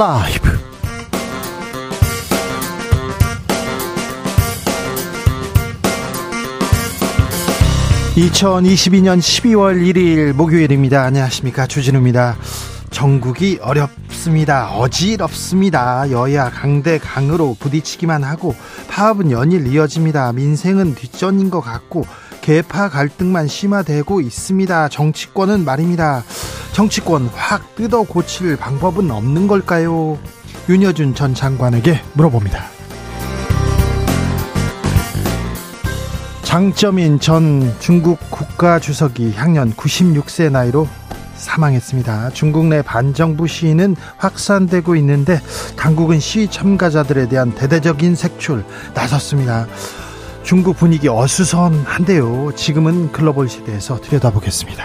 라이브. 2022년 12월 1일 목요일입니다. 안녕하십니까. 주진우입니다. 전국이 어렵습니다. 어지럽습니다. 여야 강대 강으로 부딪히기만 하고 파업은 연일 이어집니다. 민생은 뒷전인 것 같고 개파 갈등만 심화되고 있습니다. 정치권은 말입니다. 정치권 확 뜯어 고칠 방법은 없는 걸까요? 윤여준 전 장관에게 물어봅니다. 장점인 전 중국 국가 주석이 향년 96세 나이로 사망했습니다. 중국 내 반정부 시위는 확산되고 있는데 당국은 시위 참가자들에 대한 대대적인 색출 나섰습니다. 중국 분위기 어수선한데요. 지금은 글로벌 시대에서 들여다보겠습니다.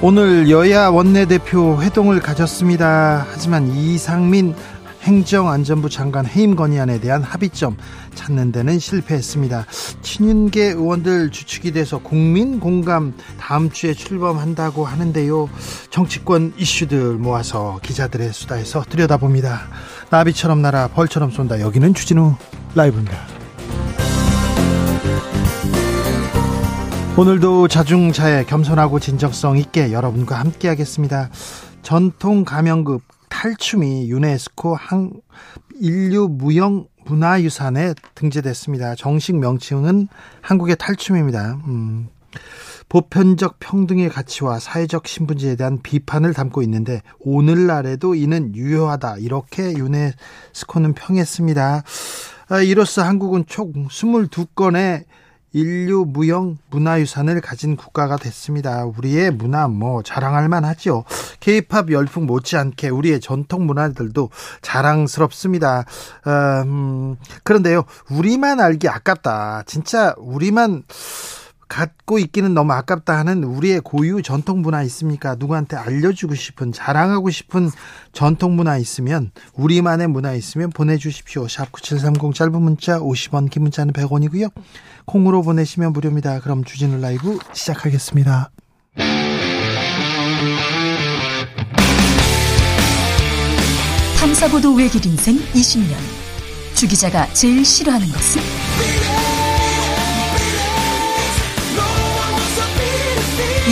오늘 여야 원내대표 회동을 가졌습니다. 하지만 이상민 행정안전부 장관 해임 건의안에 대한 합의점 찾는 데는 실패했습니다. 친윤계 의원들 주축이 돼서 국민 공감 다음 주에 출범한다고 하는데요. 정치권 이슈들 모아서 기자들의 수다에서 들여다봅니다. 나비처럼 날아 벌처럼 쏜다. 여기는 주진우 라이브입니다. 오늘도 자중차에 겸손하고 진정성 있게 여러분과 함께하겠습니다. 전통 가명급 탈춤이 유네스코 한 인류 무형 문화유산에 등재됐습니다. 정식 명칭은 한국의 탈춤입니다. 음. 보편적 평등의 가치와 사회적 신분지에 대한 비판을 담고 있는데 오늘날에도 이는 유효하다 이렇게 유네스코는 평했습니다. 아, 이로써 한국은 총 22건의 인류 무형 문화유산을 가진 국가가 됐습니다. 우리의 문화 뭐 자랑할 만하죠. 케이팝 열풍 못지않게 우리의 전통 문화들도 자랑스럽습니다. 어, 음, 그런데요, 우리만 알기 아깝다. 진짜 우리만 갖고 있기는 너무 아깝다 하는 우리의 고유 전통 문화 있습니까? 누구한테 알려주고 싶은 자랑하고 싶은 전통 문화 있으면 우리만의 문화 있으면 보내주십시오. 샵 9730 짧은 문자 50원 긴 문자는 100원이고요. 콩으로 보내시면 무료입니다. 그럼 주진우 라이브 시작하겠습니다. 탐사보도 외길 인생 20년 주 기자가 제일 싫어하는 것은?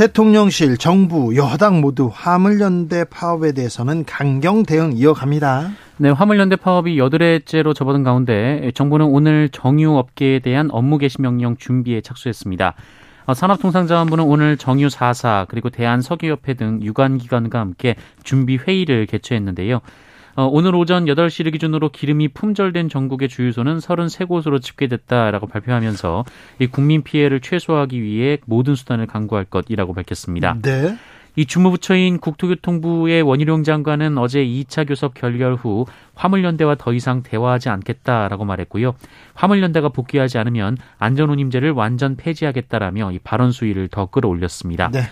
대통령실, 정부, 여당 모두 화물연대 파업에 대해서는 강경 대응 이어갑니다. 네, 화물연대 파업이 여드레째로 접어든 가운데 정부는 오늘 정유업계에 대한 업무 개시 명령 준비에 착수했습니다. 어, 산업통상자원부는 오늘 정유 4사 그리고 대한석유협회 등 유관기관과 함께 준비 회의를 개최했는데요. 어, 오늘 오전 8시를 기준으로 기름이 품절된 전국의 주유소는 33곳으로 집계됐다라고 발표하면서 이 국민 피해를 최소화하기 위해 모든 수단을 강구할 것이라고 밝혔습니다. 네. 이 주무부처인 국토교통부의 원희룡 장관은 어제 2차 교섭 결렬 후 화물연대와 더 이상 대화하지 않겠다라고 말했고요. 화물연대가 복귀하지 않으면 안전운임제를 완전 폐지하겠다라며 이 발언 수위를 더 끌어올렸습니다. 네.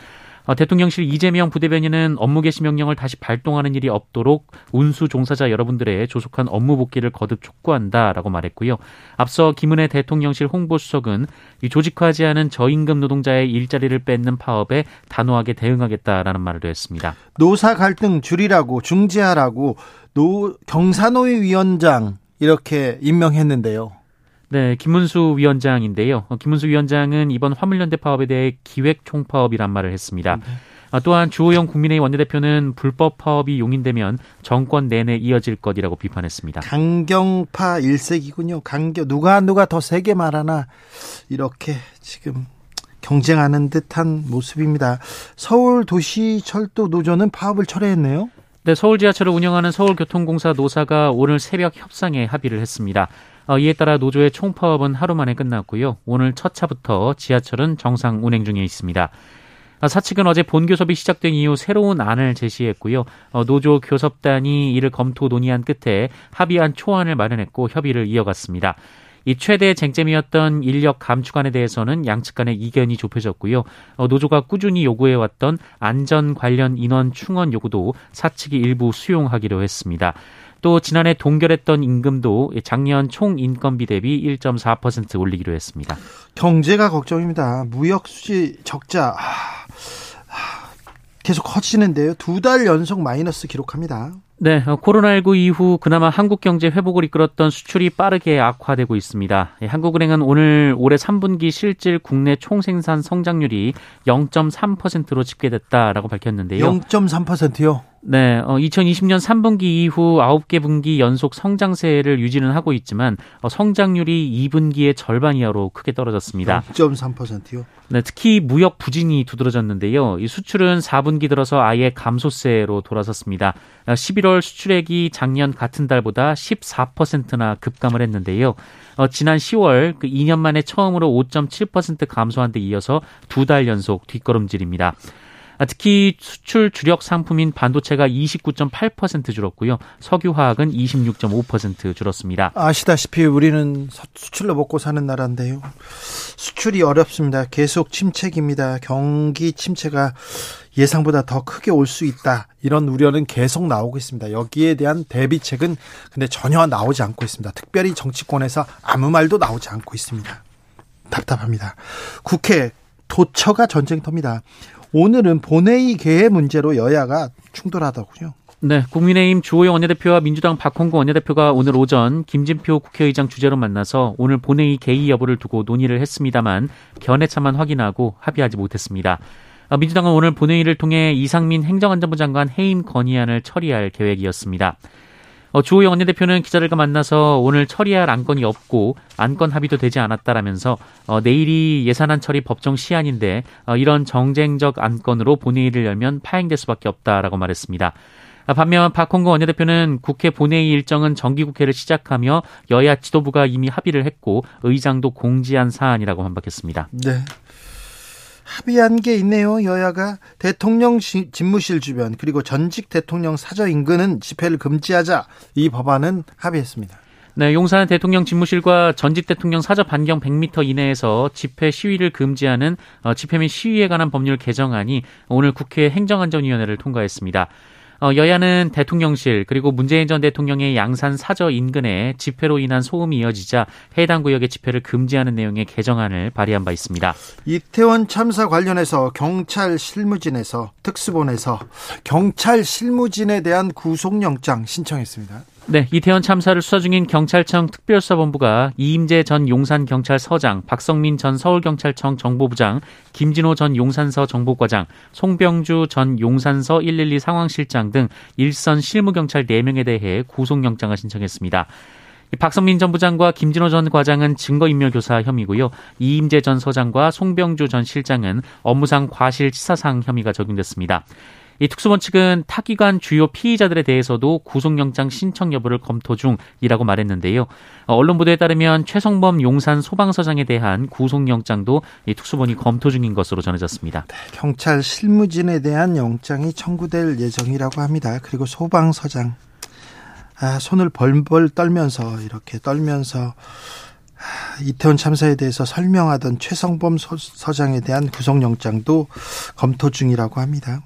어, 대통령실 이재명 부대변인은 업무 개시 명령을 다시 발동하는 일이 없도록 운수 종사자 여러분들의 조속한 업무 복귀를 거듭 촉구한다라고 말했고요. 앞서 김은혜 대통령실 홍보수석은 이 조직화하지 않은 저임금 노동자의 일자리를 뺏는 파업에 단호하게 대응하겠다라는 말을 했습니다. 노사 갈등 줄이라고 중재하라고 노 경사노위 위원장 이렇게 임명했는데요. 네, 김문수 위원장인데요. 어, 김문수 위원장은 이번 화물연대 파업에 대해 기획 총파업이란 말을 했습니다. 네. 아, 또한 주호영 국민의힘 원내대표는 불법 파업이 용인되면 정권 내내 이어질 것이라고 비판했습니다. 강경파 일색이군요. 강경 누가 누가 더 세게 말하나 이렇게 지금 경쟁하는 듯한 모습입니다. 서울 도시철도 노조는 파업을 철회했네요. 네, 서울 지하철을 운영하는 서울교통공사 노사가 오늘 새벽 협상에 합의를 했습니다. 어, 이에 따라 노조의 총파업은 하루 만에 끝났고요. 오늘 첫 차부터 지하철은 정상 운행 중에 있습니다. 사측은 어제 본교섭이 시작된 이후 새로운 안을 제시했고요. 어, 노조 교섭단이 이를 검토 논의한 끝에 합의한 초안을 마련했고 협의를 이어갔습니다. 이 최대 쟁점이었던 인력 감축안에 대해서는 양측 간의 이견이 좁혀졌고요. 어, 노조가 꾸준히 요구해왔던 안전 관련 인원 충원 요구도 사측이 일부 수용하기로 했습니다. 또 지난해 동결했던 임금도 작년 총 인건비 대비 1.4% 올리기로 했습니다. 경제가 걱정입니다. 무역 수지 적자 계속 커지는데요. 두 달 연속 마이너스 기록합니다. 네, 어, 코로나19 이후 그나마 한국 경제 회복을 이끌었던 수출이 빠르게 악화되고 있습니다. 예, 한국은행은 오늘 올해 3분기 실질 국내 총생산 성장률이 0.3%로 집계됐다라고 밝혔는데요. 0.3%요? 네, 어, 2020년 3분기 이후 9개 분기 연속 성장세를 유지는 하고 있지만 어, 성장률이 2분기의 절반 이하로 크게 떨어졌습니다. 0.3%요? 네, 특히 무역 부진이 두드러졌는데요. 이 수출은 4분기 들어서 아예 감소세로 돌아섰습니다. 11월 수출액이 작년 같은 달보다 14%나 급감을 했는데요. 어, 지난 10월 그 2년 만에 처음으로 5.7% 감소한 데 이어서 두 달 연속 뒷걸음질입니다. 아, 특히 수출 주력 상품인 반도체가 29.8% 줄었고요. 석유화학은 26.5% 줄었습니다. 아시다시피 우리는 수출로 먹고 사는 나라인데요. 수출이 어렵습니다. 계속 침체입니다. 경기 침체가 예상보다 더 크게 올 수 있다. 이런 우려는 계속 나오고 있습니다. 여기에 대한 대비책은 근데 전혀 나오지 않고 있습니다. 특별히 정치권에서 아무 말도 나오지 않고 있습니다. 답답합니다. 국회 도처가 전쟁터입니다. 오늘은 본회의 개회 문제로 여야가 충돌하더군요. 네, 국민의힘 주호영 원내대표와 민주당 박홍구 원내대표가 오늘 오전 김진표 국회의장 주재로 만나서 오늘 본회의 개의 여부를 두고 논의를 했습니다만 견해차만 확인하고 합의하지 못했습니다. 아, 민주당은 오늘 본회의를 통해 이상민 행정안전부 장관 해임 건의안을 처리할 계획이었습니다. 어, 주호영 원내대표는 기자들과 만나서 오늘 처리할 안건이 없고 안건 합의도 되지 않았다라면서 어, 내일이 예산안 처리 법정 시한인데 어, 이런 정쟁적 안건으로 본회의를 열면 파행될 수밖에 없다라고 말했습니다. 아, 반면 박홍근 원내대표는 국회 본회의 일정은 정기국회를 시작하며 여야 지도부가 이미 합의를 했고 의장도 공지한 사안이라고 반박했습니다. 네. 합의한 게 있네요. 여야가 대통령 집무실 주변 그리고 전직 대통령 사저 인근은 집회를 금지하자 이 법안은 합의했습니다. 네, 용산 대통령 집무실과 전직 대통령 사저 반경 100m 이내에서 집회 시위를 금지하는 어, 집회 및 시위에 관한 법률 개정안이 오늘 국회 행정안전위원회를 통과했습니다. 어, 여야는 대통령실 그리고 문재인 전 대통령의 양산 사저 인근에 집회로 인한 소음이 이어지자 해당 구역의 집회를 금지하는 내용의 개정안을 발의한 바 있습니다. 이태원 참사 관련해서 경찰 실무진에서 특수본에서 경찰 실무진에 대한 구속영장 신청했습니다. 네, 이태원 참사를 수사 중인 경찰청 특별수사본부가 이임재 전 용산경찰서장, 박성민 전 서울경찰청 정보부장, 김진호 전 용산서 정보과장, 송병주 전 용산서 112 상황실장 등 일선 실무경찰 4명에 대해 구속영장을 신청했습니다. 박성민 전 부장과 김진호 전 과장은 증거인멸교사 혐의고요. 이임재 전 서장과 송병주 전 실장은 업무상 과실치사상 혐의가 적용됐습니다. 이 특수본 측은 타기관 주요 피의자들에 대해서도 구속영장 신청 여부를 검토 중이라고 말했는데요. 어, 언론 보도에 따르면 최성범 용산 소방서장에 대한 구속영장도 이 특수본이 검토 중인 것으로 전해졌습니다. 네, 경찰 실무진에 대한 영장이 청구될 예정이라고 합니다. 그리고 소방서장 아, 손을 벌벌 떨면서 이렇게 떨면서 아, 이태원 참사에 대해서 설명하던 최성범 서 장에 대한 구속영장도 검토 중이라고 합니다.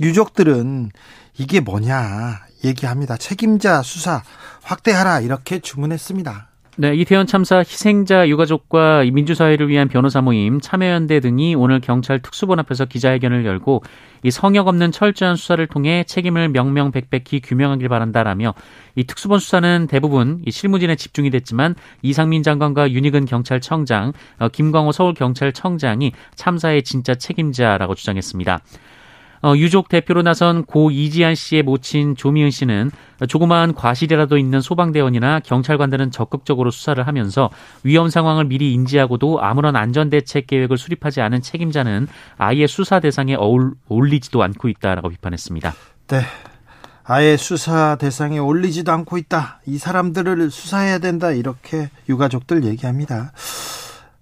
유족들은 이게 뭐냐 얘기합니다. 책임자 수사 확대하라 이렇게 주문했습니다. 네, 이태원 참사 희생자 유가족과 민주사회를 위한 변호사 모임 참여연대 등이 오늘 경찰 특수본 앞에서 기자회견을 열고 이 성역 없는 철저한 수사를 통해 책임을 명명백백히 규명하길 바란다라며 이 특수본 수사는 대부분 이 실무진에 집중이 됐지만 이상민 장관과 윤희근 경찰청장, 어, 김광호 서울경찰청장이 참사의 진짜 책임자라고 주장했습니다. 어, 유족 대표로 나선 고 이지한 씨의 모친 조미은 씨는 조그마한 과실이라도 있는 소방대원이나 경찰관들은 적극적으로 수사를 하면서 위험 상황을 미리 인지하고도 아무런 안전대책 계획을 수립하지 않은 책임자는 아예 수사 대상에 어울, 어울리지도 않고 있다라고 비판했습니다. 네. 아예 수사 대상에 올리지도 않고 있다. 이 사람들을 수사해야 된다. 이렇게 유가족들 얘기합니다.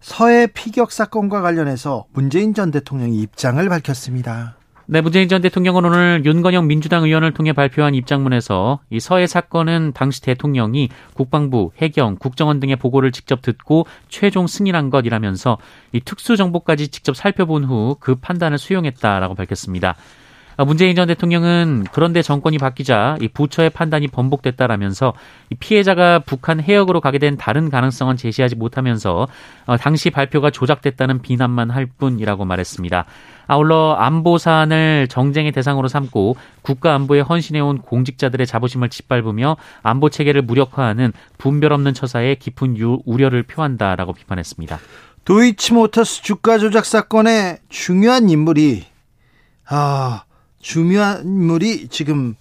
서해 피격 사건과 관련해서 문재인 전 대통령이 입장을 밝혔습니다. 네, 문재인 전 대통령은 오늘 윤건영 민주당 의원을 통해 발표한 입장문에서 이 서해 사건은 당시 대통령이 국방부, 해경, 국정원 등의 보고를 직접 듣고 최종 승인한 것이라면서 이 특수 정보까지 직접 살펴본 후 그 판단을 수용했다라고 밝혔습니다. 아, 문재인 전 대통령은 그런데 정권이 바뀌자 이 부처의 판단이 번복됐다라면서 이 피해자가 북한 해역으로 가게 된 다른 가능성은 제시하지 못하면서 어, 당시 발표가 조작됐다는 비난만 할 뿐이라고 말했습니다. 아울러 안보 사안을 정쟁의 대상으로 삼고 국가 안보에 헌신해온 공직자들의 자부심을 짓밟으며 안보 체계를 무력화하는 분별 없는 처사에 깊은 유, 우려를 표한다라고 비판했습니다. 도이치모터스 주가 조작 사건의 중요한 인물이 아 중요한 인물이 지금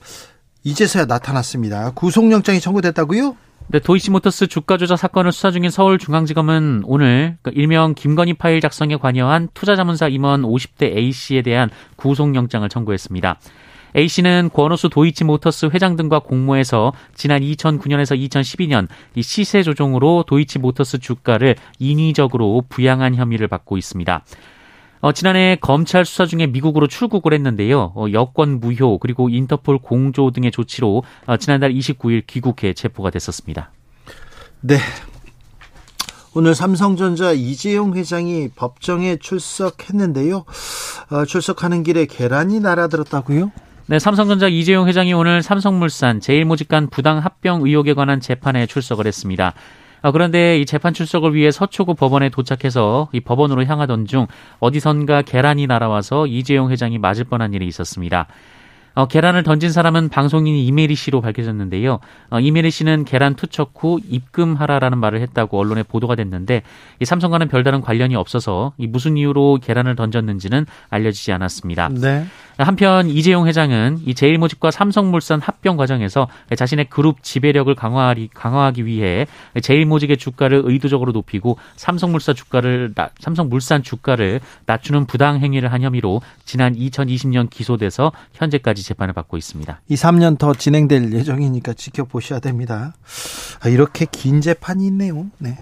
이제서야 나타났습니다. 구속영장이 청구됐다고요? 네, 도이치모터스 주가 조작 사건을 수사 중인 서울중앙지검은 오늘 그러니까 일명 김건희 파일 작성에 관여한 투자자문사 임원 50대 A 씨에 대한 구속영장을 청구했습니다. A 씨는 권오수 도이치모터스 회장 등과 공모해서 지난 2009년에서 2012년 이 시세 조종으로 도이치모터스 주가를 인위적으로 부양한 혐의를 받고 있습니다. 어, 지난해 검찰 수사 중에 미국으로 출국을 했는데요. 어, 여권 무효 그리고 인터폴 공조 등의 조치로 어, 지난달 29일 귀국해 체포가 됐었습니다. 네. 오늘 삼성전자 이재용 회장이 법정에 출석했는데요. 어, 출석하는 길에 계란이 날아들었다고요? 네, 삼성전자 이재용 회장이 오늘 삼성물산 제일모직간 부당 합병 의혹에 관한 재판에 출석을 했습니다. 아, 그런데 이 재판 출석을 위해 서초구 법원에 도착해서 이 법원으로 향하던 중 어디선가 계란이 날아와서 이재용 회장이 맞을 뻔한 일이 있었습니다. 어, 계란을 던진 사람은 방송인 이메리 씨로 밝혀졌는데요. 어, 이메리 씨는 계란 투척 후 입금하라라는 말을 했다고 언론에 보도가 됐는데 이 삼성과는 별다른 관련이 없어서 이 무슨 이유로 계란을 던졌는지는 알려지지 않았습니다. 네. 한편 이재용 회장은 이 제일모직과 삼성물산 합병 과정에서 자신의 그룹 지배력을 강화하기, 강화하기 위해 제일모직의 주가를 의도적으로 높이고 삼성물산 주가를 삼성물산 주가를 낮추는 부당 행위를 한 혐의로 지난 2020년 기소돼서 현재까지 재판을 받고 있습니다. 2, 3년 더 진행될 예정이니까 지켜보셔야 됩니다. 아, 이렇게 긴 재판이 있네요. 네.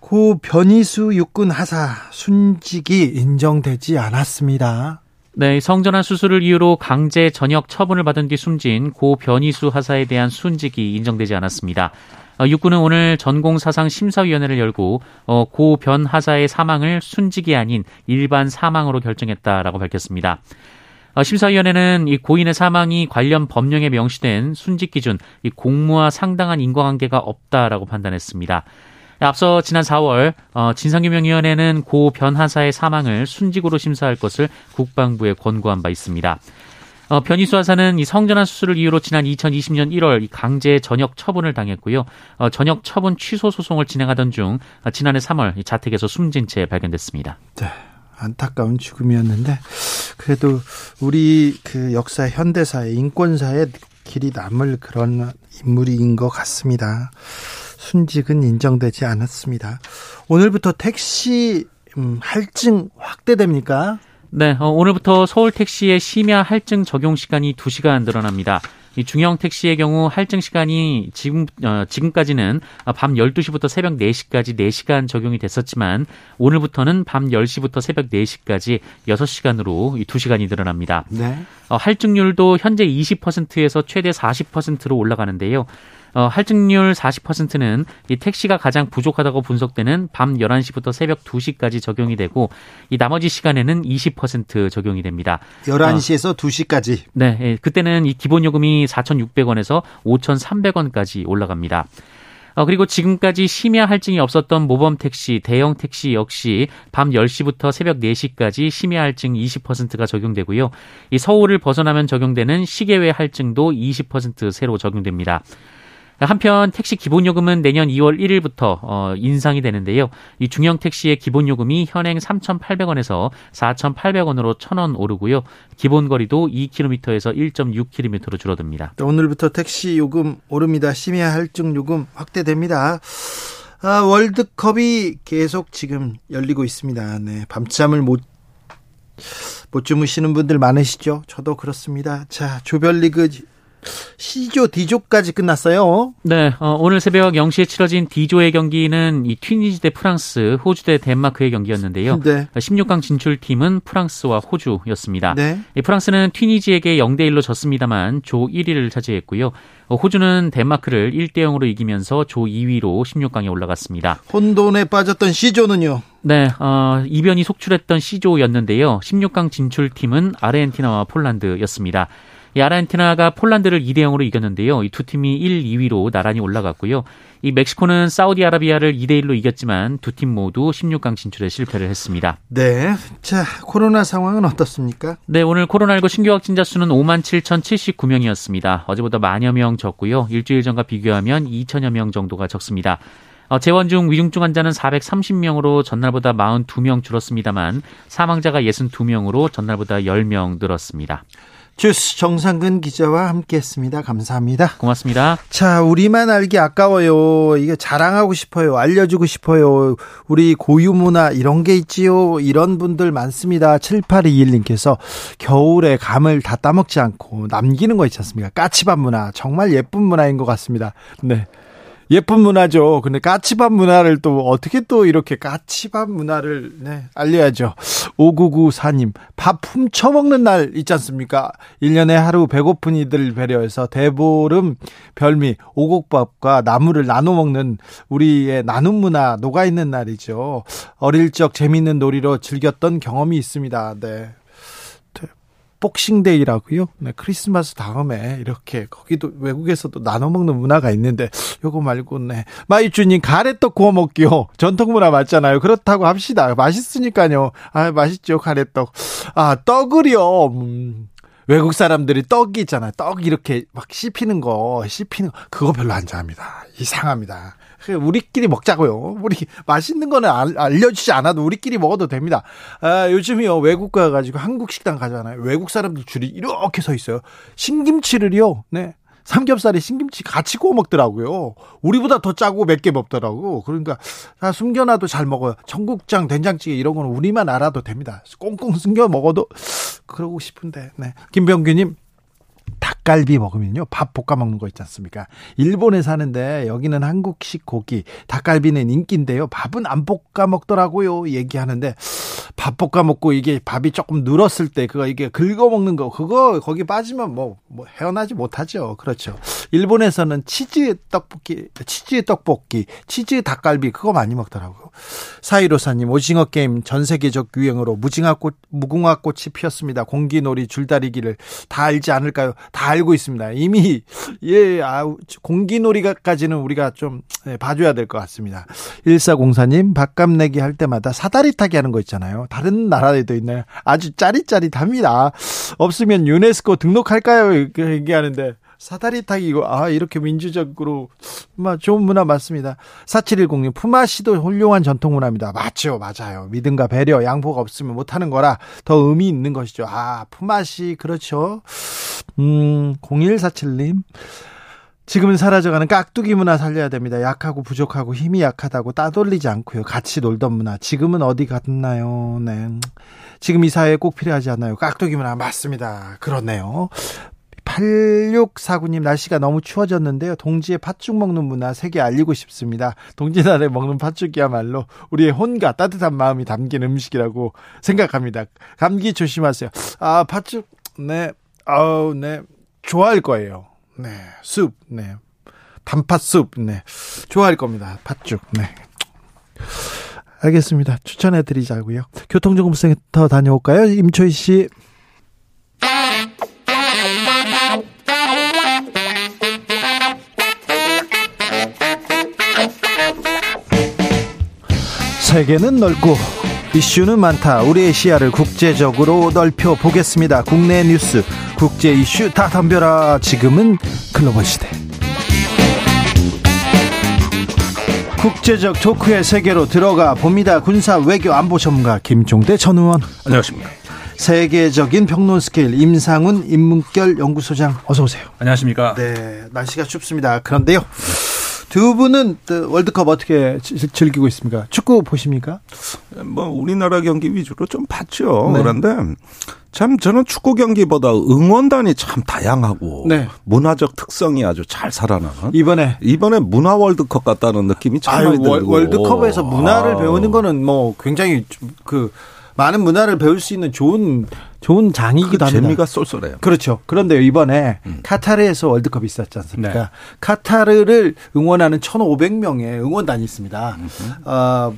고 변희수 육군 하사 순직이 인정되지 않았습니다. 네, 성전환 수술을 이유로 강제 전역 처분을 받은 뒤 숨진 고 변희수 하사에 대한 순직이 인정되지 않았습니다. 어, 육군은 오늘 전공사상 심사위원회를 열고 어, 고변 하사의 사망을 순직이 아닌 일반 사망으로 결정했다라고 밝혔습니다. 어, 심사위원회는 이 고인의 사망이 관련 법령에 명시된 순직 기준, 이 공무와 상당한 인과관계가 없다라고 판단했습니다. 앞서 지난 4월 어, 진상규명위원회는 고 변하사의 사망을 순직으로 심사할 것을 국방부에 권고한 바 있습니다. 어, 변희수 하사는 이 성전환 수술을 이유로 지난 2020년 1월 강제 전역 처분을 당했고요. 어, 전역 처분 취소 소송을 진행하던 중 어, 지난해 3월 자택에서 숨진 채 발견됐습니다. 네. 안타까운 죽음이었는데 그래도 우리 그 역사 현대사의 인권사의 길이 남을 그런 인물인 것 같습니다. 순직은 인정되지 않았습니다. 오늘부터 택시 음, 할증 확대됩니까? 네, 어, 오늘부터 서울 택시의 심야 할증 적용 시간이 2시간 늘어납니다. 이 중형 택시의 경우 할증 시간이 지금 어, 지금까지는 밤 12시부터 새벽 4시까지 4시간 적용이 됐었지만 오늘부터는 밤 10시부터 새벽 4시까지 6시간으로 2시간이 늘어납니다. 네. 어, 할증률도 현재 20%에서 최대 40%로 올라가는데요. 어, 할증률 40%는 이 택시가 가장 부족하다고 분석되는 밤 11시부터 새벽 2시까지 적용이 되고 이 나머지 시간에는 20% 적용이 됩니다. 11시에서 어, 2시까지. 네, 예, 그때는 이 기본 요금이 4,600원에서 5,300원까지 올라갑니다. 어, 그리고 지금까지 심야 할증이 없었던 모범 택시, 대형 택시 역시 밤 10시부터 새벽 4시까지 심야 할증 20%가 적용되고요. 이 서울을 벗어나면 적용되는 시계외 할증도 20% 새로 적용됩니다. 한편 택시 기본 요금은 내년 2월 1일부터 어, 인상이 되는데요. 이 중형 택시의 기본 요금이 현행 3,800원에서 4,800원으로 1,000원 오르고요. 기본 거리도 2km에서 1.6km로 줄어듭니다. 오늘부터 택시 요금 오릅니다. 심야 할증 요금 확대됩니다. 아, 월드컵이 계속 지금 열리고 있습니다. 네, 밤잠을 못, 못 주무시는 분들 많으시죠? 저도 그렇습니다. 자, 조별리그 C조, D조까지 끝났어요. 네, 어, 오늘 새벽 0시에 치러진 D조의 경기는 이 튀니지 대 프랑스, 호주 대 덴마크의 경기였는데요. 네. 16강 진출팀은 프랑스와 호주였습니다. 네. 프랑스는 튀니지에게 0대 1로 졌습니다만 조 1위를 차지했고요. 어, 호주는 덴마크를 1대 0으로 이기면서 조 2위로 16강에 올라갔습니다. 혼돈에 빠졌던 C조는요? 네, 어, 이변이 속출했던 C조였는데요. 16강 진출팀은 아르헨티나와 폴란드였습니다. 이 아르헨티나가 폴란드를 2대 0으로 이겼는데요. 이 두 팀이 1, 2위로 나란히 올라갔고요. 이 멕시코는 사우디아라비아를 2대 1로 이겼지만 두 팀 모두 16강 진출에 실패를 했습니다. 네. 자, 코로나 상황은 어떻습니까? 네, 오늘 코로나19 신규 확진자 수는 5만 7,079명이었습니다. 어제보다 만여 명 적고요. 일주일 전과 비교하면 2천여 명 정도가 적습니다. 어, 재원 중 위중증 환자는 430명으로 전날보다 42명 줄었습니다만 사망자가 62명으로 전날보다 10명 늘었습니다. 주스 정상근 기자와 함께했습니다. 감사합니다. 고맙습니다. 자, 우리만 알기 아까워요. 이게 자랑하고 싶어요. 알려주고 싶어요. 우리 고유 문화 이런 게 있지요. 이런 분들 많습니다. 7821님께서 겨울에 감을 다 따먹지 않고 남기는 거 있지 않습니까? 까치밥 문화 정말 예쁜 문화인 것 같습니다. 네. 예쁜 문화죠. 근데 까치밥 문화를 또 어떻게 또 이렇게 까치밥 문화를 네, 알려야죠. 5994님, 밥 훔쳐 먹는 날 있지 않습니까? 1년에 하루 배고픈 이들 배려해서 대보름 별미 오곡밥과 나물을 나눠 먹는 우리의 나눔 문화 녹아 있는 날이죠. 어릴 적 재미있는 놀이로 즐겼던 경험이 있습니다. 네. 복싱데이라고요. 네, 크리스마스 다음에 이렇게 거기도 외국에서도 나눠 먹는 문화가 있는데 요거 말고 네. 마이주님 가래떡 구워 먹기요. 전통 문화 맞잖아요. 그렇다고 합시다. 맛있으니까요. 아, 맛있죠. 가래떡. 아, 떡을요. 음. 외국 사람들이 떡이 있잖아요. 떡 이렇게 막 씹히는 거, 씹히는 거, 그거 별로 안 좋아합니다. 이상합니다. 우리끼리 먹자고요. 우리 맛있는 거는 알려주지 않아도 우리끼리 먹어도 됩니다. 아, 요즘이요 외국 가가지고 한국 식당 가잖아요. 외국 사람들 줄이 이렇게 서 있어요. 신김치를요. 네. 삼겹살에 신김치 같이 구워 먹더라고요. 우리보다 더 짜고 몇개 먹더라고. 그러니까 다 숨겨놔도 잘 먹어요. 청국장, 된장찌개 이런 거는 우리만 알아도 됩니다. 꽁꽁 숨겨 먹어도 그러고 싶은데. 네. 김병규님 닭갈비 먹으면요. 밥 볶아 먹는 거 있지 않습니까? 일본에 사는데 여기는 한국식 고기 닭갈비는 인기인데요. 밥은 안 볶아 먹더라고요. 얘기하는데 밥 볶아 먹고 이게 밥이 조금 늘었을 때 그거 이게 긁어 먹는 거 그거 거기 빠지면 뭐, 뭐 헤어나지 못하죠 그렇죠 일본에서는 치즈 떡볶이 치즈 떡볶이 치즈 닭갈비 그거 많이 먹더라고요 사이로사님 오징어 게임 전 세계적 유행으로 무징화꽃 무궁화꽃이 피었습니다 공기놀이 줄다리기를 다 알지 않을까요 다 알고 있습니다. 이미 예, 아, 공기놀이까지는 우리가 좀 예, 봐줘야 될 것 같습니다. 1404님 밥값 내기 할 때마다 사다리 타기 하는 거 있잖아요. 다른 나라에도 있나요? 아주 짜릿짜릿합니다. 없으면 유네스코 등록할까요? 얘기하는데 사다리 타기 이거 아 이렇게 민주적으로 막 좋은 문화 맞습니다. 4710님 품앗이도 훌륭한 전통 문화입니다. 맞죠, 맞아요. 믿음과 배려, 양보가 없으면 못 하는 거라 더 의미 있는 것이죠. 아 품앗이 그렇죠. 음 0147님 지금은 사라져가는 깍두기 문화 살려야 됩니다. 약하고 부족하고 힘이 약하다고 따돌리지 않고요. 같이 놀던 문화. 지금은 어디 갔나요? 네. 지금 이 사회에 꼭 필요하지 않나요? 깍두기 문화 맞습니다. 그렇네요. 8649님 날씨가 너무 추워졌는데요. 동지의 팥죽 먹는 문화 세계 알리고 싶습니다. 동지날에 먹는 팥죽이야말로 우리의 혼과 따뜻한 마음이 담긴 음식이라고 생각합니다. 감기 조심하세요. 아, 팥죽, 네, 아우, 네, 좋아할 거예요. 네, 숲, 네, 단팥숲, 네, 좋아할 겁니다. 팥죽, 네. 알겠습니다. 추천해 드리자고요. 교통정보센터 다녀올까요? 임초희 씨. 세계는 넓고 이슈는 많다. 우리의 시야를 국제적으로 넓혀 보겠습니다. 국내 뉴스, 국제 이슈 다 덤벼라. 지금은 글로벌 시대. 국제적 토크의 세계로 들어가 봅니다. 군사 외교 안보 전문가 김종대 전 의원. 안녕하십니까. 세계적인 평론 스케일 임상훈 인문결 연구소장 어서 오세요. 안녕하십니까. 네, 날씨가 춥습니다. 그런데요. 두 분은 월드컵 어떻게 즐기고 있습니까? 축구 보십니까? 뭐 우리나라 경기 위주로 좀 봤죠. 네. 그런데 참 저는 축구 경기보다 응원단이 참 다양하고 네. 문화적 특성이 아주 잘 살아나는 이번에 이번에 문화 월드컵 같다는 느낌이 참 많이 들고 월드컵에서 문화를 아. 배우는 거는 뭐 굉장히 그 많은 문화를 배울 수 있는 좋은 좋은 장이기도 그 합니다. 재미가 쏠쏠해요. 그렇죠. 그런데 이번에 음. 카타르에서 월드컵이 있었지 않습니까? 네. 카타르를 응원하는 1,500명의 응원단이 있습니다. 어,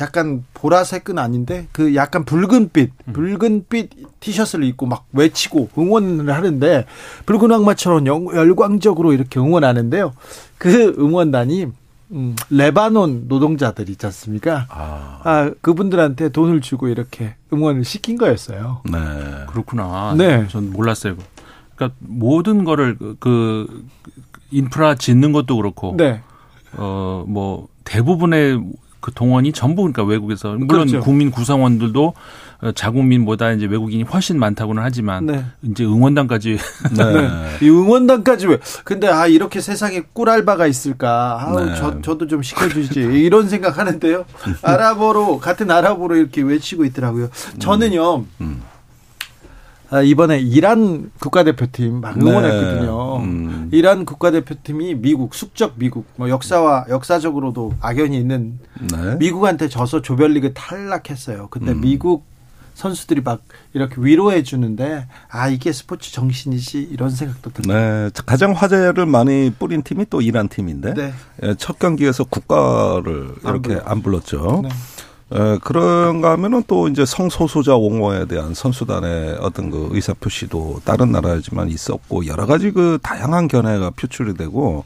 약간 보라색은 아닌데 그 약간 붉은빛 음. 붉은빛 티셔츠를 입고 막 외치고 응원을 하는데 붉은 악마처럼 열광적으로 이렇게 응원하는데요. 그 응원단이 음, 레바논 노동자들 있지 않습니까? 아. 아. 그분들한테 돈을 주고 이렇게 응원을 시킨 거였어요. 네. 그렇구나. 네. 전 몰랐어요. 그러니까 모든 거를 그, 그 인프라 짓는 것도 그렇고 네. 어뭐 대부분의 그 동원이 전부 그러니까 외국에서 물론 그렇죠. 국민 구성원들도 어, 자국민보다 이제 외국인이 훨씬 많다고는 하지만 네. 이제 응원단까지 네. 네. 이 응원단까지 왜 근데 아 이렇게 세상에 꿀알바가 있을까 아우 네. 저 저도 좀 시켜주지 이런 생각하는데요 아랍어로 같은 아랍어로 이렇게 외치고 있더라고요 저는요 음. 음. 아, 이번에 이란 국가대표팀 막 응원했거든요. 네. 음. 이란 국가대표팀이 미국 숙적 미국 뭐 역사와 역사적으로도 악연이 있는 네. 미국한테 져서 조별리그 탈락했어요. 근데 음. 미국 선수들이 막 이렇게 위로해 주는데 아 이게 스포츠 정신이지 이런 생각도 듭니다. 네, 가장 화제를 많이 뿌린 팀이 또 이란 팀인데 네. 예, 첫 경기에서 국가를 이렇게 안, 안 불렀죠. 네. 에, 그런가 하면은 또 이제 성소수자 옹호에 대한 선수단의 어떤 그 의사 표시도 다른 나라지만 있었고 여러 가지 그 다양한 견해가 표출이 되고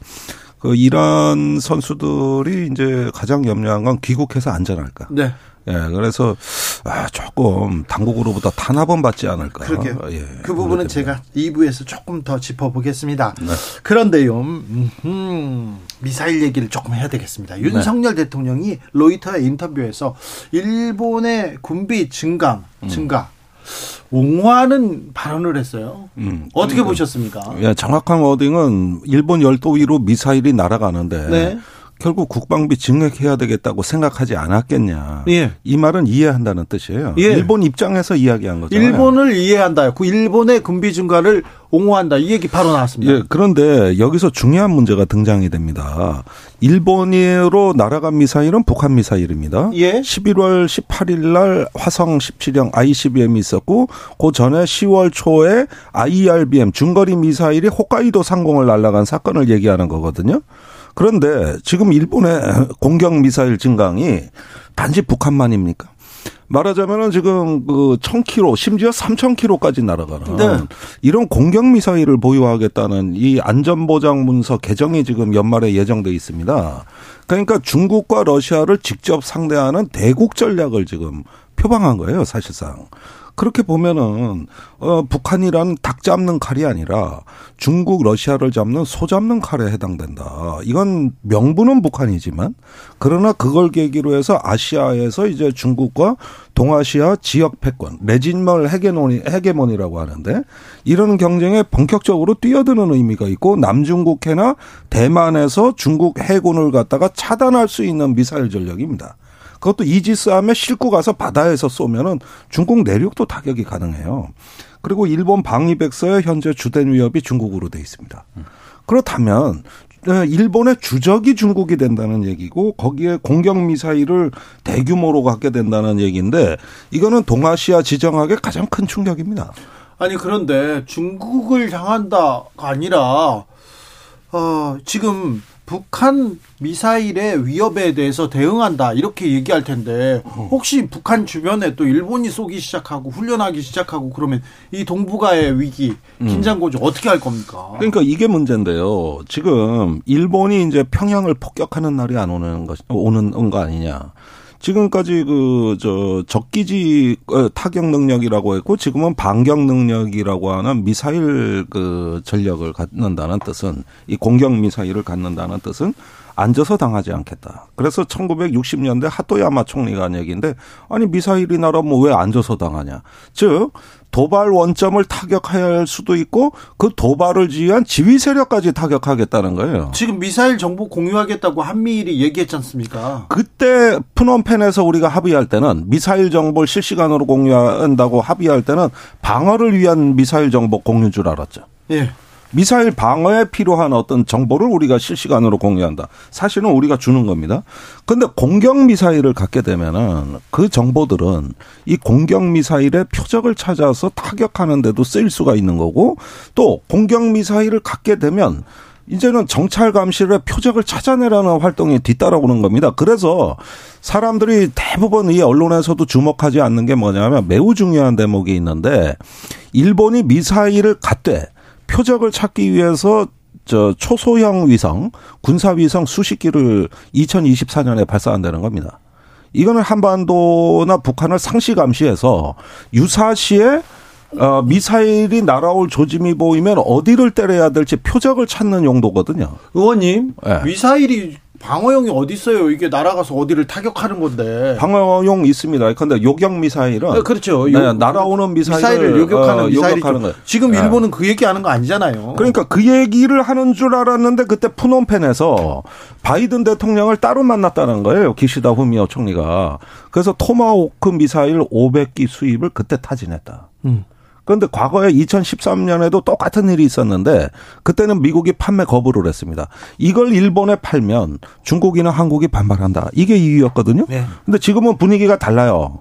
그 이란 선수들이 이제 가장 염려한 건 귀국해서 안전할까. 네. 예, 그래서 아, 조금 당국으로부터 탄압은 받지 않을까. 그렇게 예, 그 부분은 제가 2부에서 조금 더 짚어보겠습니다. 네. 그런데요, 음, 미사일 얘기를 조금 해야 되겠습니다. 네. 윤석열 네. 대통령이 로이터의 인터뷰에서 일본의 군비 증강, 음. 증가, 옹호하는 발언을 했어요. 음, 어떻게 그러니까, 보셨습니까? 예, 정확한 워딩은 일본 열도 위로 미사일이 날아가는데 네. 결국 국방비 증액해야 되겠다고 생각하지 않았겠냐. 예. 이 말은 이해한다는 뜻이에요. 예. 일본 입장에서 이야기한 거죠. 일본을 이해한다. 그 일본의 군비 증가를 옹호한다. 이 얘기 바로 나왔습니다. 예. 그런데 여기서 중요한 문제가 등장이 됩니다. 일본으로 날아간 미사일은 북한 미사일입니다. 예. 11월 18일 날 화성 17형 ICBM이 있었고 그 전에 10월 초에 IRBM 중거리 미사일이 홋카이도 상공을 날아간 사건을 얘기하는 거거든요. 그런데 지금 일본의 공격 미사일 증강이 단지 북한만입니까? 말하자면은 지금 그 1000km 심지어 3000km까지 날아가는 네. 이런 공격 미사일을 보유하겠다는 이 안전보장 문서 개정이 지금 연말에 예정돼 있습니다. 그러니까 중국과 러시아를 직접 상대하는 대국 전략을 지금 표방한 거예요, 사실상. 그렇게 보면은 어 북한이란 닭 잡는 칼이 아니라 중국 러시아를 잡는 소 잡는 칼에 해당된다. 이건 명분은 북한이지만 그러나 그걸 계기로 해서 아시아에서 이제 중국과 동아시아 지역 패권 레진멀 헤게모니 헤게모니라고 하는데 이런 경쟁에 본격적으로 뛰어드는 의미가 있고 남중국해나 대만에서 중국 해군을 갖다가 차단할 수 있는 미사일 전력입니다. 그것도 이지스함에 싣고 가서 바다에서 쏘면은 중국 내륙도 타격이 가능해요. 그리고 일본 방위백서의 현재 주된 위협이 중국으로 돼 있습니다. 그렇다면 네, 일본의 주적이 중국이 된다는 얘기고 거기에 공격 미사일을 대규모로 갖게 된다는 얘기인데 이거는 동아시아 지정학의 가장 큰 충격입니다. 아니 그런데 중국을 향한다가 아니라 어 지금 북한 미사일의 위협에 대해서 대응한다 이렇게 얘기할 텐데 혹시 북한 주변에 또 일본이 쏘기 시작하고 훈련하기 시작하고 그러면 이 동북아의 위기 긴장 고조 음. 어떻게 할 겁니까? 그러니까 이게 문제인데요. 지금 일본이 이제 평양을 폭격하는 날이 안 오는 것 오는 거 아니냐. 지금까지 그 저 적기지 어, 타격 능력이라고 했고 지금은 반격 능력이라고 하는 미사일 그 전력을 갖는다는 뜻은 이 공격 미사일을 갖는다는 뜻은 앉아서 당하지 않겠다. 그래서 1960년대 하토야마 총리가 한 얘기인데 아니 미사일이 날아오면 왜 앉아서 당하냐. 즉 도발 원점을 타격할 수도 있고 그 도발을 지휘한 지휘 세력까지 타격하겠다는 거예요. 지금 미사일 정보 공유하겠다고 한미일이 얘기했지 않습니까? 그때 푸놈펜에서 우리가 합의할 때는 미사일 정보를 실시간으로 공유한다고 합의할 때는 방어를 위한 미사일 정보 공유인 줄 알았죠. 예. 미사일 방어에 필요한 어떤 정보를 우리가 실시간으로 공유한다. 사실은 우리가 주는 겁니다. 근데 공격 미사일을 갖게 되면은 그 정보들은 이 공격 미사일의 표적을 찾아서 타격하는 데도 쓰일 수가 있는 거고 또 공격 미사일을 갖게 되면 이제는 정찰 감시를 표적을 찾아내라는 활동이 뒤따라오는 겁니다. 그래서 사람들이 대부분 이 언론에서도 주목하지 않는 게 뭐냐면 매우 중요한 대목이 있는데 일본이 미사일을 갖되 표적을 찾기 위해서 저 초소형 위성, 군사 위성 수십 기를 2024년에 발사한다는 겁니다. 이거는 한반도나 북한을 상시 감시해서 유사시에 어, 미사일이 날아올 조짐이 보이면 어디를 때려야 될지 표적을 찾는 용도거든요. 의원님, 네. 미사일이 방어용이 어디 있어요? 이게 날아가서 어디를 타격하는 건데. 방어용 있습니다. 그런데 요격 미사일은 네, 그렇죠. 네, 날아오는 미사일을, 미사일을 요격하는 어, 미사일이 요격하는 거예요. 지금 네. 일본은 그 얘기하는 거 아니잖아요. 그러니까 그 얘기를 하는 줄 알았는데 그때 푸놈펜에서 바이든 대통령을 따로 만났다는 거예요. 기시다 후미오 총리가. 그래서 토마호크 미사일 500기 수입을 그때 타진했다. 음. 그런데 과거에 2013년에도 똑같은 일이 있었는데 그때는 미국이 판매 거부를 했습니다. 이걸 일본에 팔면 중국이나 한국이 반발한다. 이게 이유였거든요. 네. 근데 지금은 분위기가 달라요.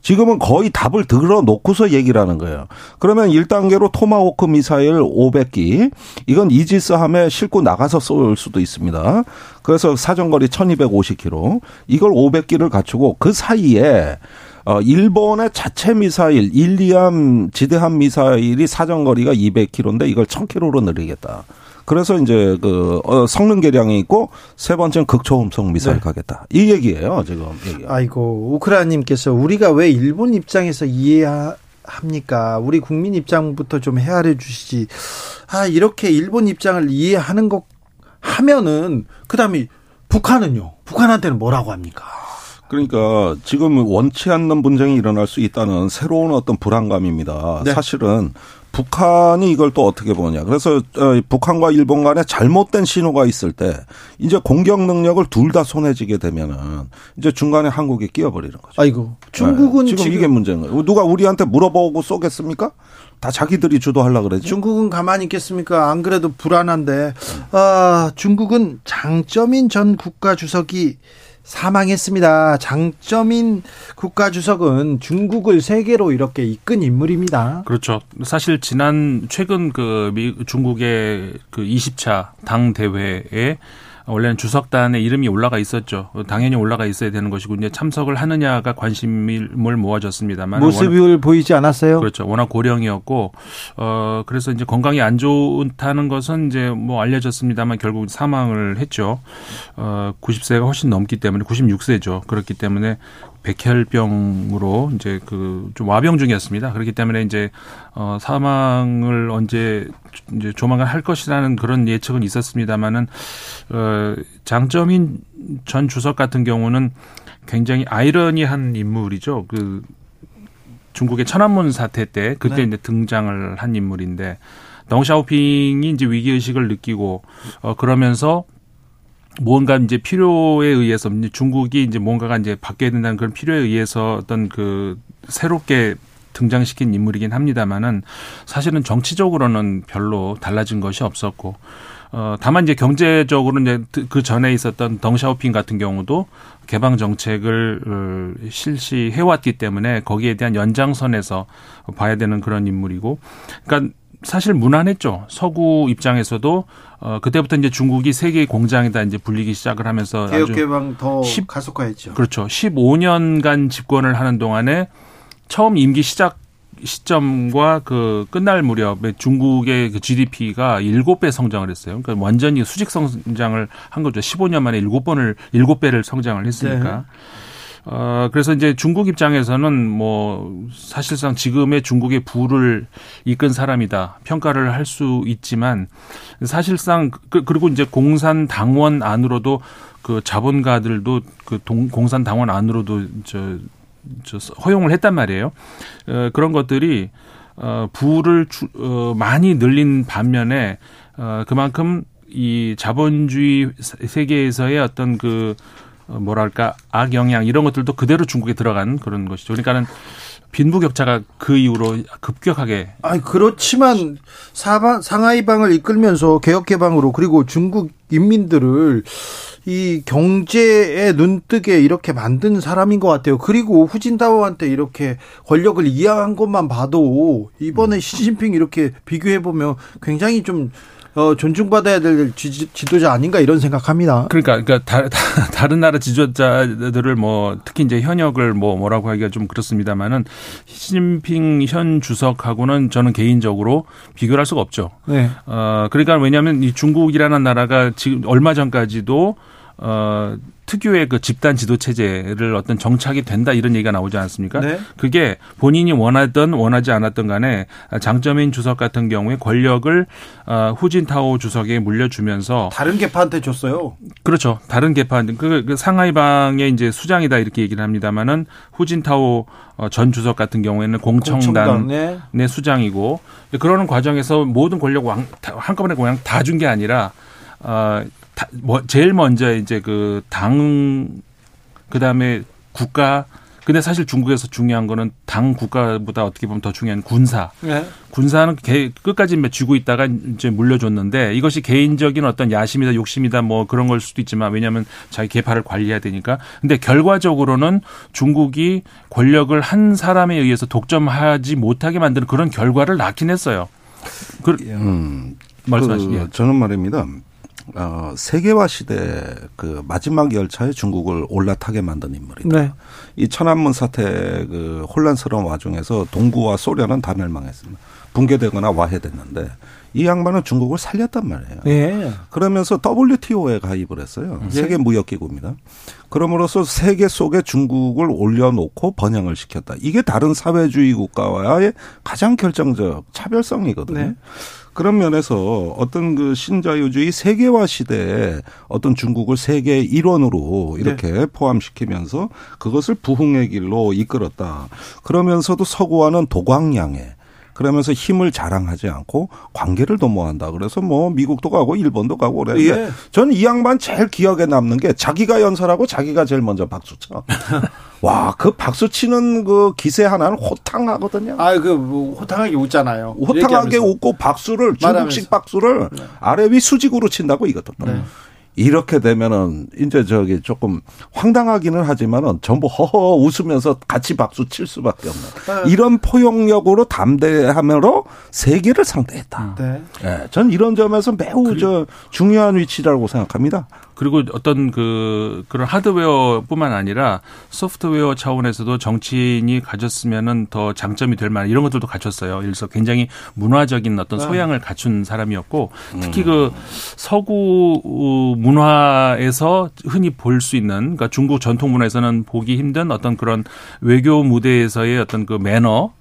지금은 거의 답을 들어놓고서 얘기를 하는 거예요. 그러면 1단계로 토마호크 미사일 500기 이건 이지스함에 싣고 나가서 쏠 수도 있습니다. 그래서 사정거리 1250km 이걸 500기를 갖추고 그 사이에 어, 일본의 자체 미사일, 일리암 지대함 미사일이 사정거리가 200km인데 이걸 1000km로 늘리겠다. 그래서 이제 그 어, 성능 개량이 있고 세 번째는 극초음속 미사일 네. 가겠다. 이 얘기예요, 지금. 얘기 아이고, 우크라이나 님께서 우리가 왜 일본 입장에서 이해합니까? 우리 국민 입장부터 좀 헤아려 주시지. 아, 이렇게 일본 입장을 이해하는 것 하면은 그다음에 북한은요. 북한한테는 뭐라고 합니까? 그러니까 지금 원치 않는 분쟁이 일어날 수 있다는 새로운 어떤 불안감입니다. 네. 사실은 북한이 이걸 또 어떻게 보느냐. 그래서 어, 북한과 일본 간에 잘못된 신호가 있을 때 이제 공격 능력을 둘 다 손에 쥐게 되면은 이제 중간에 한국이 끼어버리는 거죠. 아이고. 중국은 네. 지금, 지금, 이게 문제인 거예요. 누가 우리한테 물어보고 쏘겠습니까? 다 자기들이 주도하려 그러지. 중국은 가만히 있겠습니까? 안 그래도 불안한데. 아, 중국은 장점인 전 국가 주석이 사망했습니다. 장점인 국가주석은 중국을 세계로 이렇게 이끈 인물입니다. 그렇죠. 사실 지난 최근 그 미, 중국의 그 20차 당 대회에 원래는 주석단의 이름이 올라가 있었죠. 당연히 올라가 있어야 되는 것이고 이제 참석을 하느냐가 관심을 모아졌습니다만 모습을 워낙, 보이지 않았어요. 그렇죠. 워낙 고령이었고 어 그래서 이제 건강이 안 좋다는 것은 이제 뭐 알려졌습니다만 결국 사망을 했죠. 어 90세가 훨씬 넘기 때문에 96세죠. 그렇기 때문에 백혈병으로 이제 그 좀 와병 중이었습니다. 그렇기 때문에 이제 어 사망을 언제 이제 조만간 할 것이라는 그런 예측은 있었습니다만은 어 장점인 전 주석 같은 경우는 굉장히 아이러니한 인물이죠. 그 중국의 천안문 사태 때 그때 네. 이제 등장을 한 인물인데 덩샤오핑이 이제 위기 의식을 느끼고 어 그러면서 뭔가 이제 필요에 의해서 중국이 이제 뭔가가 이제 바뀌어야 된다는 그런 필요에 의해서 어떤 그 새롭게 등장시킨 인물이긴 합니다만은 사실은 정치적으로는 별로 달라진 것이 없었고 어 다만 이제 경제적으로 이제 그 전에 있었던 덩샤오핑 같은 경우도 개방 정책을 어, 실시해 왔기 때문에 거기에 대한 연장선에서 봐야 되는 그런 인물이고 그러니까 사실 무난했죠. 서구 입장에서도 어 그때부터 이제 중국이 세계 공장에다 이제 불리기 시작을 하면서 개혁 개방 더 10, 가속화했죠. 그렇죠. 15년간 집권을 하는 동안에 처음 임기 시작 시점과 그 끝날 무렵에 중국의 그 GDP가 7배 성장을 했어요. 그러니까 완전히 수직 성장을 한 거죠. 15년 만에 7번을 7배를 성장을 했으니까. 네. 어, 그래서 이제 중국 입장에서는 뭐 사실상 지금의 중국의 부를 이끈 사람이다 평가를 할 수 있지만 사실상 그, 그리고 이제 공산 당원 안으로도 그 자본가들도 그 동, 공산 당원 안으로도 저, 저 허용을 했단 말이에요. 어, 그런 것들이 어, 부를 주, 어, 많이 늘린 반면에 어, 그만큼 이 자본주의 세계에서의 어떤 그 어, 뭐랄까 악영향 이런 것들도 그대로 중국에 들어간 그런 것이죠. 그러니까는 빈부격차가 그 이후로 급격하게. 아니 그렇지만 사방 상하이방을 이끌면서 개혁개방으로 그리고 중국 인민들을 이 경제에 눈뜨게 이렇게 만든 사람인 것 같아요. 그리고 후진타오한테 이렇게 권력을 이양한 것만 봐도 이번에 시진핑 이렇게 비교해 보면 굉장히 좀 어, 존중받아야 될 지, 도자 아닌가 이런 생각합니다. 그러니까, 그러니까 다, 다, 른 나라 지도자들을 뭐 특히 이제 현역을 뭐 뭐라고 하기가 좀 그렇습니다만은 시진핑 현 주석하고는 저는 개인적으로 비교할 수가 없죠. 네. 어, 그러니까 왜냐하면 이 중국이라는 나라가 지금 얼마 전까지도 어, 특유의 그 집단 지도 체제를 어떤 정착이 된다 이런 얘기가 나오지 않습니까? 네. 그게 본인이 원하던 원하지 않았던 간에 장점인 주석 같은 경우에 권력을 어, 후진타오 주석에 물려주면서 다른 개파한테 줬어요. 그렇죠. 다른 개파한테 그, 그 상하이방의 이제 수장이다 이렇게 얘기를 합니다만은 후진타오 어, 전 주석 같은 경우에는 공청단의 네. 네. 수장이고 그러는 과정에서 모든 권력 왕, 한꺼번에 그냥 다 준 게 아니라 어, 뭐 제일 먼저 이제 그 당 그다음에 국가 근데 사실 중국에서 중요한 거는 당 국가보다 어떻게 보면 더 중요한 군사. 네. 군사는 개, 끝까지 쥐고 있다가 이제 물려줬는데 이것이 개인적인 어떤 야심이다 욕심이다 뭐 그런 걸 수도 있지만 왜냐하면 자기 개파를 관리해야 되니까. 근데 결과적으로는 중국이 권력을 한 사람에 의해서 독점하지 못하게 만드는 그런 결과를 낳긴 했어요. 그, 음, 말씀하시죠. 그, 저는 말입니다. 어, 세계화 시대 그 마지막 열차에 중국을 올라타게 만든 인물이다. 네. 이 천안문 사태 그 혼란스러운 와중에서 동구와 소련은 다 멸망했습니다. 붕괴되거나 와해됐는데 이 양반은 중국을 살렸단 말이에요. 예. 그러면서 WTO에 가입을 했어요. 예. 세계 무역기구입니다. 그럼으로써 세계 속에 중국을 올려놓고 번영을 시켰다. 이게 다른 사회주의 국가와의 가장 결정적 차별성이거든요. 네. 그런 면에서 어떤 그 신자유주의 세계화 시대에 어떤 중국을 세계 일원으로 이렇게 네. 포함시키면서 그것을 부흥의 길로 이끌었다. 그러면서도 서구와는 도광양에 그러면서 힘을 자랑하지 않고 관계를 도모한다. 그래서 뭐 미국도 가고 일본도 가고 그래. 예. 저는 이 양반 제일 기억에 남는 게 자기가 연설하고 자기가 제일 먼저 박수 쳐. 와, 그 박수 치는 그 기세 하나는 호탕하거든요. 아, 그 뭐 호탕하게 웃잖아요. 호탕하게 얘기하면서. 웃고 박수를 중국식 말하면서. 박수를 네. 아래 위 수직으로 친다고 이것도. 네. 이렇게 되면은 이제 저기 조금 황당하기는 하지만은 전부 허허 웃으면서 같이 박수 칠 수밖에 없는 네. 이런 포용력으로 담대함으로 세계를 상대했다. 네. 네. 전 이런 점에서 매우 그, 저 중요한 위치라고 생각합니다. 그리고 어떤 그 그런 하드웨어뿐만 아니라 소프트웨어 차원에서도 정치인이 가졌으면은 더 장점이 될 만한 이런 것들도 갖췄어요. 그래서 굉장히 문화적인 어떤 네. 소양을 갖춘 사람이었고 특히 그 서구 문화에서 흔히 볼 수 있는 그러니까 중국 전통 문화에서는 보기 힘든 어떤 그런 외교 무대에서의 어떤 그 매너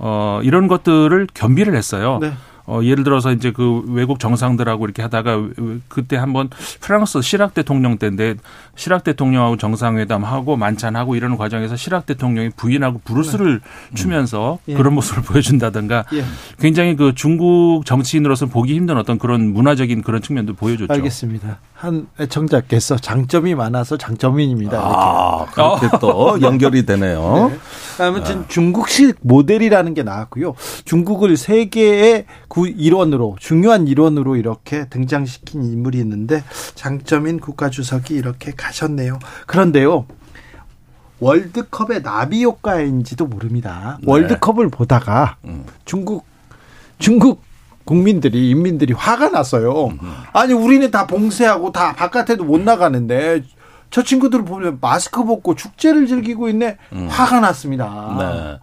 어 이런 것들을 겸비를 했어요. 네. 어, 예를 들어서 이제 그 외국 정상들하고 이렇게 하다가 그때 한번 프랑스 시락 대통령 때인데 시락 대통령하고 정상회담하고 만찬하고 이러는 과정에서 시락 대통령이 부인하고 브루스를 네. 추면서 음. 예. 그런 모습을 보여준다든가 예. 굉장히 그 중국 정치인으로서 보기 힘든 어떤 그런 문화적인 그런 측면도 보여줬죠. 알겠습니다. 한 애청자께서 장점이 많아서 장점인입니다. 아, 그렇게 또 연결이 되네요. 네. 아무튼 네. 중국식 모델이라는 게 나왔고요. 중국을 세계의 구 일원으로 중요한 일원으로 이렇게 등장시킨 인물이 있는데 장점인 국가주석이 이렇게 가셨네요. 그런데요. 월드컵의 나비 효과인지도 모릅니다. 네. 월드컵을 보다가 음. 중국 중국 국민들이 인민들이 화가 났어요. 아니 우리는 다 봉쇄하고 다 바깥에도 못 나가는데 저 친구들을 보면 마스크 벗고 축제를 즐기고 있네. 음. 화가 났습니다. 네.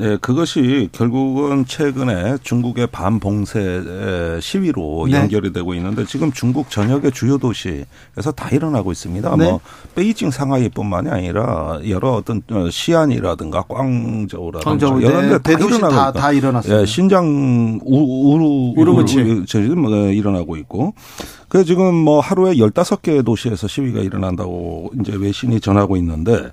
예, 그것이 결국은 최근에 중국의 반봉쇄 시위로 네. 연결이 되고 있는데 지금 중국 전역의 주요 도시에서 다 일어나고 있습니다. 네. 뭐 베이징, 상하이뿐만이 아니라 여러 어떤 어, 시안이라든가 꽝저우라든가 여러 네. 데 대도시 다, 다 일어났어요. 예, 신장 우, 우루 우르무치 지금 일어나고 있고 그 지금 뭐 하루에 15개 도시에서 시위가 일어난다고 이제 외신이 전하고 있는데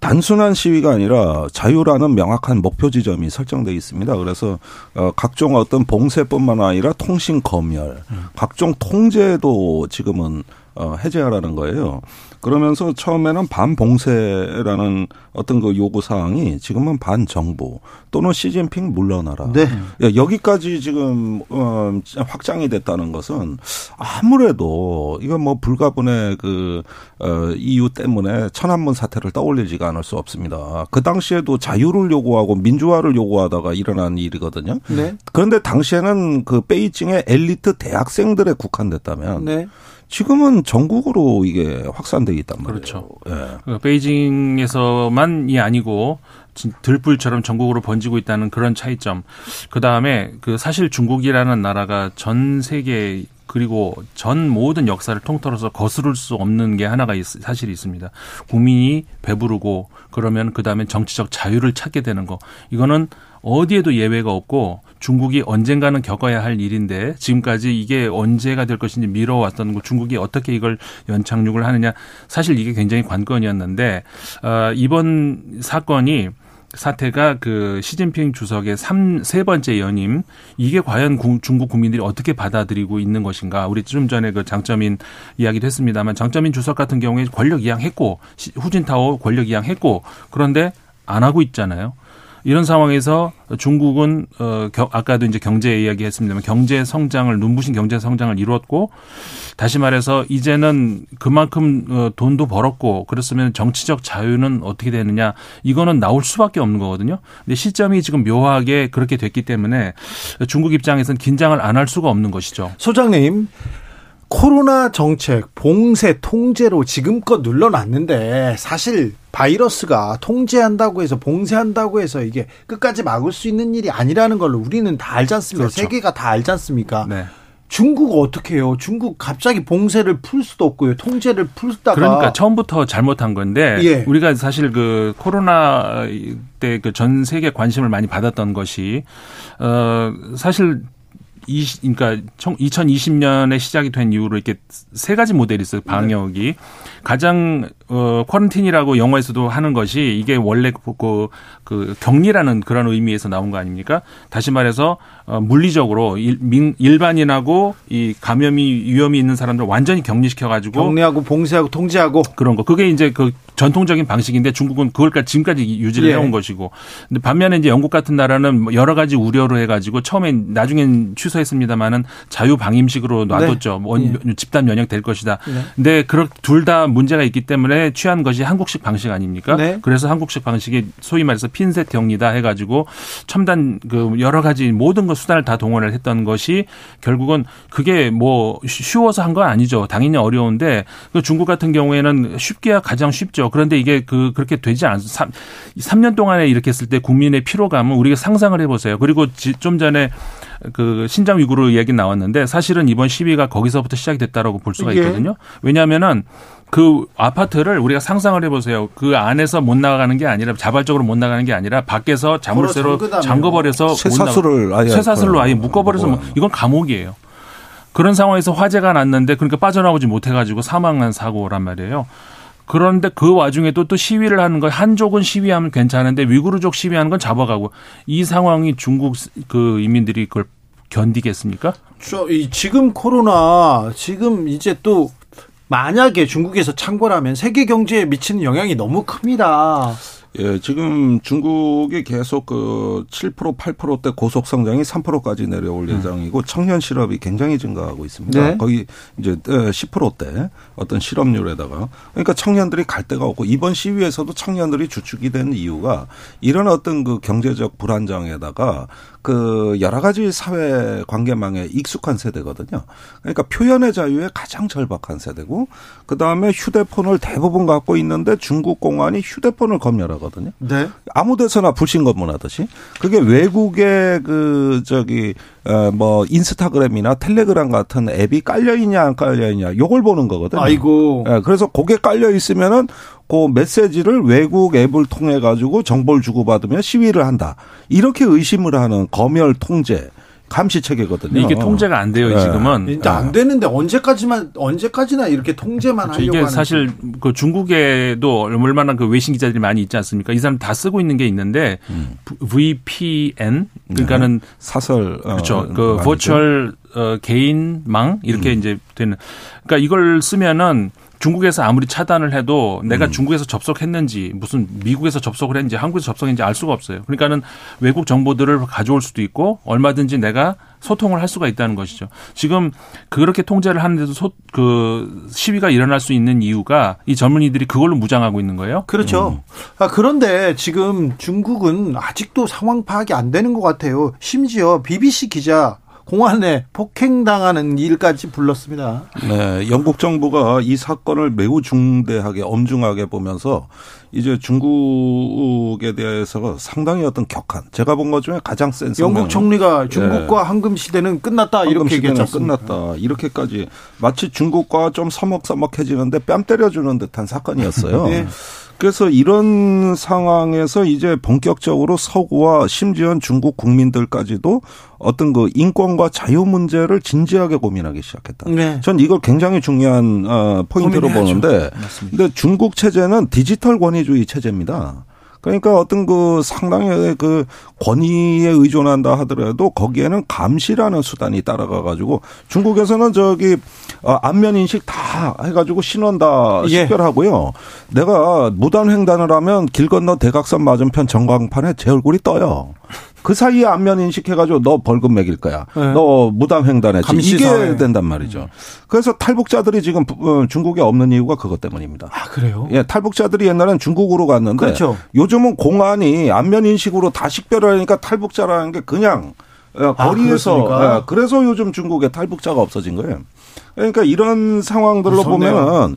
단순한 시위가 아니라 자유라는 명확한 목표 지점이 설정돼 있습니다. 그래서 어 각종 어떤 봉쇄뿐만 아니라 통신 검열, 각종 통제도 지금은 어 해제하라는 거예요. 그러면서 처음에는 반봉쇄라는 어떤 그 요구 사항이 지금은 반정부 또는 시진핑 물러나라. 네. 여기까지 지금 어 확장이 됐다는 것은 아무래도 이건 뭐 불가분의 그 어, 이유 때문에 천안문 사태를 떠올리지가 않을 수 없습니다. 그 당시에도 자유를 요구하고 민주화를 요구하다가 일어난 일이거든요. 네. 그런데 당시에는 그 베이징의 엘리트 대학생들에 국한됐다면 네. 지금은 전국으로 이게 확산돼 있단 말이에요. 그렇죠. 예. 베이징에서만이 아니고 들불처럼 전국으로 번지고 있다는 그런 차이점. 그 다음에 그 사실 중국이라는 나라가 전 세계 그리고 전 모든 역사를 통틀어서 거스를 수 없는 게 하나가 있, 사실이 있습니다. 국민이 배부르고 그러면 그 다음에 정치적 자유를 찾게 되는 거. 이거는 어디에도 예외가 없고 중국이 언젠가는 겪어야 할 일인데 지금까지 이게 언제가 될 것인지 미뤄왔던 거 중국이 어떻게 이걸 연착륙을 하느냐 사실 이게 굉장히 관건이었는데 어, 이번 사건이 사태가 그 시진핑 주석의 3, 세 번째 연임 이게 과연 구, 중국 국민들이 어떻게 받아들이고 있는 것인가 우리 좀 전에 그 장점인 이야기도 했습니다만 장점인 주석 같은 경우에 권력 이양했고 후진타오 권력 이양했고 그런데 안 하고 있잖아요. 이런 상황에서 중국은 어 아까도 이제 경제 이야기 했습니다만 경제 성장을 눈부신 경제 성장을 이루었고 다시 말해서 이제는 그만큼 어 돈도 벌었고 그렇으면 정치적 자유는 어떻게 되느냐 이거는 나올 수밖에 없는 거거든요. 근데 시점이 지금 묘하게 그렇게 됐기 때문에 중국 입장에서는 긴장을 안 할 수가 없는 것이죠. 소장님 코로나 정책 봉쇄 통제로 지금껏 눌러놨는데 사실 바이러스가 통제한다고 해서 봉쇄한다고 해서 이게 끝까지 막을 수 있는 일이 아니라는 걸 우리는 다 알지 않습니까? 그렇죠. 세계가 다 알지 않습니까? 네. 중국 어떻게 해요? 중국 갑자기 봉쇄를 풀 수도 없고요. 통제를 풀다가 그러니까 처음부터 잘못한 건데 예. 우리가 사실 그 코로나 때 그 전 세계 관심을 많이 받았던 것이 어 사실 이 그러니까 2020년에 시작이 된 이후로 이렇게 세 가지 모델이 있어요. 방역이 네. 가장 어 쿼런틴이라고 영어에서도 하는 것이 이게 원래 그, 그 격리라는 그런 의미에서 나온 거 아닙니까? 다시 말해서 어 물리적으로 일, 민, 일반인하고 이 감염이 위험이 있는 사람들 완전히 격리시켜 가지고 격리하고 봉쇄하고 통제하고 그런 거. 그게 이제 그 전통적인 방식인데 중국은 그걸까지 지금까지 유지를 예. 해온 것이고. 근데 반면에 이제 영국 같은 나라는 뭐 여러 가지 우려로 해가지고 처음엔 나중엔 취소했습니다만은 자유 방임식으로 놔뒀죠. 네. 뭐 예. 집단 면역 될 것이다. 네. 근데 그런 둘다 문제가 있기 때문에 취한 것이 한국식 방식 아닙니까? 네. 그래서 한국식 방식이 소위 말해서 핀셋 격리다 해가지고 첨단 그 여러 가지 모든 것 수단을 다 동원을 했던 것이 결국은 그게 뭐 쉬워서 한 건 아니죠. 당연히 어려운데 그 중국 같은 경우에는 쉽게야 가장 쉽죠. 그런데 이게 그 그렇게 되지 않 3, 3년 동안에 이렇게 했을 때 국민의 피로감은 우리가 상상을 해 보세요. 그리고 좀 전에 그 신장 위구르 얘기 나왔는데 사실은 이번 시위가 거기서부터 시작이 됐다라고 볼 수가 있거든요. 왜냐하면은 그 아파트를 우리가 상상을 해보세요. 그 안에서 못 나가는 게 아니라 자발적으로 못 나가는 게 아니라 밖에서 자물쇠로 잠궈버려서 쇠사슬을 아예 쇠사슬로 아예 묶어버려서 뭐 이건 감옥이에요. 그런 상황에서 화재가 났는데 그러니까 빠져나오지 못해가지고 사망한 사고란 말이에요. 그런데 그 와중에도 또 시위를 하는 거 한족은 시위하면 괜찮은데 위구르족 시위하는 건 잡아가고 이 상황이 중국 그 이민들이 그걸 견디겠습니까? 저, 이 지금 코로나 지금 이제 또 만약에 중국에서 창궐하면 세계 경제에 미치는 영향이 너무 큽니다. 예, 지금 중국이 계속 그 7% 8%대 고속 성장이 3%까지 내려올 음. 예정이고 청년 실업이 굉장히 증가하고 있습니다. 네. 거기 이제 10%대 어떤 실업률에다가 그러니까 청년들이 갈 데가 없고 이번 시위에서도 청년들이 주축이 된 이유가 이런 어떤 그 경제적 불안정에다가 그 여러 가지 사회 관계망에 익숙한 세대거든요. 그러니까 표현의 자유에 가장 절박한 세대고 그 다음에 휴대폰을 대부분 갖고 있는데 중국 공안이 휴대폰을 검열하거든요. 네. 아무데서나 불신 검문하듯이 그게 외국의 그 저기 어뭐 인스타그램이나 텔레그램 같은 앱이 깔려 있냐 안 깔려 있냐 요걸 보는 거거든요. 아이고. 예, 그래서 그게 깔려 있으면은 그 메시지를 외국 앱을 통해 가지고 정보를 주고받으면 시위를 한다. 이렇게 의심을 하는 검열 통제 감시 체계거든요. 이게 통제가 안 돼요, 네. 지금은. 일단 안 되는데 언제까지만 언제까지나 이렇게 통제만 그렇죠. 하려고 이게 사실 그 중국에도 얼마나 그 외신 기자들이 많이 있지 않습니까? 이 사람 다 쓰고 있는 게 있는데 음. VPN 그러니까는 네. 사설 어, 그렇죠. 그 버추얼 어, 개인망 이렇게 음. 이제 되는 그러니까 이걸 쓰면은 중국에서 아무리 차단을 해도 내가 음. 중국에서 접속했는지 무슨 미국에서 접속을 했는지 한국에서 접속했는지 알 수가 없어요. 그러니까는 외국 정보들을 가져올 수도 있고 얼마든지 내가 소통을 할 수가 있다는 것이죠. 지금 그렇게 통제를 하는데도 소, 그 시위가 일어날 수 있는 이유가 이 젊은이들이 그걸로 무장하고 있는 거예요. 그렇죠. 음. 아, 그런데 지금 중국은 아직도 상황 파악이 안 되는 것 같아요. 심지어 BBC 기자 공안에 폭행당하는 일까지 불렀습니다. 네, 영국 정부가 이 사건을 매우 중대하게 엄중하게 보면서 이제 중국에 대해서 상당히 어떤 격한 제가 본 것 중에 가장 센 영국 총리가 중국과 네. 황금 시대는 끝났다 이렇게 얘기했죠. 끝났다 이렇게까지 마치 중국과 좀 서먹서먹해지는데 뺨 때려주는 듯한 사건이었어요. 네. 그래서 이런 상황에서 이제 본격적으로 서구와 심지어 중국 국민들까지도 어떤 그 인권과 자유 문제를 진지하게 고민하기 시작했다. 네. 전 이걸 굉장히 중요한 어, 포인트로 보는데, 맞습니다. 근데 중국 체제는 디지털 권위주의 체제입니다. 그러니까 어떤 그 상당히 그 권위에 의존한다 하더라도 거기에는 감시라는 수단이 따라가 가지고 중국에서는 저기 어, 안면 인식 다 해가지고 신원 다 예. 식별하고요. 내가 무단 횡단을 하면 길 건너 대각선 맞은편 전광판에 제 얼굴이 떠요. 그 사이에 안면 인식해가지고 너 벌금 매길 거야. 네. 너 무단 횡단했지. 이게 된단 말이죠. 음. 그래서 탈북자들이 지금 어, 중국에 없는 이유가 그것 때문입니다. 아 그래요? 예, 탈북자들이 옛날엔 중국으로 갔는데 그렇죠. 요즘은 공안이 안면 인식으로 다 식별을 하니까 탈북자라는 게 그냥 어, 아, 거리에서 아, 그래서 요즘 중국에 탈북자가 없어진 거예요. 그러니까 이런 상황들로 무섭네요. 보면은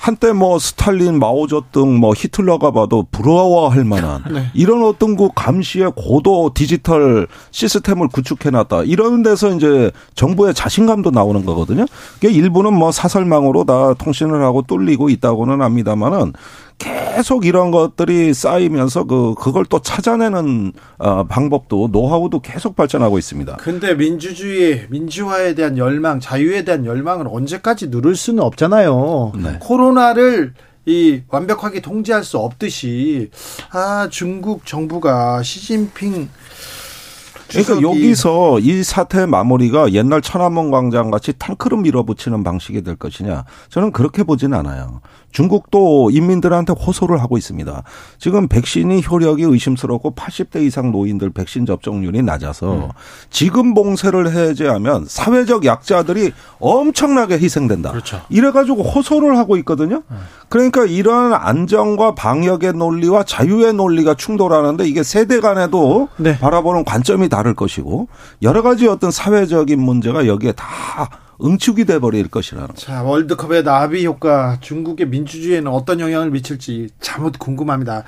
한때 뭐 스탈린, 마오쩌둥, 뭐 히틀러가 봐도 부러워할 만한 네. 이런 어떤 그 감시의 고도 디지털 시스템을 구축해놨다. 이런 데서 이제 정부의 자신감도 나오는 거거든요. 그게 일부는 뭐 사설망으로 다 통신을 하고 뚫리고 있다고는 합니다만은 계속 이런 것들이 쌓이면서 그 그걸 또 찾아내는 어 방법도 노하우도 계속 발전하고 있습니다. 근데 민주주의, 민주화에 대한 열망, 자유에 대한 열망을 언제까지 누를 수는 없잖아요. 네. 코로나를 이 완벽하게 통제할 수 없듯이 아 중국 정부가 시진핑 그러니까 여기서 이 사태 마무리가 옛날 천안문 광장 같이 탱크로 밀어붙이는 방식이 될 것이냐 저는 그렇게 보진 않아요. 중국도 인민들한테 호소를 하고 있습니다. 지금 백신이 효력이 의심스럽고 80대 이상 노인들 백신 접종률이 낮아서 음. 지금 봉쇄를 해제하면 사회적 약자들이 엄청나게 희생된다. 그렇죠. 이래가지고 호소를 하고 있거든요. 음. 그러니까 이러한 안정과 방역의 논리와 자유의 논리가 충돌하는데 이게 세대 간에도 네. 바라보는 관점이 다를 것이고 여러 가지 어떤 사회적인 문제가 여기에 다 응축이 돼 버릴 것이라는. 자, 월드컵의 나비 효과 중국의 민주주의에는 어떤 영향을 미칠지 참 궁금합니다.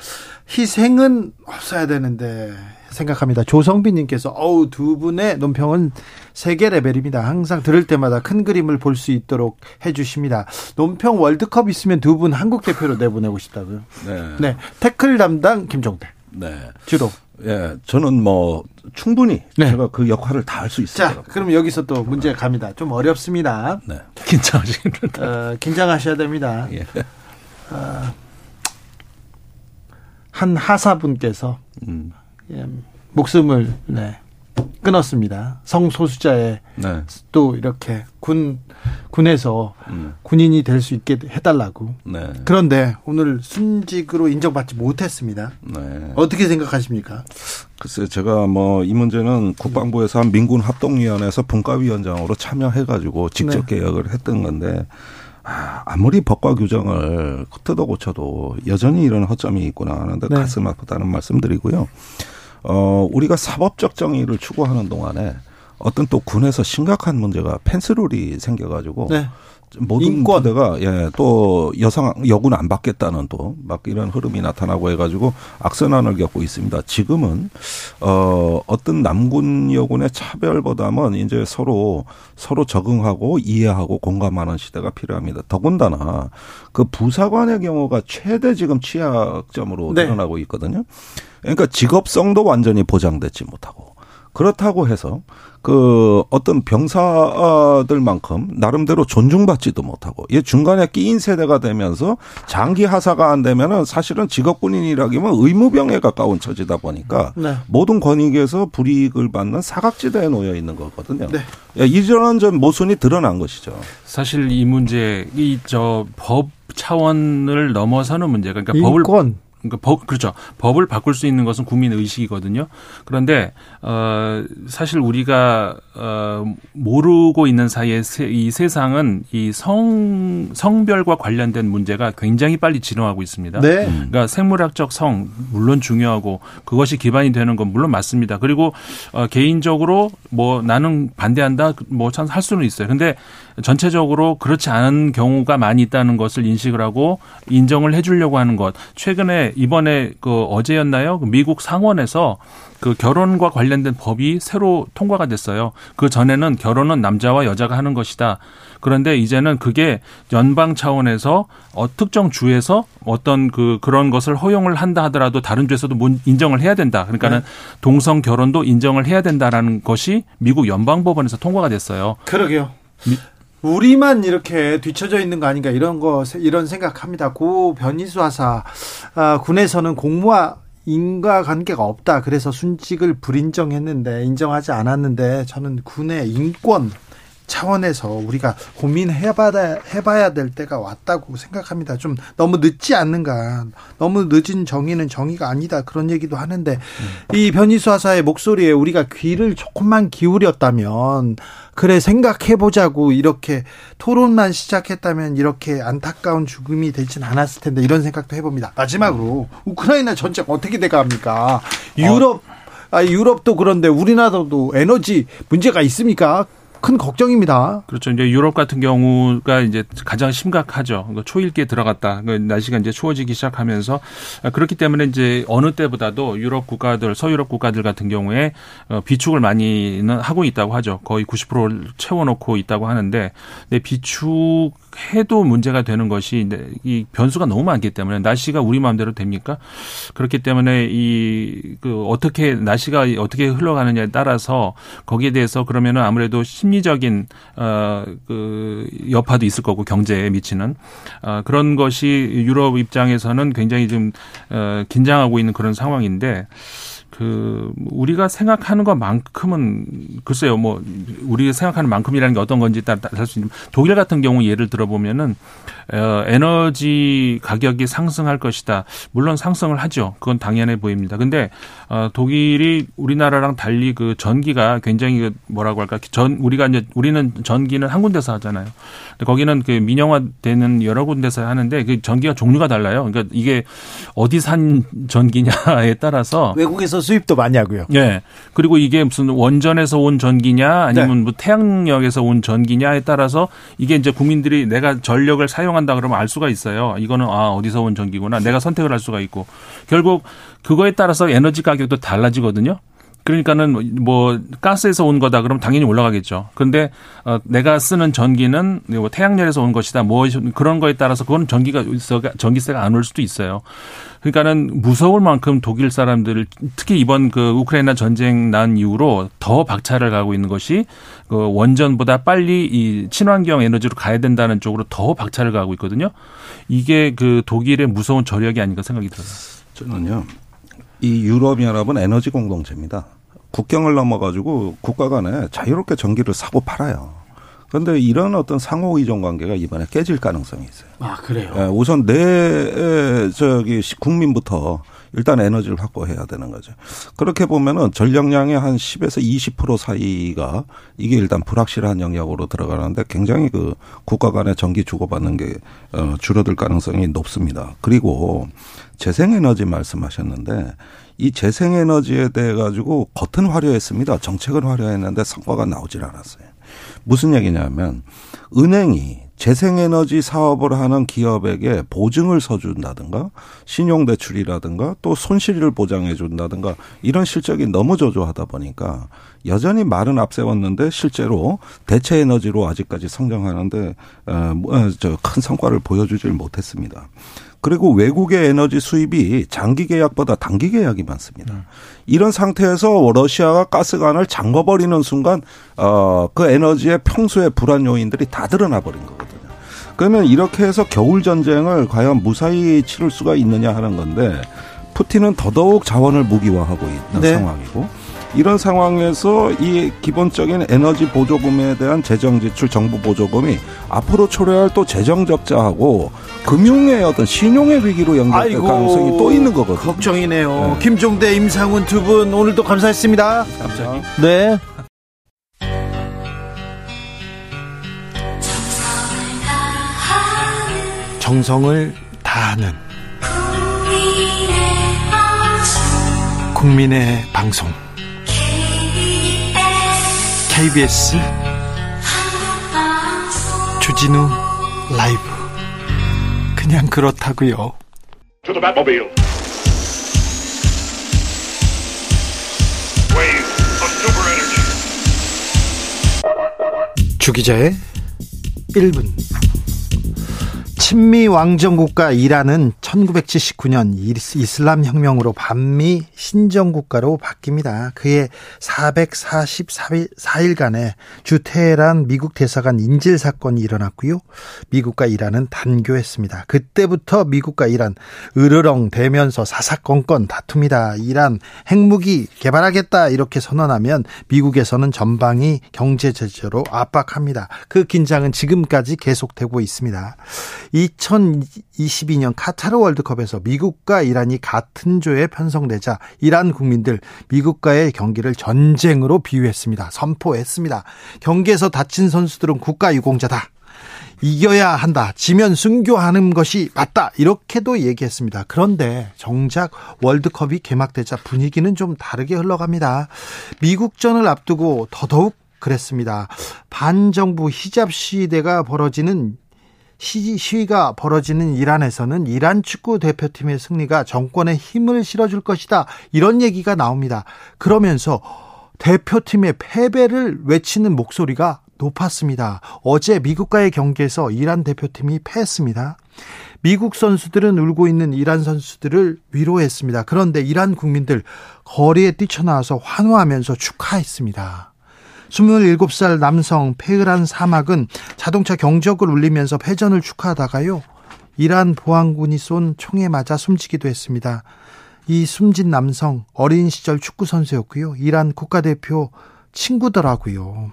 희생은 없어야 되는데 생각합니다. 조성빈 님께서 어우 두 분의 논평은 세계 레벨입니다. 항상 들을 때마다 큰 그림을 볼 수 있도록 해 주십니다. 논평 월드컵 있으면 두 분 한국 대표로 내보내고 싶다고요. 네. 네. 태클 담당 김종대. 네. 주로 예, 저는 뭐 충분히 네. 제가 그 역할을 다 할 수 있어요. 자, 그럼 여기서 또 문제 갑니다. 좀 어렵습니다. 네. 긴장하시는다. 어, 긴장하셔야 됩니다. 예. 어, 한 하사분께서 음. 예, 목숨을 네, 끊었습니다. 성소수자의 네. 또 이렇게 군 군에서 음. 군인이 될 수 있게 해달라고. 네. 그런데 오늘 순직으로 인정받지 못했습니다. 네. 어떻게 생각하십니까? 글쎄 제가 뭐 이 문제는 국방부에서 한 민군 합동위원회에서 분과위원장으로 참여해가지고 직접 네. 개혁을 했던 건데. 아, 아무리 법과 규정을 뜯어 고쳐도 여전히 이런 허점이 있구나 하는데 네. 가슴 아프다는 말씀드리고요. 어 우리가 사법적 정의를 추구하는 동안에 어떤 또 군에서 심각한 문제가 펜스룰이 생겨가지고 네. 모든. 부대가 예, 또 여성 여군 안 받겠다는 또 막 이런 흐름이 나타나고 해가지고 악순환을 겪고 있습니다. 지금은 어 어떤 남군 여군의 차별보다는 이제 서로 서로 적응하고 이해하고 공감하는 시대가 필요합니다. 더군다나 그 부사관의 경우가 최대 지금 취약점으로 네. 드러나고 있거든요. 그러니까 직업성도 완전히 보장되지 못하고 그렇다고 해서 그 어떤 병사들만큼 나름대로 존중받지도 못하고 이 중간에 끼인 세대가 되면서 장기 하사가 안 되면은 사실은 직업군인이라기면 의무병에 가까운 처지다 보니까 네. 모든 권익에서 불이익을 받는 사각지대에 놓여 있는 거거든요. 네. 예, 이전한 전 모순이 드러난 것이죠. 사실 이 문제 이 저 법 차원을 넘어서는 문제가 그러니까 인권. 법을 그러니까 법 그렇죠. 법을 바꿀 수 있는 것은 국민 의식이거든요. 그런데 어 사실 우리가 어 모르고 있는 사이에 이 세상은 이 성 성별과 관련된 문제가 굉장히 빨리 진화하고 있습니다. 네. 그러니까 생물학적 성 물론 중요하고 그것이 기반이 되는 건 물론 맞습니다. 그리고 어 개인적으로 뭐 나는 반대한다 뭐 참 할 수는 있어요. 근데 전체적으로 그렇지 않은 경우가 많이 있다는 것을 인식을 하고 인정을 해주려고 하는 것. 최근에 이번에 그 어제였나요? 그 미국 상원에서 그 결혼과 관련된 법이 새로 통과가 됐어요. 그 전에는 결혼은 남자와 여자가 하는 것이다. 그런데 이제는 그게 연방 차원에서 어, 특정 주에서 어떤 그 그런 것을 허용을 한다 하더라도 다른 주에서도 인정을 해야 된다. 그러니까는 네. 동성 결혼도 인정을 해야 된다라는 것이 미국 연방 법원에서 통과가 됐어요. 그러게요. 미, 우리만 이렇게 뒤쳐져 있는 거 아닌가 이런 거 이런 생각합니다. 고 변희수 하사 아, 군에서는 공무와 인과관계가 없다. 그래서 순직을 불인정했는데 인정하지 않았는데 저는 군의 인권 차원에서 우리가 고민해봐야 해봐야 될 때가 왔다고 생각합니다. 좀 너무 늦지 않는가. 너무 늦은 정의는 정의가 아니다. 그런 얘기도 하는데 음. 이 변희수 하사의 목소리에 우리가 귀를 조금만 기울였다면 그래 생각해보자고 이렇게 토론만 시작했다면 이렇게 안타까운 죽음이 되진 않았을 텐데 이런 생각도 해봅니다. 마지막으로 우크라이나 전쟁 어떻게 돼갑니까? 유럽 어. 아, 유럽도 그런데 우리나라도 에너지 문제가 있습니까? 큰 걱정입니다. 그렇죠. 이제 유럽 같은 경우가 이제 가장 심각하죠. 그러니까 초일기에 들어갔다. 그러니까 날씨가 이제 추워지기 시작하면서 그렇기 때문에 이제 어느 때보다도 유럽 국가들, 서유럽 국가들 같은 경우에 어, 비축을 많이는 하고 있다고 하죠. 거의 90%를 채워놓고 있다고 하는데 비축 해도 문제가 되는 것이 이 변수가 너무 많기 때문에 날씨가 우리 마음대로 됩니까? 그렇기 때문에 이 그 어떻게 날씨가 어떻게 흘러가느냐에 따라서 거기에 대해서 그러면은 아무래도 심리적인 어그 여파도 있을 거고 경제에 미치는 어 그런 것이 유럽 입장에서는 굉장히 좀 어 긴장하고 있는 그런 상황인데 그 우리가 생각하는 것만큼은 글쎄요 뭐 우리가 생각하는 만큼이라는 게 어떤 건지 따라 할수 있는 독일 같은 경우 예를 들어보면은 어, 에너지 가격이 상승할 것이다. 물론 상승을 하죠. 그건 당연해 보입니다. 근데 어, 독일이 우리나라랑 달리 그 전기가 굉장히 그 뭐라고 할까? 전 우리가 이제 우리는 전기는 한 군데서 하잖아요. 근데 거기는 그 민영화되는 여러 군데서 하는데 그 전기가 종류가 달라요. 그러니까 이게 어디 산 전기냐에 따라서 외국에서 수 입도 많이 하고요. 예. 그리고 이게 무슨 원전에서 온 전기냐 아니면 네. 뭐 태양력에서 온 전기냐에 따라서 이게 이제 국민들이 내가 전력을 사용한다 그러면 알 수가 있어요. 이거는 아 어디서 온 전기구나. 내가 선택을 할 수가 있고 결국 그거에 따라서 에너지 가격도 달라지거든요. 그러니까는 뭐 가스에서 온 거다 그러면 당연히 올라가겠죠. 그런데 어 내가 쓰는 전기는 뭐 태양열에서 온 것이다. 뭐 그런 거에 따라서 그건 전기가 전기세가 안 올 수도 있어요. 그러니까는 무서울 만큼 독일 사람들 특히 이번 그 우크라이나 전쟁 난 이후로 더 박차를 가고 있는 것이 그 원전보다 빨리 이 친환경 에너지로 가야 된다는 쪽으로 더 박차를 가고 있거든요. 이게 그 독일의 무서운 저력이 아닌가 생각이 들어요. 저는요. 이 유럽연합은 에너지 공동체입니다. 국경을 넘어가지고 국가 간에 자유롭게 전기를 사고 팔아요. 그런데 이런 어떤 상호 의존 관계가 이번에 깨질 가능성이 있어요. 아 그래요. 예, 우선 내 저기 국민부터 일단 에너지를 확보해야 되는 거죠. 그렇게 보면은 전력량의 한 10에서 20% 사이가 이게 일단 불확실한 영역으로 들어가는데 굉장히 그 국가 간의 전기 주고받는 게 어, 줄어들 가능성이 높습니다. 그리고 재생에너지 말씀하셨는데 이 재생에너지에 대해 가지고 겉은 화려했습니다. 정책은 화려했는데 성과가 나오질 않았어요. 무슨 얘기냐면 은행이 재생에너지 사업을 하는 기업에게 보증을 서준다든가 신용대출이라든가 또 손실을 보장해 준다든가 이런 실적이 너무 저조하다 보니까 여전히 말은 앞세웠는데 실제로 대체 에너지로 아직까지 성장하는데 어, 뭐, 저큰 성과를 보여주질 못했습니다. 그리고 외국의 에너지 수입이 장기 계약보다 단기 계약이 많습니다. 음. 이런 상태에서 러시아가 가스관을 잠궈버리는 순간 어 그 에너지의 평소의 불안 요인들이 다 드러나 버린 거거든요. 그러면 이렇게 해서 겨울 전쟁을 과연 무사히 치를 수가 있느냐 하는 건데 푸틴은 더더욱 자원을 무기화하고 있는 네. 상황이고 이런 상황에서 이 기본적인 에너지 보조금에 대한 재정 지출 정부 보조금이 앞으로 초래할 또 재정 적자하고 금융의 어떤 신용의 위기로 연결될 아이고, 가능성이 또 있는 거거든요. 걱정이네요. 네. 김종대, 임상훈 두 분 오늘도 감사했습니다. 감사합니다. 네. 정성을 다하는 국민의 방송 KBS 주진우 라이브. 그냥 그렇다고요. 주 기자의 1분 친미 왕정 국가 이란은 1979년 이슬람 혁명으로 반미 신정 국가로 바뀝니다. 그해 444일간의 주테헤란 미국 대사관 인질 사건이 일어났고요. 미국과 이란은 단교했습니다. 그때부터 미국과 이란 으르렁 대면서 사사건건 다툽니다. 이란 핵무기 개발하겠다 이렇게 선언하면 미국에서는 전방위 경제 제재로 압박합니다. 그 긴장은 지금까지 계속되고 있습니다. 2022년 카타르 월드컵에서 미국과 이란이 같은 조에 편성되자 이란 국민들 미국과의 경기를 전쟁으로 비유했습니다. 선포했습니다. 경기에서 다친 선수들은 국가 유공자다. 이겨야 한다. 지면 순교하는 것이 맞다. 이렇게도 얘기했습니다. 그런데 정작 월드컵이 개막되자 분위기는 좀 다르게 흘러갑니다. 미국전을 앞두고 더더욱 그랬습니다. 반정부 히잡 시대가 벌어지는 시위가 벌어지는 이란에서는 이란 축구 대표팀의 승리가 정권에 힘을 실어줄 것이다. 이런 얘기가 나옵니다. 그러면서 대표팀의 패배를 외치는 목소리가 높았습니다. 어제 미국과의 경기에서 이란 대표팀이 패했습니다. 미국 선수들은 울고 있는 이란 선수들을 위로했습니다. 그런데 이란 국민들 거리에 뛰쳐나와서 환호하면서 축하했습니다. 27살 남성 페흐란 사막은 자동차 경적을 울리면서 패전을 축하하다가요. 이란 보안군이 쏜 총에 맞아 숨지기도 했습니다. 이 숨진 남성 어린 시절 축구 선수였고요. 이란 국가대표 친구더라고요.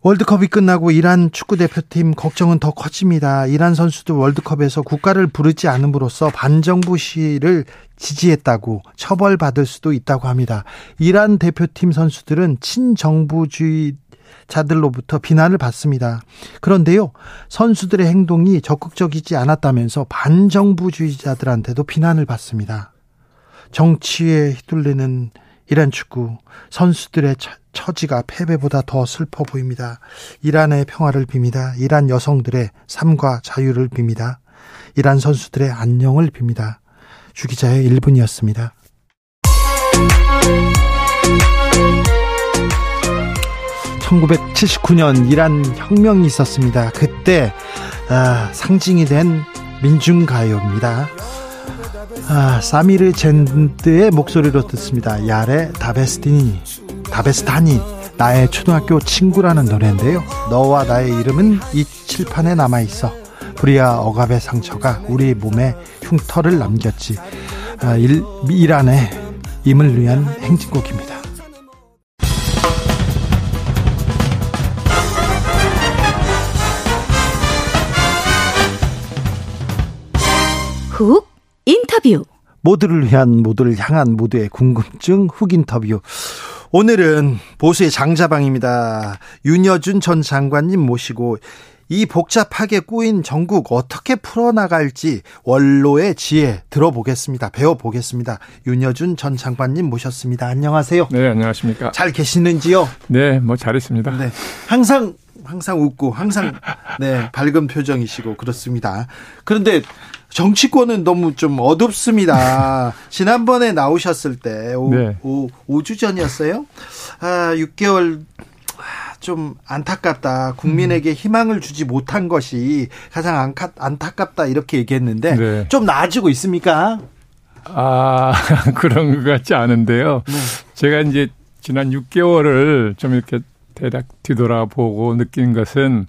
월드컵이 끝나고 이란 축구 대표팀 걱정은 더 커집니다. 이란 선수들 월드컵에서 국가를 부르지 않음으로써 반정부 시를 지지했다고 처벌받을 수도 있다고 합니다. 이란 대표팀 선수들은 친정부주의 자들로부터 비난을 받습니다. 그런데요, 선수들의 행동이 적극적이지 않았다면서 반정부주의자들한테도 비난을 받습니다. 정치에 휘둘리는 이란 축구 선수들의 처지가 패배보다 더 슬퍼 보입니다. 이란의 평화를 빕니다. 이란 여성들의 삶과 자유를 빕니다. 이란 선수들의 안녕을 빕니다. 주기자의 1분이었습니다. (1979년) 이란 혁명이 있었습니다. 그때 아, 상징이 된 민중가요입니다. 아, 사미르 젠드의 목소리로 듣습니다. 야레 다베스티니, 다베스타니, 나의 초등학교 친구라는 노래인데요. 너와 나의 이름은 이 칠판에 남아있어. 불이야 억압의 상처가 우리 몸에 흉터를 남겼지. 아, 일, 이란의 임을 위한 행진곡입니다. 훅 인터뷰 모두를 위한 모두를 향한 모두의 궁금증 훅 인터뷰. 오늘은 보수의 장자방입니다. 윤여준 전 장관님 모시고 이 복잡하게 꾸인 전국 어떻게 풀어나갈지 원로의 지혜 들어보겠습니다. 배워보겠습니다. 윤여준 전 장관님 모셨습니다. 안녕하세요. 네, 안녕하십니까. 잘 계시는지요? 네, 뭐 잘했습니다. 네. 항상 항상 웃고 항상 네 밝은 표정이시고 그렇습니다. 그런데 정치권은 너무 좀 어둡습니다. 지난번에 나오셨을 때 오, 네. 오, 5주 전이었어요. 아, 6개월 좀 안타깝다. 국민에게 희망을 주지 못한 것이 가장 안타, 안타깝다 이렇게 얘기했는데 네. 좀 나아지고 있습니까? 아 그런 것 같지 않은데요. 네. 제가 이제 지난 6개월을 좀 이렇게 대략 뒤돌아보고 느낀 것은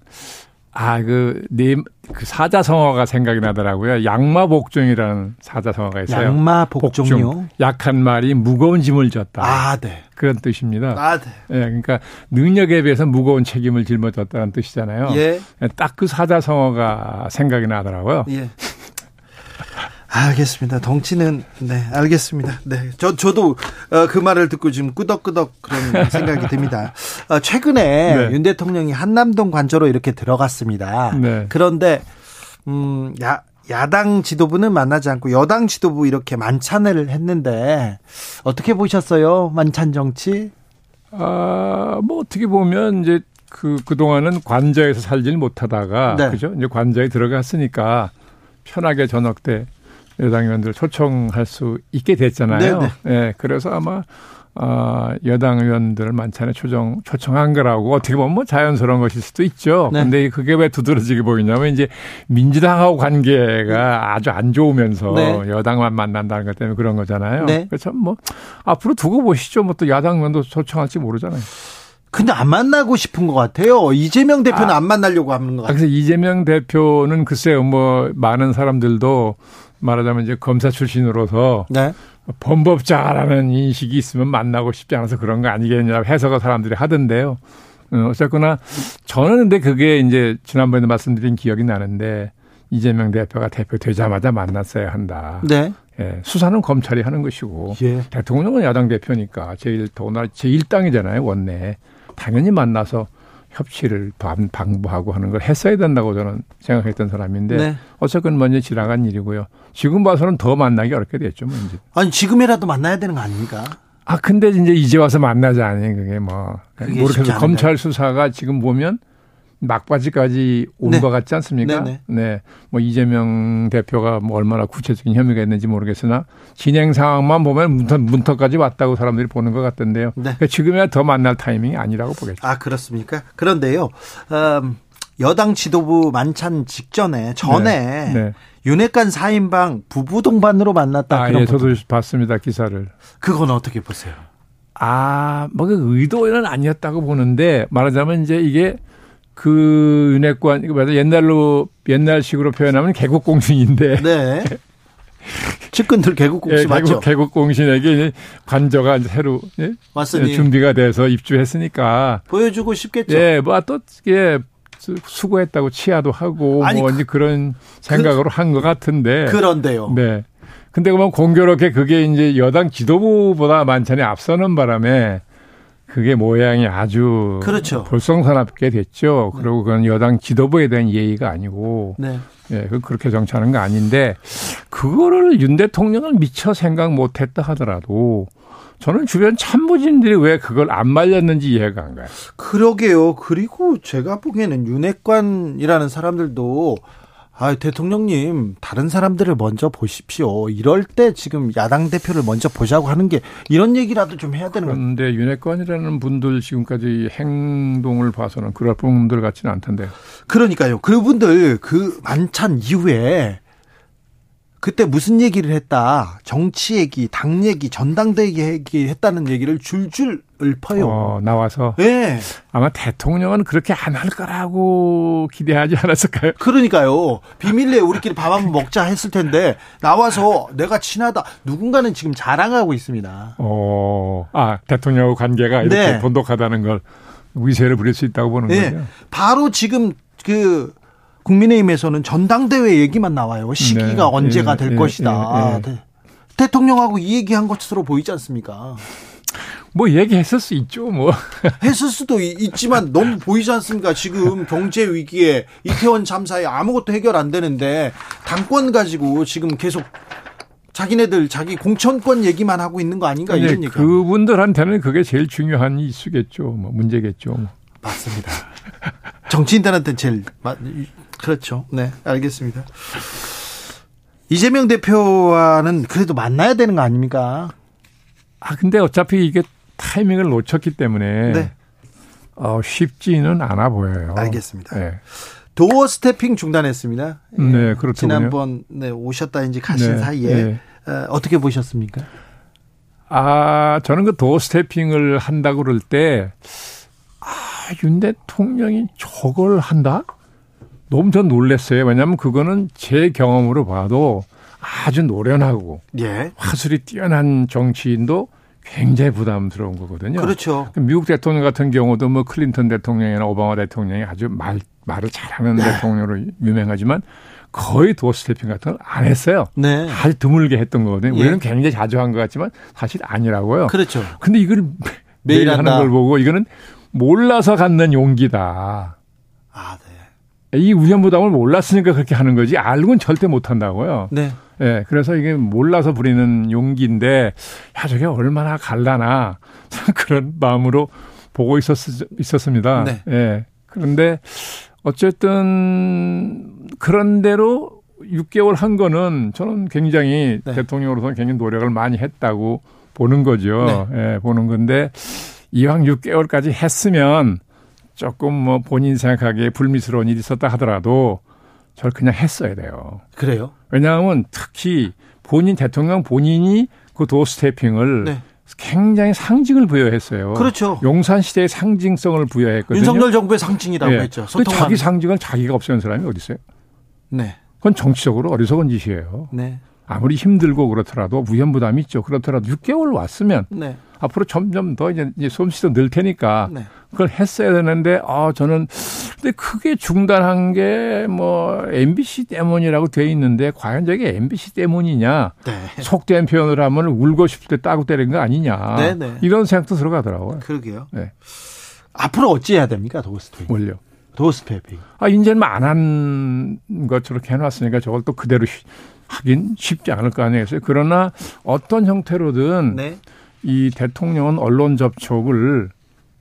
아, 그, 네, 그 사자성어가 생각이 나더라고요. 양마복종이라는 사자성어가 있어요. 양마복종이요? 복종. 약한 말이 무거운 짐을 졌다. 아, 네. 그런 뜻입니다. 아, 네. 예, 그러니까 능력에 비해서 무거운 책임을 짊어졌다는 뜻이잖아요. 예. 예 딱그 사자성어가 생각이 나더라고요. 예. 알겠습니다. 덩치는 네 알겠습니다. 네, 저 저도 어, 그 말을 듣고 지금 끄덕끄덕 그런 생각이 듭니다. 어, 최근에 네. 윤 대통령이 한남동 관저로 이렇게 들어갔습니다. 네. 그런데 음, 야 야당 지도부는 만나지 않고 여당 지도부 이렇게 만찬을 했는데 어떻게 보셨어요? 만찬 정치? 아, 뭐 어떻게 보면 이제 그 그 동안은 관저에서 살질 못하다가 네. 그죠? 이제 관저에 들어갔으니까 편하게 저녁 때 여당 의원들 초청할 수 있게 됐잖아요. 네, 네. 예, 그래서 아마 아, 여당 의원들 만찬에 초청, 초청한 거라고 어떻게 보면 뭐 자연스러운 것일 수도 있죠. 네. 근데 그게 왜 두드러지게 보이냐면 이제 민주당하고 관계가 아주 안 좋으면서 네. 여당만 만난다는 것 때문에 그런 거잖아요. 네. 그래서 뭐 앞으로 두고 보시죠. 뭐 또 야당 의원도 초청할지 모르잖아요. 근데 안 만나고 싶은 것 같아요. 이재명 대표는 아, 안 만나려고 하는 것 같아요. 그래서 이재명 대표는 글쎄요, 뭐 많은 사람들도 말하자면 이제 검사 출신으로서 네. 범법자라는 인식이 있으면 만나고 싶지 않아서 그런 거 아니겠냐 해석을 사람들이 하던데요. 어, 어쨌거나 저는 근데 그게 이제 지난번에도 말씀드린 기억이 나는데 이재명 대표가 대표 되자마자 만났어야 한다. 네. 예, 수사는 검찰이 하는 것이고 예. 대통령은 야당 대표니까 제일 더구나 제1당이잖아요 원내 당연히 만나서 협치를 방부하고 하는 걸 했어야 된다고 저는 생각했던 사람인데 네. 어쨌건 먼저 지나간 일이고요. 지금 봐서는 더 만나기 어렵게 됐죠, 뭐 이제. 아니 지금이라도 만나야 되는 거 아닙니까? 아 근데 이제 이제 와서 만나자 아니 그게 뭐 모르겠어요. 검찰 수사가 지금 보면 막바지까지 온것 네. 같지 않습니까? 네네. 네. 네. 뭐 이재명 대표가 뭐 얼마나 구체적인 혐의가 있는지 모르겠으나 진행 상황만 보면 문턱, 문턱까지 왔다고 사람들이 보는 것 같던데요. 네. 그러니까 지금이야 더 만날 타이밍이 아니라고 보겠죠. 아 그렇습니까? 그런데요. 음, 여당 지도부 만찬 직전에 전에 네. 네. 윤핵관 4인방 부부 동반으로 만났다. 아, 예, 저도 봤습니다 기사를. 그건 어떻게 보세요? 아, 뭐 그 의도는 아니었다고 보는데 말하자면 이제 이게 그 윤핵관 이거 옛날로 옛날식으로 표현하면 개국공신인데. 네. 측근들 개국공신 예, 맞죠? 개국 공신에게 관저가 이제 새로 예? 맞습니다. 준비가 돼서 입주했으니까 보여주고 싶겠죠. 예, 뭐또 예, 수고했다고 치하도 하고 아니, 뭐 그, 그런 생각으로 그, 한것 같은데. 그런데요. 네. 근데 그러면 공교롭게 그게 이제 여당 지도부보다 만찬에 앞서는 바람에 그게 모양이 아주 그렇죠. 볼썽사납게 됐죠. 네. 그리고 그건 여당 지도부에 대한 예의가 아니고 네. 예, 그 그렇게 정치하는 거 아닌데 그거를 윤 대통령은 미처 생각 못 했다 하더라도 저는 주변 참모진들이 왜 그걸 안 말렸는지 이해가 안 가요. 그러게요. 그리고 제가 보기에는 윤핵관이라는 사람들도 아, 대통령님, 다른 사람들을 먼저 보십시오. 이럴 때 지금 야당 대표를 먼저 보자고 하는 게 이런 얘기라도 좀 해야 되는 거예요. 그런데 윤핵관이라는 분들 지금까지 행동을 봐서는 그럴 분들 같지는 않던데요. 그러니까요. 그분들 그 만찬 이후에 그때 무슨 얘기를 했다. 정치 얘기, 당 얘기, 전당대회 얘기 했다는 얘기를 줄줄 읊어요. 어, 나와서. 예. 네. 아마 대통령은 그렇게 안 할 거라고 기대하지 않았을까요? 그러니까요. 비밀리에 우리끼리 밥 한번 먹자 했을 텐데 나와서 내가 친하다. 누군가는 지금 자랑하고 있습니다. 어. 아, 대통령과 관계가 이렇게 네. 돈독하다는 걸 위세를 부릴 수 있다고 보는 네. 거죠. 바로 지금 그 국민의힘에서는 전당대회 얘기만 나와요. 시기가 네. 언제가 될 예, 것이다. 예, 예. 대통령하고 이 얘기한 것으로 보이지 않습니까? 뭐 얘기했을 수 있죠, 뭐. 했을 수도 있지만 너무 보이지 않습니까? 지금 경제 위기에 이태원 참사에 아무것도 해결 안 되는데 당권 가지고 지금 계속 자기네들 자기 공천권 얘기만 하고 있는 거 아닌가 이런 얘기. 그분들한테는 그게 제일 중요한 이슈겠죠, 뭐 문제겠죠. 뭐. 맞습니다. 정치인들한테는 제일 그렇죠. 네, 알겠습니다. 이재명 대표와는 그래도 만나야 되는 거 아닙니까? 아, 근데 어차피 이게 타이밍을 놓쳤기 때문에 네. 어, 쉽지는 않아 보여요. 알겠습니다. 네. 도어 스태핑 중단했습니다. 네, 그렇죠. 지난번 네, 오셨다 이제 가신 네, 사이에 네. 어, 어떻게 보셨습니까? 아, 저는 그 doorstepping을 한다고 그럴 때, 아, 윤 대통령이 저걸 한다? 너무 전 놀랐어요. 왜냐하면 그거는 제 경험으로 봐도 아주 노련하고 예. 화술이 뛰어난 정치인도 굉장히 부담스러운 거거든요. 그렇죠. 미국 대통령 같은 경우도 뭐 클린턴 대통령이나 오바마 대통령이 아주 말 말을 잘하는 네. 대통령으로 유명하지만 거의 doorstepping 같은 걸 안 했어요. 네. 아주 드물게 했던 거거든요. 예. 우리는 굉장히 자주 한 것 같지만 사실 아니라고요. 그렇죠. 근데 이걸 매일, 매일 하는 걸 보고 이거는 몰라서 갖는 용기다. 아, 네. 이 우연부담을 몰랐으니까 그렇게 하는 거지 알고는 절대 못 한다고요. 네. 예, 네, 그래서 이게 몰라서 부리는 용기인데, 야, 저게 얼마나 갈라나, 그런 마음으로 보고 있었, 있었습니다. 네. 예. 그런데, 어쨌든, 그런대로 6개월 한 거는 저는 굉장히 네. 대통령으로서는 굉장히 노력을 많이 했다고 보는 거죠. 네. 예, 보는 건데, 이왕 6개월까지 했으면 조금 뭐 본인 생각하기에 불미스러운 일이 있었다 하더라도 저를 그냥 했어야 돼요. 그래요? 왜냐하면 특히 본인 대통령 본인이 그 도어 스태핑을 네. 굉장히 상징을 부여했어요. 그렇죠. 용산 시대의 상징성을 부여했거든요. 윤석열 정부의 상징이라고 네. 했죠. 근데 자기 상징을 자기가 없애는 사람이 어디 있어요? 네. 그건 정치적으로 어리석은 짓이에요. 네. 아무리 힘들고 그렇더라도 무현 부담이 있죠. 그렇더라도 6개월 왔으면 네. 앞으로 점점 더 이제 솜씨도 늘 테니까 네. 그걸 했어야 되는데 아 저는 근데 크게 중단한 게 뭐 MBC 때문이라고 돼 있는데 과연 저게 MBC 때문이냐 네. 속된 표현을 하면 울고 싶을 때 따고 때린 거 아니냐 네, 네. 이런 생각도 들어가더라고요. 그러게요. 네. 앞으로 어찌 해야 됩니까 도스트핑? 뭘요? 도스트핑. 아 이제는 안한 것처럼 해놨으니까 저걸 또 그대로 하긴 쉽지 않을 거 아니겠어요. 그러나 어떤 형태로든 네. 이 대통령은 언론 접촉을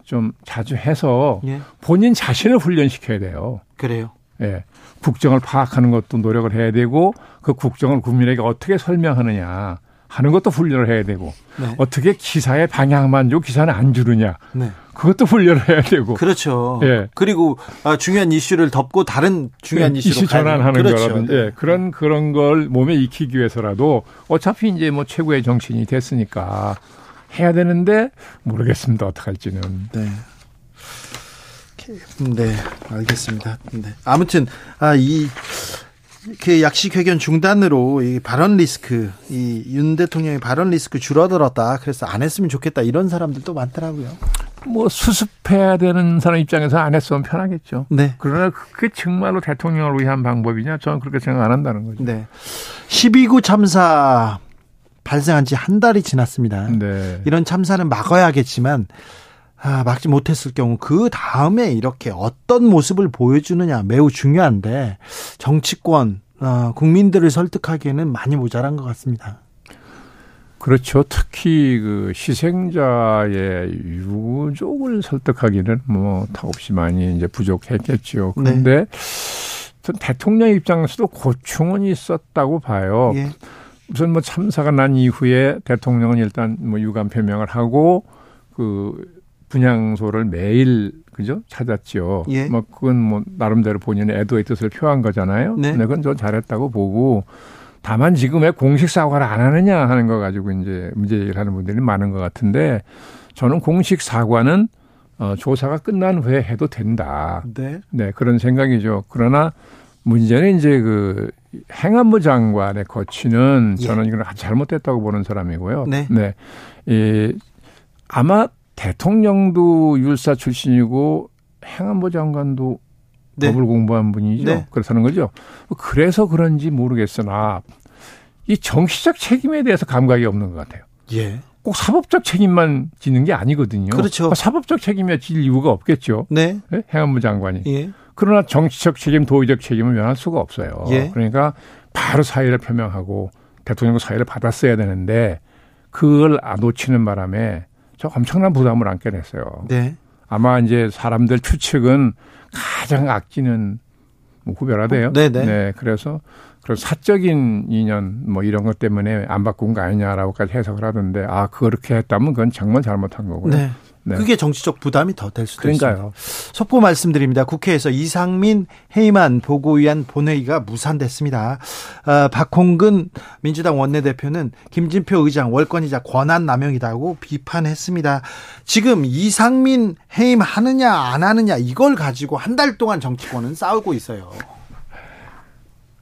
좀 자주 해서 예. 본인 자신을 훈련시켜야 돼요. 그래요. 예. 국정을 파악하는 것도 노력을 해야 되고 그 국정을 국민에게 어떻게 설명하느냐 하는 것도 훈련을 해야 되고 네. 어떻게 기사의 방향만 주고 기사는 안 주느냐 네. 그것도 훈련을 해야 되고 그렇죠. 예. 그리고 아, 중요한 이슈를 덮고 다른 중요한 네, 이슈로 이슈 전환하는 그렇죠. 거라든지 예. 그런 그런 걸 몸에 익히기 위해서라도 어차피 이제 뭐 최고의 정치인이 됐으니까 해야 되는데 모르겠습니다. 어떡 할지는. 네. 네, 알겠습니다. 네. 아무튼 아, 이 그 약식 회견 중단으로 이 발언 리스크, 이 윤 대통령의 발언 리스크 줄어들었다. 그래서 안 했으면 좋겠다. 이런 사람들도 많더라고요. 뭐 수습해야 되는 사람 입장에서 안 했으면 편하겠죠. 네. 그러나 그게 정말로 대통령을 위한 방법이냐? 저는 그렇게 생각 안 한다는 거죠. 네. 12구 참사 발생한 지 한 달이 지났습니다. 네. 이런 참사는 막아야겠지만 아, 막지 못했을 경우 그 다음에 이렇게 어떤 모습을 보여주느냐 매우 중요한데 정치권 어, 국민들을 설득하기에는 많이 모자란 것 같습니다. 그렇죠. 특히 그 희생자의 유족을 설득하기는 뭐 턱없이 많이 이제 부족했겠죠. 그런데 네. 대통령 입장에서도 고충은 있었다고 봐요. 예. 우선 뭐 참사가 난 이후에 대통령은 일단 뭐 유감 표명을 하고 그 분향소를 매일 그죠 찾았죠. 예. 뭐 그건 뭐 나름대로 본인의 애도의 뜻을 표한 거잖아요. 네. 근데 그건 저 잘했다고 보고 다만 지금 왜 공식 사과를 안 하느냐 하는 거 가지고 이제 문제 제기를 하는 분들이 많은 것 같은데 저는 공식 사과는 어, 조사가 끝난 후에 해도 된다. 네. 네, 그런 생각이죠. 그러나 문제는 이제 그 행안부 장관의 거치는 예. 저는 이걸 잘못됐다고 보는 사람이고요. 네. 네. 이 아마 대통령도 율사 출신이고 행안부 장관도 네. 법을 공부한 분이죠. 네. 그렇다는 거죠. 그래서 그런지 모르겠으나 이 정치적 책임에 대해서 감각이 없는 것 같아요. 예. 꼭 사법적 책임만 지는 게 아니거든요. 그렇죠. 사법적 책임이 질 이유가 없겠죠. 네. 네? 행안부 장관이. 예. 그러나 정치적 책임, 도의적 책임을 면할 수가 없어요. 예. 그러니까 바로 사의를 표명하고 대통령 사의를 받았어야 되는데 그걸 놓치는 바람에 저 엄청난 부담을 안게 됐어요. 네. 아마 이제 사람들 추측은 가장 악지는 뭐 구별하대요. 네네. 네. 그래서 그런 사적인 인연 뭐 이런 것 때문에 안 바꾼 거 아니냐라고까지 해석을 하던데 아 그렇게 했다면 그건 정말 잘못한 거고요. 네. 네. 그게 정치적 부담이 더 될 수도 그러니까요. 있습니다. 속보 말씀드립니다. 국회에서 이상민 해임안 보고위원 본회의가 무산됐습니다. 어, 박홍근 민주당 원내대표는 김진표 의장 월권이자 권한 남용이다고 비판했습니다. 지금 이상민 해임하느냐 안 하느냐 이걸 가지고 한 달 동안 정치권은 싸우고 있어요.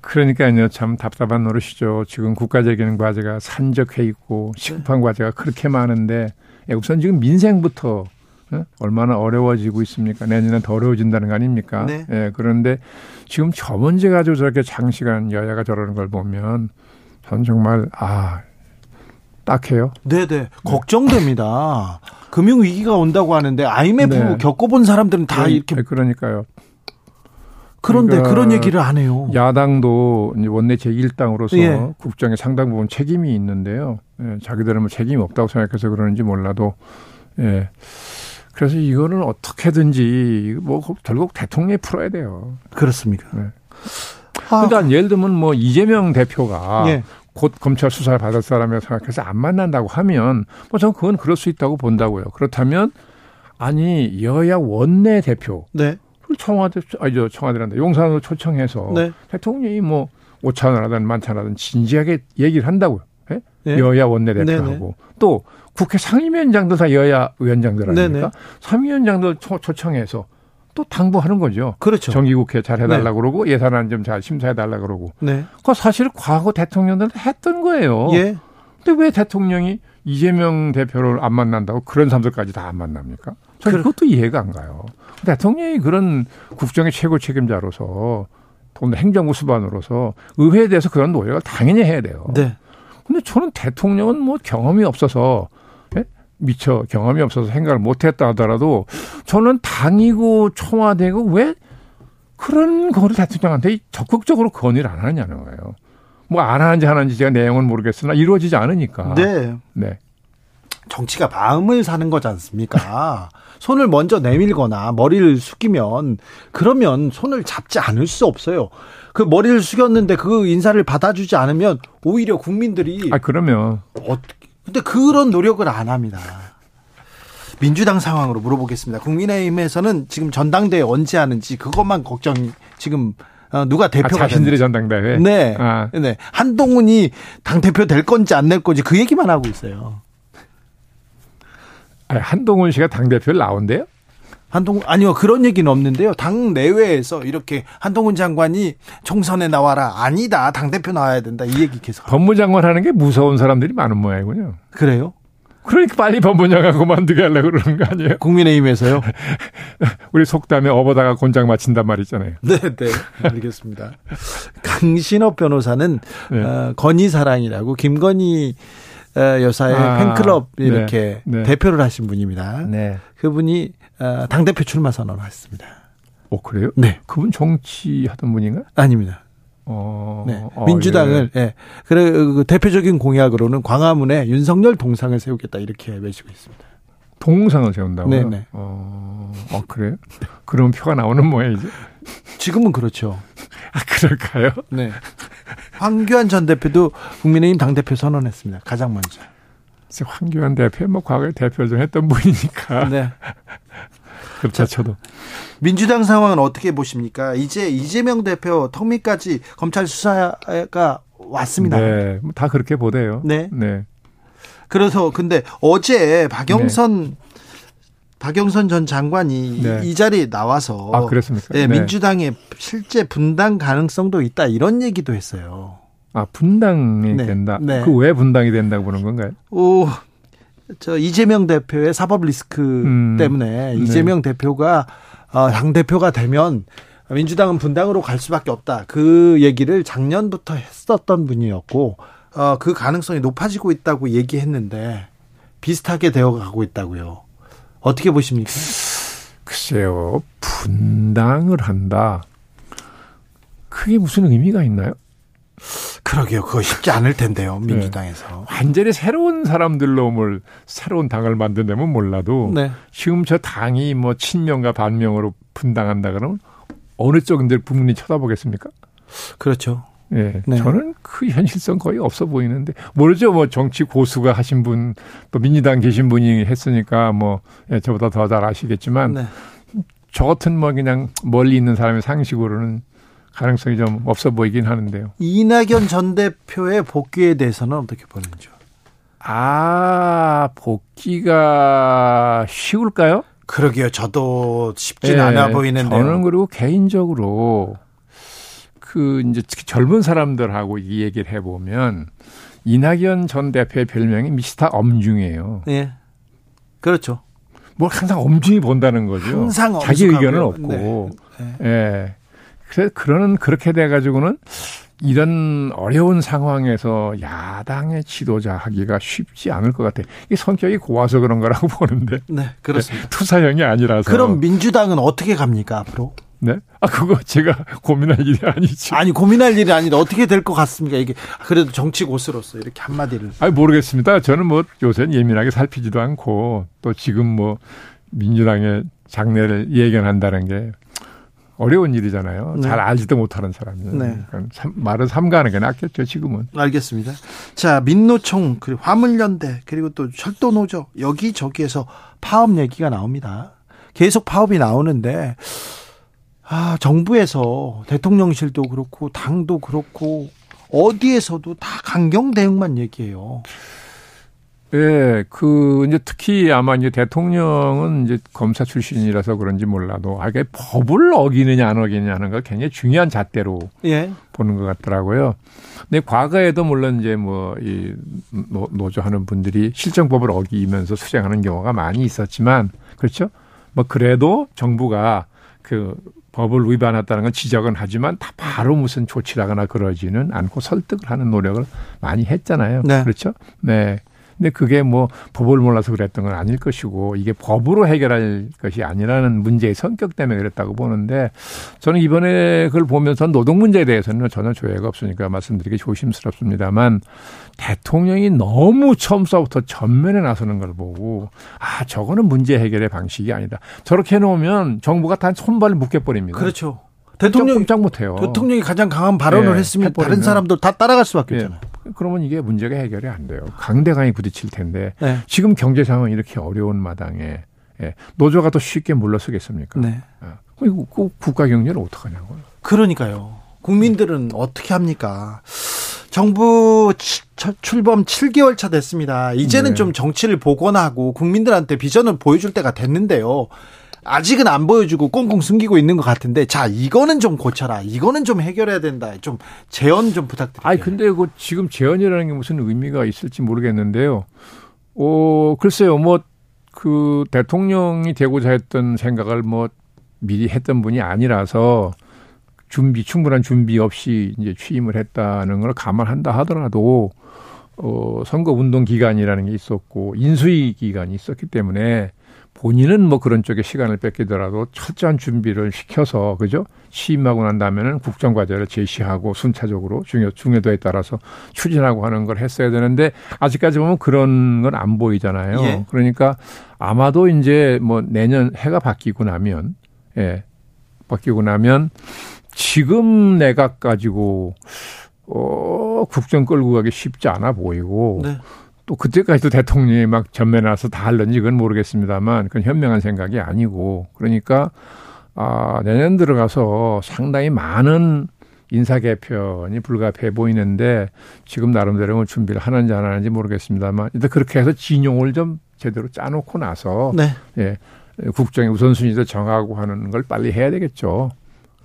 그러니까요, 참 답답한 노릇이죠. 지금 국가적인 과제가 산적해 있고 시급한 과제가 그렇게 많은데 예, 우선 지금 민생부터 어? 얼마나 어려워지고 있습니까? 내년엔 더 어려워진다는 거 아닙니까? 네. 예, 그런데 지금 저 문제 가지고 저렇게 장시간 여야가 저러는 걸 보면 전 정말 아 딱해요. 네네 네. 걱정됩니다. 금융 위기가 온다고 하는데 IMF 네. 겪어본 사람들은 다 네, 이렇게 그러니까요. 그런데 그러니까 그런 얘기를 안 해요. 야당도 원내 제1당으로서 예. 국정에 상당 부분 책임이 있는데요. 예, 자기들은 뭐 책임이 없다고 생각해서 그러는지 몰라도 예. 그래서 이거는 어떻게든지 뭐 결국 대통령이 풀어야 돼요. 그렇습니까? 네. 아. 그러니까 예를 들면 뭐 이재명 대표가 예. 곧 검찰 수사를 받을 사람이라고 생각해서 안 만난다고 하면 뭐 저는 그건 그럴 수 있다고 본다고요. 그렇다면 아니 여야 원내 대표 네. 청와대 아니죠 청와대란다 용산으로 초청해서 네. 대통령이 뭐 오찬을 하든 만찬 하든 진지하게 얘기를 한다고요. 예? 네? 여야 원내대표하고 네, 네. 또 국회 상임위원장도 다 여야 위원장들 아닙니까? 상임위원장도 초, 청해서 또 당부하는 거죠. 그렇죠. 정기국회 잘 해달라 고 그러고 예산안 좀 잘 심사해 달라 그러고. 네. 그 사실 과거 대통령들 했던 거예요. 예. 근데 왜 대통령이 이재명 대표를 안 만난다고 그런 사람들까지 다 안 만납니까? 저는 그것도 이해가 안 가요. 대통령이 그런 국정의 최고 책임자로서 또 행정부 수반으로서 의회에 대해서 그런 노력을 당연히 해야 돼요. 네. 근데 저는 대통령은 뭐 경험이 없어서 예? 미처 경험이 없어서 생각을 못했다 하더라도 저는 당이고 청와대고 왜 그런 거를 대통령한테 적극적으로 건의를 안 하느냐는 거예요. 뭐 안 하는지 하는지 제가 내용은 모르겠으나 이루어지지 않으니까. 네. 네. 정치가 마음을 사는 거지 않습니까? 손을 먼저 내밀거나 머리를 숙이면 그러면 손을 잡지 않을 수 없어요. 그 머리를 숙였는데 그 인사를 받아주지 않으면 오히려 국민들이 아 그러면 어떻게 근데 그런 노력을 안 합니다. 민주당 상황으로 물어보겠습니다. 국민의힘에서는 지금 전당대회 언제 하는지 그것만 걱정 지금 어, 누가 대표가 아, 자신들의 전당대회. 네. 아. 네. 한동훈이 당 대표 될 건지 안 될 건지 그 얘기만 하고 있어요. 아니, 한동훈 씨가 당대표를 나온대요? 한동훈 아니요 그런 얘기는 없는데요. 당 내외에서 이렇게 한동훈 장관이 총선에 나와라 아니다 당 대표 나와야 된다 이 얘기 계속. 법무장관 하는 게 무서운 사람들이 많은 모양이군요. 그래요? 그러니까 빨리 법무장관 그만두게 하려고 그러는 거 아니에요? 국민의힘에서요? 우리 속담에 업어다가 곤장 맞힌단 말 있잖아요. 네, 네. 알겠습니다. 강신업 변호사는 네. 어, 건희사랑이라고 김건희 여사의 아, 팬클럽 네. 이렇게 네, 네. 대표를 하신 분입니다. 네. 그분이 어, 당 대표 출마 선언을 했습니다. 어 그래요? 네. 그분 정치 하던 분인가? 아닙니다. 어, 네. 어, 민주당을 예. 예. 그래 그 대표적인 공약으로는 광화문에 윤석열 동상을 세우겠다 이렇게 외치고 있습니다. 동상을 세운다고요? 네, 네. 어, 어 그래요? 그럼 표가 나오는 모양이죠. 지금은 그렇죠. 아 그럴까요? 네. 황교안 전 대표도 국민의힘 당 대표 선언했습니다. 가장 먼저. 황교안 대표 뭐 과거에 대표 좀 했던 분이니까. 네. 급자쳐도. 민주당 상황은 어떻게 보십니까? 이제 이재명 대표 턱밑까지 검찰 수사가 왔습니다. 네, 뭐다 그렇게 보대요. 네. 네. 그래서 근데 어제 박영선 네. 박영선 전 장관이 네. 이 자리에 나와서 아, 그랬습니까? 네, 네. 민주당의 실제 분당 가능성도 있다 이런 얘기도 했어요. 아 분당이 네. 된다. 네. 그왜 분당이 된다고 보는 건가요? 오, 저 이재명 대표의 사법 리스크 음, 때문에 네. 이재명 대표가 어, 당 대표가 되면 민주당은 분당으로 갈 수밖에 없다. 그 얘기를 작년부터 했었던 분이었고 어, 그 가능성이 높아지고 있다고 얘기했는데 비슷하게 되어가고 있다고요. 어떻게 보십니까? 글쎄요, 분당을 한다. 그게 무슨 의미가 있나요? 그러게요. 그거 쉽지 않을 텐데요. 네. 민주당에서. 네. 완전히 새로운 사람들로 뭘 새로운 당을 만든다면 몰라도 네. 지금 저 당이 뭐 친명과 반명으로 분당한다 그러면 어느 쪽인들 국민이 쳐다보겠습니까? 그렇죠. 예. 네. 저는 그 현실성 거의 없어 보이는데 모르죠. 뭐 정치 고수가 하신 분 또 민주당 계신 분이 했으니까 뭐 예, 저보다 더 잘 아시겠지만 네. 저 같은 뭐 그냥 멀리 있는 사람의 상식으로는 가능성이 좀 없어 보이긴 하는데요. 이낙연 전 대표의 복귀에 대해서는 어떻게 보는지요? 아, 복귀가 쉬울까요? 그러게요. 저도 쉽진 네, 않아 보이는데 저는 그리고 개인적으로 그 이제 특히 젊은 사람들하고 이 얘기를 해보면 이낙연 전 대표의 별명이 미스터 엄중이에요. 예. 그렇죠. 뭐 항상 엄중히 본다는 거죠. 항상 자기 의견은 없고. 네. 네. 예. 그래서 그러는 그렇게 돼 가지고는 이런 어려운 상황에서 야당의 지도자 하기가 쉽지 않을 것 같아요. 이 성격이 고와서 그런 거라고 보는데. 네, 그렇습니다. 투사형이 아니라서. 그럼 민주당은 어떻게 갑니까, 앞으로? 네? 아, 그거 제가 고민할 일이 아니죠. 아니, 고민할 일이 아닌데 어떻게 될 것 같습니까? 이게 그래도 정치 고수로서 이렇게 한마디를. 아니, 모르겠습니다. 저는 뭐 요새는 예민하게 살피지도 않고 또 지금 뭐 민주당의 장래를 예견한다는 게 어려운 일이잖아요. 네. 잘 알지도 못하는 사람이. 네. 그러니까 말을 삼가하는 게 낫겠죠, 지금은. 알겠습니다. 자, 민노총, 그리고 화물연대, 그리고 또 철도노조, 여기저기에서 파업 얘기가 나옵니다. 계속 파업이 나오는데, 아, 정부에서 대통령실도 그렇고, 당도 그렇고, 어디에서도 다 강경 대응만 얘기해요. 예, 그 이제 특히 아마 이제 대통령은 이제 검사 출신이라서 그런지 몰라도 아, 이게 법을 어기느냐 안 어기느냐는 걸 굉장히 중요한 잣대로 예. 보는 것 같더라고요. 근데 과거에도 물론 이제 뭐이 노조하는 분들이 실정법을 어기면서 수정하는 경우가 많이 있었지만 그렇죠. 뭐 그래도 정부가 그 법을 위반했다는 건 지적은 하지만 다 바로 무슨 조치를 하거나 그러지는 않고 설득을 하는 노력을 많이 했잖아요. 네. 그렇죠? 네. 근데 그게 뭐 법을 몰라서 그랬던 건 아닐 것이고 이게 법으로 해결할 것이 아니라는 문제의 성격 때문에 그랬다고 보는데 저는 이번에 그걸 보면서 노동 문제에 대해서는 전혀 조회가 없으니까 말씀드리기 조심스럽습니다만 대통령이 너무 처음서부터 전면에 나서는 걸 보고 아 저거는 문제 해결의 방식이 아니다. 저렇게 해놓으면 정부가 다 손발을 묶여버립니다. 그렇죠. 대통령이 꼼짝 못해요. 대통령이 가장 강한 발언을 네, 했으면 다른 사람들 다 따라갈 수밖에 없잖아요. 네. 그러면 이게 문제가 해결이 안 돼요. 강대강이 부딪힐 텐데 네. 지금 경제 상황이 이렇게 어려운 마당에 예. 노조가 더 쉽게 물러서겠습니까? 네. 아, 그 국가 경제를 어떡하냐고요. 그러니까요. 국민들은 어떻게 합니까? 정부 출범 7개월 차 됐습니다. 이제는 네. 좀 정치를 복원하고 국민들한테 비전을 보여줄 때가 됐는데요. 아직은 안 보여주고 꽁꽁 숨기고 있는 것 같은데 자 이거는 좀 고쳐라 이거는 좀 해결해야 된다 좀 재원 좀 부탁드립니다. 아니 근데 그 지금 재원이라는 게 무슨 의미가 있을지 모르겠는데요. 어 글쎄요 뭐 그 대통령이 되고자 했던 생각을 뭐 미리 했던 분이 아니라서 준비 충분한 준비 없이 이제 취임을 했다는 걸 감안한다 하더라도 어 선거 운동 기간이라는 게 있었고 인수위 기간이 있었기 때문에 본인은 뭐 그런 쪽에 시간을 뺏기더라도 철저한 준비를 시켜서 그죠 취임하고 난 다음에는 국정 과제를 제시하고 순차적으로 중요 중요도에 따라서 추진하고 하는 걸 했어야 되는데 아직까지 보면 그런 건 안 보이잖아요. 예. 그러니까 아마도 이제 뭐 내년 해가 바뀌고 나면 예 바뀌고 나면 지금 내각 가지고 어 국정 끌고 가기 쉽지 않아 보이고. 네. 또 그때까지도 대통령이 막 전면에 나서 다 할런지 그건 모르겠습니다만 그건 현명한 생각이 아니고 그러니까 아, 내년 들어가서 상당히 많은 인사 개편이 불가피해 보이는데 지금 나름대로 뭐 준비를 하는지 안 하는지 모르겠습니다만 일단 그렇게 해서 진용을 좀 제대로 짜놓고 나서 네. 예, 국정의 우선순위도 정하고 하는 걸 빨리 해야 되겠죠.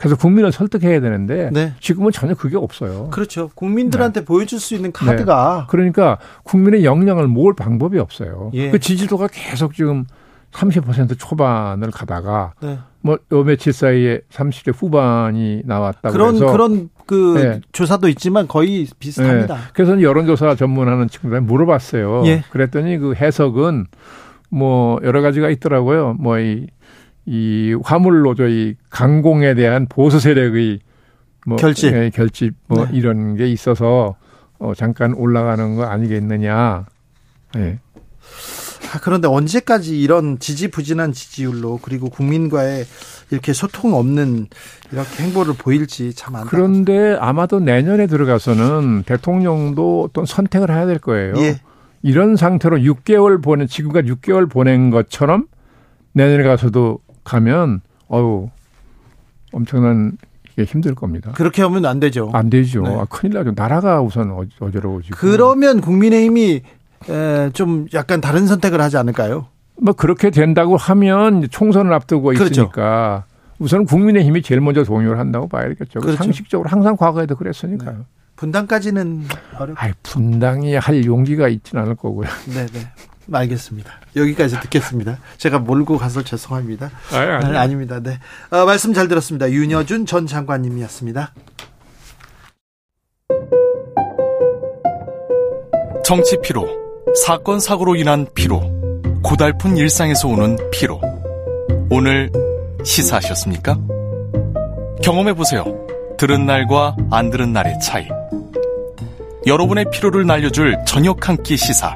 그래서 국민을 설득해야 되는데 네. 지금은 전혀 그게 없어요. 그렇죠. 국민들한테 네. 보여줄 수 있는 카드가 네. 그러니까 국민의 역량을 모을 방법이 없어요. 예. 그 지지도가 계속 지금 30% 초반을 가다가 네. 뭐요 며칠 사이에 30대 후반이 나왔다 그런 그래서 그런 그 네. 조사도 있지만 거의 비슷합니다. 네. 그래서 여론조사 전문하는 친구들 물어봤어요. 예. 그랬더니 그 해석은 뭐 여러 가지가 있더라고요. 뭐이 이 화물 노조의 강공에 대한 보수 세력의 뭐 결집, 예, 결집 뭐 네. 이런 게 있어서 어 잠깐 올라가는 거 아니겠느냐. 예. 아, 그런데 언제까지 이런 지지부진한 지지율로 그리고 국민과의 이렇게 소통 없는 이렇게 행보를 보일지 참 안타. 그런데 아마도 내년에 들어가서는 대통령도 어떤 선택을 해야 될 거예요. 예. 이런 상태로 6개월 보낸 지금까지 6개월 보낸 것처럼 내년에 가서도 가면 어우 엄청난 게 힘들 겁니다. 그렇게 하면 안 되죠. 안 되죠. 네. 아, 큰일 나죠. 나라가 우선 어, 어지러워지고. 그러면 국민의힘이 에, 좀 약간 다른 선택을 하지 않을까요? 뭐 그렇게 된다고 하면 총선을 앞두고 그렇죠. 있으니까 우선 국민의힘이 제일 먼저 동요를 한다고 봐야겠죠. 그렇죠. 상식적으로 항상 과거에도 그랬으니까요. 네. 분당까지는 어렵. 아, 분당이 할 용기가 있지는 않을 거고요. 네, 네. 알겠습니다. 여기까지 듣겠습니다. 제가 몰고 가서 죄송합니다. 아니, 아니. 아, 아닙니다. 네. 어, 말씀 잘 들었습니다. 윤여준 전 장관님이었습니다. 정치 피로, 사건 사고로 인한 피로, 고달픈 일상에서 오는 피로. 오늘 시사하셨습니까? 경험해 보세요. 들은 날과 안 들은 날의 차이. 여러분의 피로를 날려줄 저녁 한 끼 시사.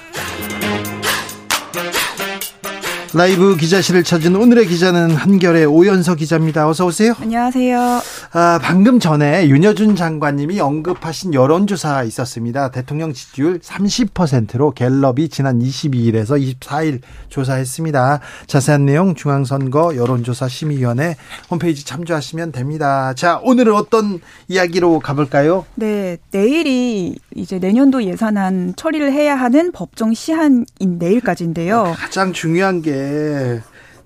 라이브 기자실을 찾은 오늘의 기자는 한결의 오연서 기자입니다. 어서 오세요. 안녕하세요. 아, 방금 전에 윤여준 장관님이 언급하신 여론조사가 있었습니다. 대통령 지지율 30%로 갤럽이 지난 22일에서 24일 조사했습니다. 자세한 내용 중앙선거 여론조사 심의위원회 홈페이지 참조하시면 됩니다. 자, 오늘은 어떤 이야기로 가볼까요? 네, 내일이 이제 내년도 예산안 처리를 해야 하는 법정 시한인 내일까지인데요. 가장 중요한 게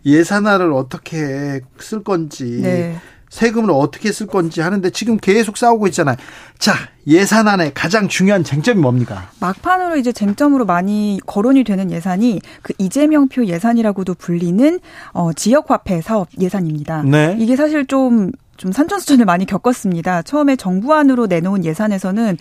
예산안을 어떻게 쓸 건지 네. 세금을 어떻게 쓸 건지 하는데 지금 계속 싸우고 있잖아요. 자, 예산안의 가장 중요한 쟁점이 뭡니까? 막판으로 이제 쟁점으로 많이 거론이 되는 예산이 그 이재명표 예산이라고도 불리는 어, 지역화폐 사업 예산입니다. 네. 이게 사실 좀좀 산전수전을 많이 겪었습니다. 처음에 정부안으로 내놓은 예산에서는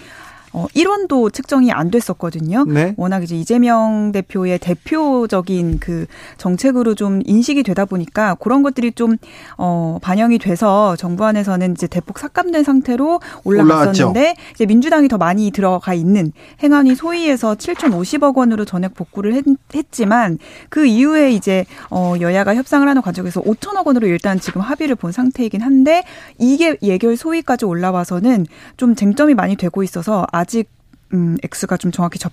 어 1원도 측정이 안 됐었거든요. 네. 워낙 이제 이재명 대표의 대표적인 그 정책으로 좀 인식이 되다 보니까 그런 것들이 좀 어 반영이 돼서 정부 안에서는 이제 대폭 삭감된 상태로 올라갔었는데 올라갔죠. 이제 민주당이 더 많이 들어가 있는 행안위 소위에서 7,050억 원으로 전액 복구를 했, 했지만 그 이후에 이제 어 여야가 협상을 하는 과정에서 5천억 원으로 일단 지금 합의를 본 상태이긴 한데 이게 예결 소위까지 올라와서는 좀 쟁점이 많이 되고 있어서 아직 음 액수가 좀 정확히 접,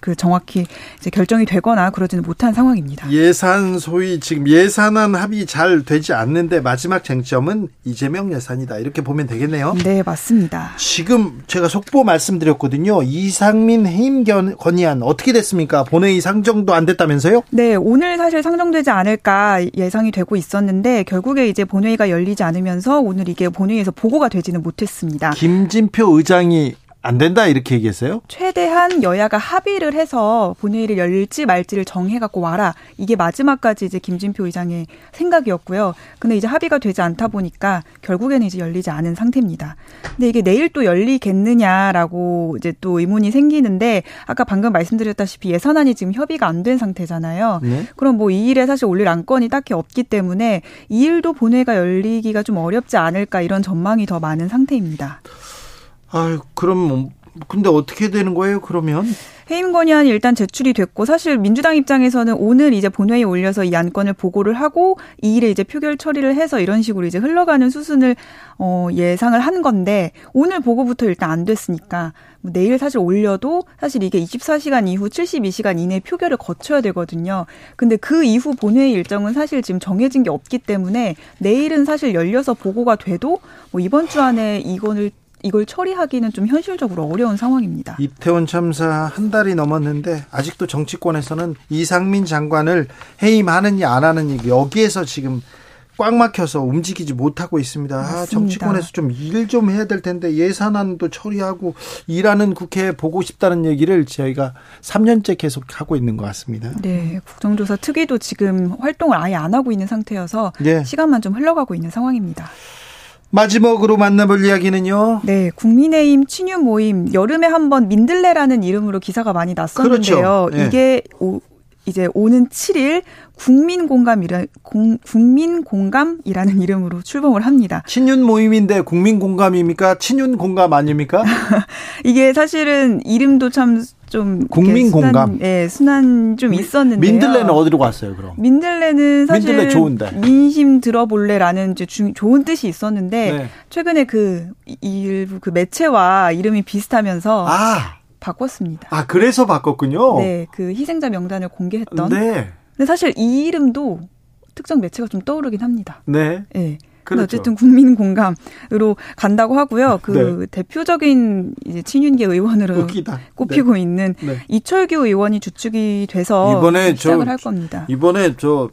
그 정확히 이제 결정이 되거나 그러지는 못한 상황입니다. 예산 소위 지금 예산안 합의 잘 되지 않는데 마지막 쟁점은 이재명 예산이다 이렇게 보면 되겠네요. 네 맞습니다. 지금 제가 속보 말씀드렸거든요. 이상민 해임 건의안 어떻게 됐습니까? 본회의 상정도 안 됐다면서요? 네 오늘 사실 상정되지 않을까 예상이 되고 있었는데 결국에 이제 본회의가 열리지 않으면서 오늘 이게 본회의에서 보고가 되지는 못했습니다. 김진표 의장이 안 된다 이렇게 얘기했어요? 최대한 여야가 합의를 해서 본회의를 열지 말지를 정해갖고 와라. 이게 마지막까지 이제 김진표 의장의 생각이었고요. 근데 이제 합의가 되지 않다 보니까 결국에는 이제 열리지 않은 상태입니다. 근데 이게 내일 또 열리겠느냐라고 이제 또 의문이 생기는데 아까 방금 말씀드렸다시피 예산안이 지금 협의가 안 된 상태잖아요. 네? 그럼 뭐 이 일에 사실 올릴 안건이 딱히 없기 때문에 이 일도 본회의가 열리기가 좀 어렵지 않을까 이런 전망이 더 많은 상태입니다. 아유, 그럼 뭐, 근데 어떻게 되는 거예요, 그러면? 해임 건의안이 일단 제출이 됐고 사실 민주당 입장에서는 오늘 이제 본회의에 올려서 이 안건을 보고를 하고 이 일에 이제 표결 처리를 해서 이런 식으로 이제 흘러가는 수순을 어 예상을 한 건데 오늘 보고부터 일단 안 됐으니까 뭐 내일 사실 올려도 사실 이게 24시간 이후 72시간 이내 표결을 거쳐야 되거든요. 근데 그 이후 본회의 일정은 사실 지금 정해진 게 없기 때문에 내일은 사실 열려서 보고가 돼도 뭐 이번 주 안에 이건을 이걸 처리하기는 좀 현실적으로 어려운 상황입니다. 이태원 참사 한 달이 넘었는데 아직도 정치권에서는 이상민 장관을 해임하느냐 안 하느냐 여기에서 지금 꽉 막혀서 움직이지 못하고 있습니다. 아, 정치권에서 좀 일좀 해야 될 텐데 예산안도 처리하고 일하는 국회 보고 싶다는 얘기를 저희가 3년째 계속 하고 있는 것 같습니다. 네, 국정조사 특위도 지금 활동을 아예 안 하고 있는 상태여서 네. 시간만 좀 흘러가고 있는 상황입니다. 마지막으로 만나볼 이야기는요. 네, 국민의힘 친유 모임 여름에 한번 민들레라는 이름으로 기사가 많이 났었는데요. 그렇죠. 네. 이게 오, 이제 오는 7일 국민 공감이라 공, 국민 공감이라는 이름으로 출범을 합니다. 친윤 모임인데 국민 공감입니까? 친윤 공감 아닙니까? 이게 사실은 이름도 참 좀 국민 공감. 예, 순한 좀 있었는데 민들레는 어디로 갔어요, 그럼? 민들레는 사실 민들레 좋은데. 민심 들어볼래라는 이제 주, 좋은 뜻이 있었는데 네. 최근에 그 일부 그 매체와 이름이 비슷하면서 아. 바꿨습니다. 아, 그래서 바꿨군요. 네, 그 희생자 명단을 공개했던. 네. 근데 사실 이 이름도 특정 매체가 좀 떠오르긴 합니다. 네. 네. 그렇죠. 어쨌든 국민 공감으로 간다고 하고요. 그 네. 대표적인 이제 친윤계 의원으로 웃기다. 꼽히고 네. 있는 네. 이철규 의원이 주축이 돼서 이번에 시작을 저, 할 겁니다. 이번에 저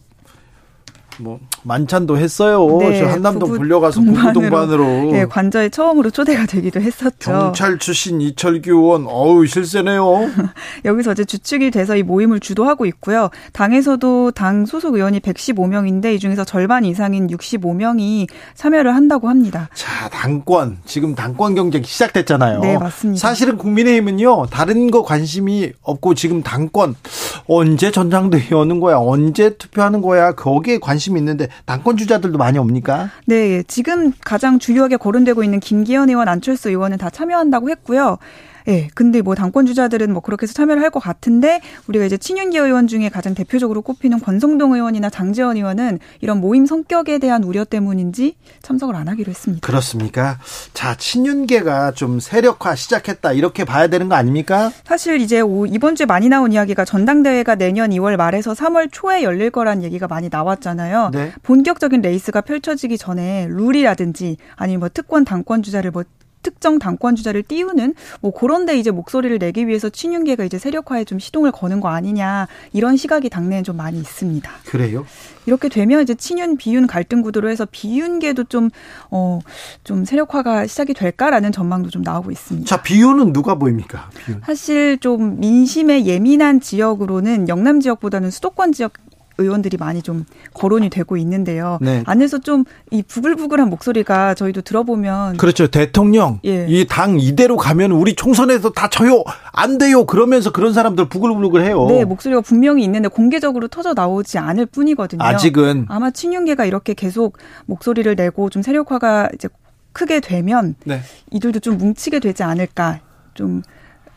뭐 만찬도 했어요. 네, 저 한남동 불려가서 부부 동반으로 네, 관저에 처음으로 초대가 되기도 했었죠. 경찰 출신 이철규 의원 어우 실세네요. 여기서 이제 주축이 돼서 이 모임을 주도하고 있고요. 당에서도 당 소속 의원이 115명인데 이 중에서 절반 이상인 65명이 참여를 한다고 합니다. 자, 당권 지금 당권 경쟁 시작됐잖아요. 네, 맞습니다. 사실은 국민의힘은요. 다른 거 관심이 없고 지금 당권 언제 전당대회 여는 거야? 언제 투표하는 거야? 거기에 관심 관심이 있는데 당권 주자들도 많이 옵니까? 네, 지금 가장 주요하게 거론되고 있는 김기현 의원, 안철수 의원은 다 참여한다고 했고요. 예, 네, 근데 뭐 당권 주자들은 뭐 그렇게 해서 참여를 할 것 같은데 우리가 이제 친윤계 의원 중에 가장 대표적으로 꼽히는 권성동 의원이나 장재원 의원은 이런 모임 성격에 대한 우려 때문인지 참석을 안 하기로 했습니다. 그렇습니까? 자, 친윤계가 좀 세력화 시작했다 이렇게 봐야 되는 거 아닙니까? 사실 이제 이번 주에 많이 나온 이야기가 전당대회가 내년 2월 말에서 3월 초에 열릴 거란 얘기가 많이 나왔잖아요. 네. 본격적인 레이스가 펼쳐지기 전에 룰이라든지 아니면 뭐 특권 당권 주자를 뭐 특정 당권 주자를 띄우는 뭐 그런데 이제 목소리를 내기 위해서 친윤계가 이제 세력화에 좀 시동을 거는 거 아니냐 이런 시각이 당내엔 좀 많이 있습니다. 그래요? 이렇게 되면 이제 친윤 비윤 갈등 구도로 해서 비윤계도 좀 어, 좀 세력화가 시작이 될까라는 전망도 좀 나오고 있습니다. 자, 비윤은 누가 보입니까? 비윤. 사실 좀 민심에 예민한 지역으로는 영남 지역보다는 수도권 지역 의원들이 많이 좀 거론이 되고 있는데요. 네. 안에서 좀 이 부글부글한 목소리가 저희도 들어보면 그렇죠. 대통령 예. 이당 이대로 가면 우리 총선에서 다 져요. 안 돼요. 그러면서 그런 사람들 부글부글해요. 네, 목소리가 분명히 있는데 공개적으로 터져 나오지 않을 뿐이거든요. 아직은 아마 친윤계가 이렇게 계속 목소리를 내고 좀 세력화가 이제 크게 되면 네. 이들도 좀 뭉치게 되지 않을까. 좀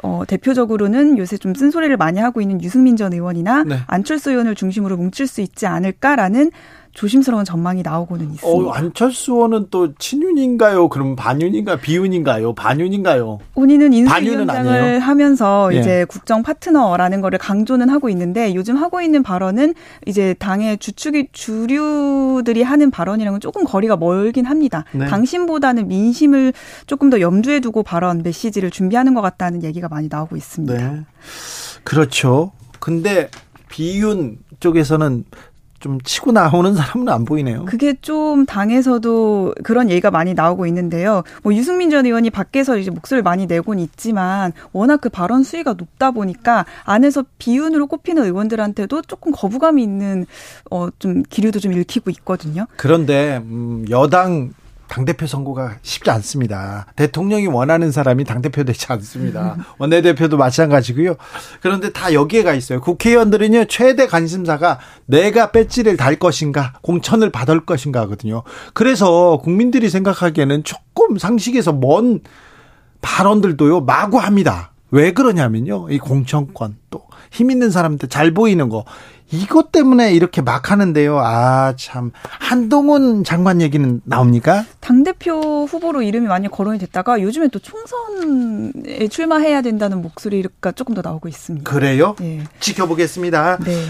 어, 대표적으로는 요새 좀 쓴소리를 많이 하고 있는 유승민 전 의원이나 네. 안철수 의원을 중심으로 뭉칠 수 있지 않을까라는 조심스러운 전망이 나오고는 있습니다. 어, 안철수 의원은 또 친윤인가요? 그럼 반윤인가 비윤인가요? 반윤인가요? 본인은 인수위원장을 하면서 예. 이제 국정 파트너라는 거를 강조는 하고 있는데 요즘 하고 있는 발언은 이제 당의 주축이 주류들이 하는 발언이랑은 조금 거리가 멀긴 합니다. 네. 당신보다는 민심을 조금 더 염두에 두고 발언 메시지를 준비하는 것 같다는 얘기가 많이 나오고 있습니다. 네. 그렇죠. 근데 비윤 쪽에서는 좀 치고 나오는 사람은 안 보이네요. 그게 좀 당에서도 그런 얘기가 많이 나오고 있는데요. 뭐 유승민 전 의원이 밖에서 이제 목소리를 많이 내곤 있지만 워낙 그 발언 수위가 높다 보니까 안에서 비윤으로 꼽히는 의원들한테도 조금 거부감이 있는 어 좀 기류도 좀 읽히고 있거든요. 그런데 음 여당 당대표 선거가 쉽지 않습니다. 대통령이 원하는 사람이 당대표 되지 않습니다. 원내대표도 마찬가지고요. 그런데 다 여기에 가 있어요. 국회의원들은요, 최대 관심사가 내가 배지를 달 것인가, 공천을 받을 것인가 하거든요. 그래서 국민들이 생각하기에는 조금 상식에서 먼 발언들도요, 마구 합니다. 왜 그러냐면요, 이 공천권, 또 힘 있는 사람들 잘 보이는 거, 이것 때문에 이렇게 막 하는데요. 아, 참. 한동훈 장관 얘기는 나옵니까? 당대표 후보로 이름이 많이 거론이 됐다가 요즘에 또 총선에 출마해야 된다는 목소리가 조금 더 나오고 있습니다. 그래요? 네. 지켜보겠습니다. 네.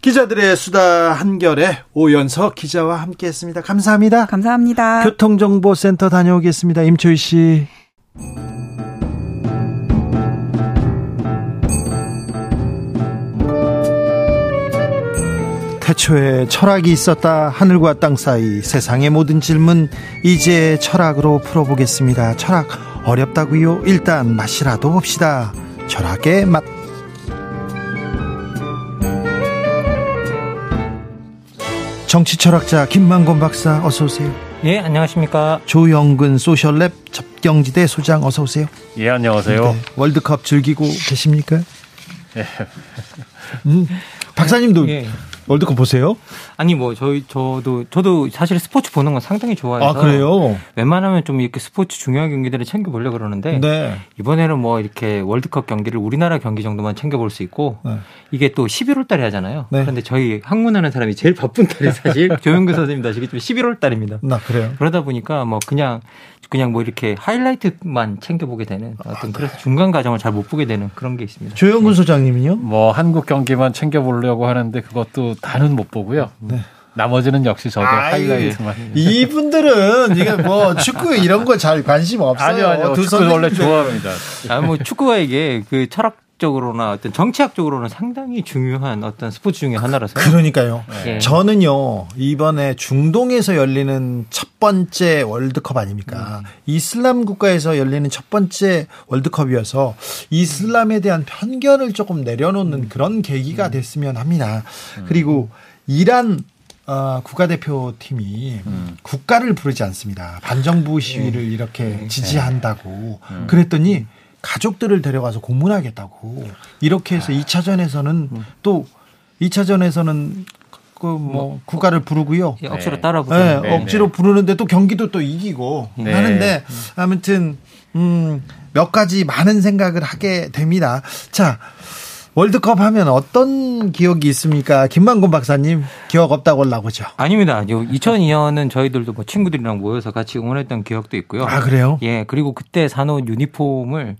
기자들의 수다 한결에 오연석 기자와 함께 했습니다. 감사합니다. 감사합니다. 교통정보센터 다녀오겠습니다. 임초희 씨. 태초에 철학이 있었다. 하늘과 땅 사이 세상의 모든 질문 이제 철학으로 풀어보겠습니다. 철학 어렵다고요? 일단 맛이라도 봅시다. 철학의 맛. 정치 철학자 김만곤 박사 어서 오세요. 예, 안녕하십니까. 조영근 소셜랩 접경지대 소장 어서 오세요. 예, 안녕하세요. 네, 월드컵 즐기고 계십니까? 예. 음, 박사님도 예. 월드컵 보세요? 아니 뭐 저희 저도 저도 사실 스포츠 보는 건 상당히 좋아해서 아 그래요? 웬만하면 좀 이렇게 스포츠 중요한 경기들을 챙겨 보려 고 그러는데 네. 이번에는 뭐 이렇게 월드컵 경기를 우리나라 경기 정도만 챙겨 볼 수 있고 네. 이게 또 11월 달에 하잖아요. 네. 그런데 저희 학문하는 사람이 제일 바쁜 달이 사실 조영근 선생님도 아시겠지만 11월 달입니다. 나 그래요. 그러다 보니까 뭐 그냥 그냥 뭐 이렇게 하이라이트만 챙겨보게 되는 어떤 그래서 중간 과정을 잘 못 보게 되는 그런 게 있습니다. 조영근 소장님은요? 뭐 한국 경기만 챙겨보려고 하는데 그것도 다는 못 보고요. 네. 나머지는 역시 저도 하이라이트만. 이분들은 이게 뭐 축구 이런 거 잘 관심 없어요. 아니요, 아니요. 축구 원래 좋아합니다. 아, 뭐 축구가 이게 그 철학 적으로나 어떤 정치학적으로는 상당히 중요한 어떤 스포츠 중의 하나라서. 그러니까요. 네. 저는요, 이번에 중동에서 열리는 첫 번째 월드컵 아닙니까? 음. 이슬람 국가에서 열리는 첫 번째 월드컵이어서 이슬람에 대한 편견을 조금 내려놓는 음. 그런 계기가 음. 됐으면 합니다. 음. 그리고 이란 어, 국가대표팀이 음. 국가를 부르지 않습니다. 반정부 시위를 음. 이렇게 네. 지지한다고. 음. 그랬더니 가족들을 데려가서 고문하겠다고 이렇게 해서 2차전에서는 음. 또 2차전에서는 그뭐 국가를 부르고요. 예, 억지로 네. 따라 부르 네, 네, 억지로 부르는데 또 경기도 또 이기고 네. 하는데 아무튼 음, 몇 가지 많은 생각을 하게 됩니다. 자, 월드컵 하면 어떤 기억이 있습니까? 김만곤 박사님 기억 없다고 올라오죠? 아닙니다. 2002년은 저희들도 뭐 친구들이랑 모여서 같이 응원했던 기억도 있고요. 아 그래요? 예 그리고 그때 사놓은 유니폼을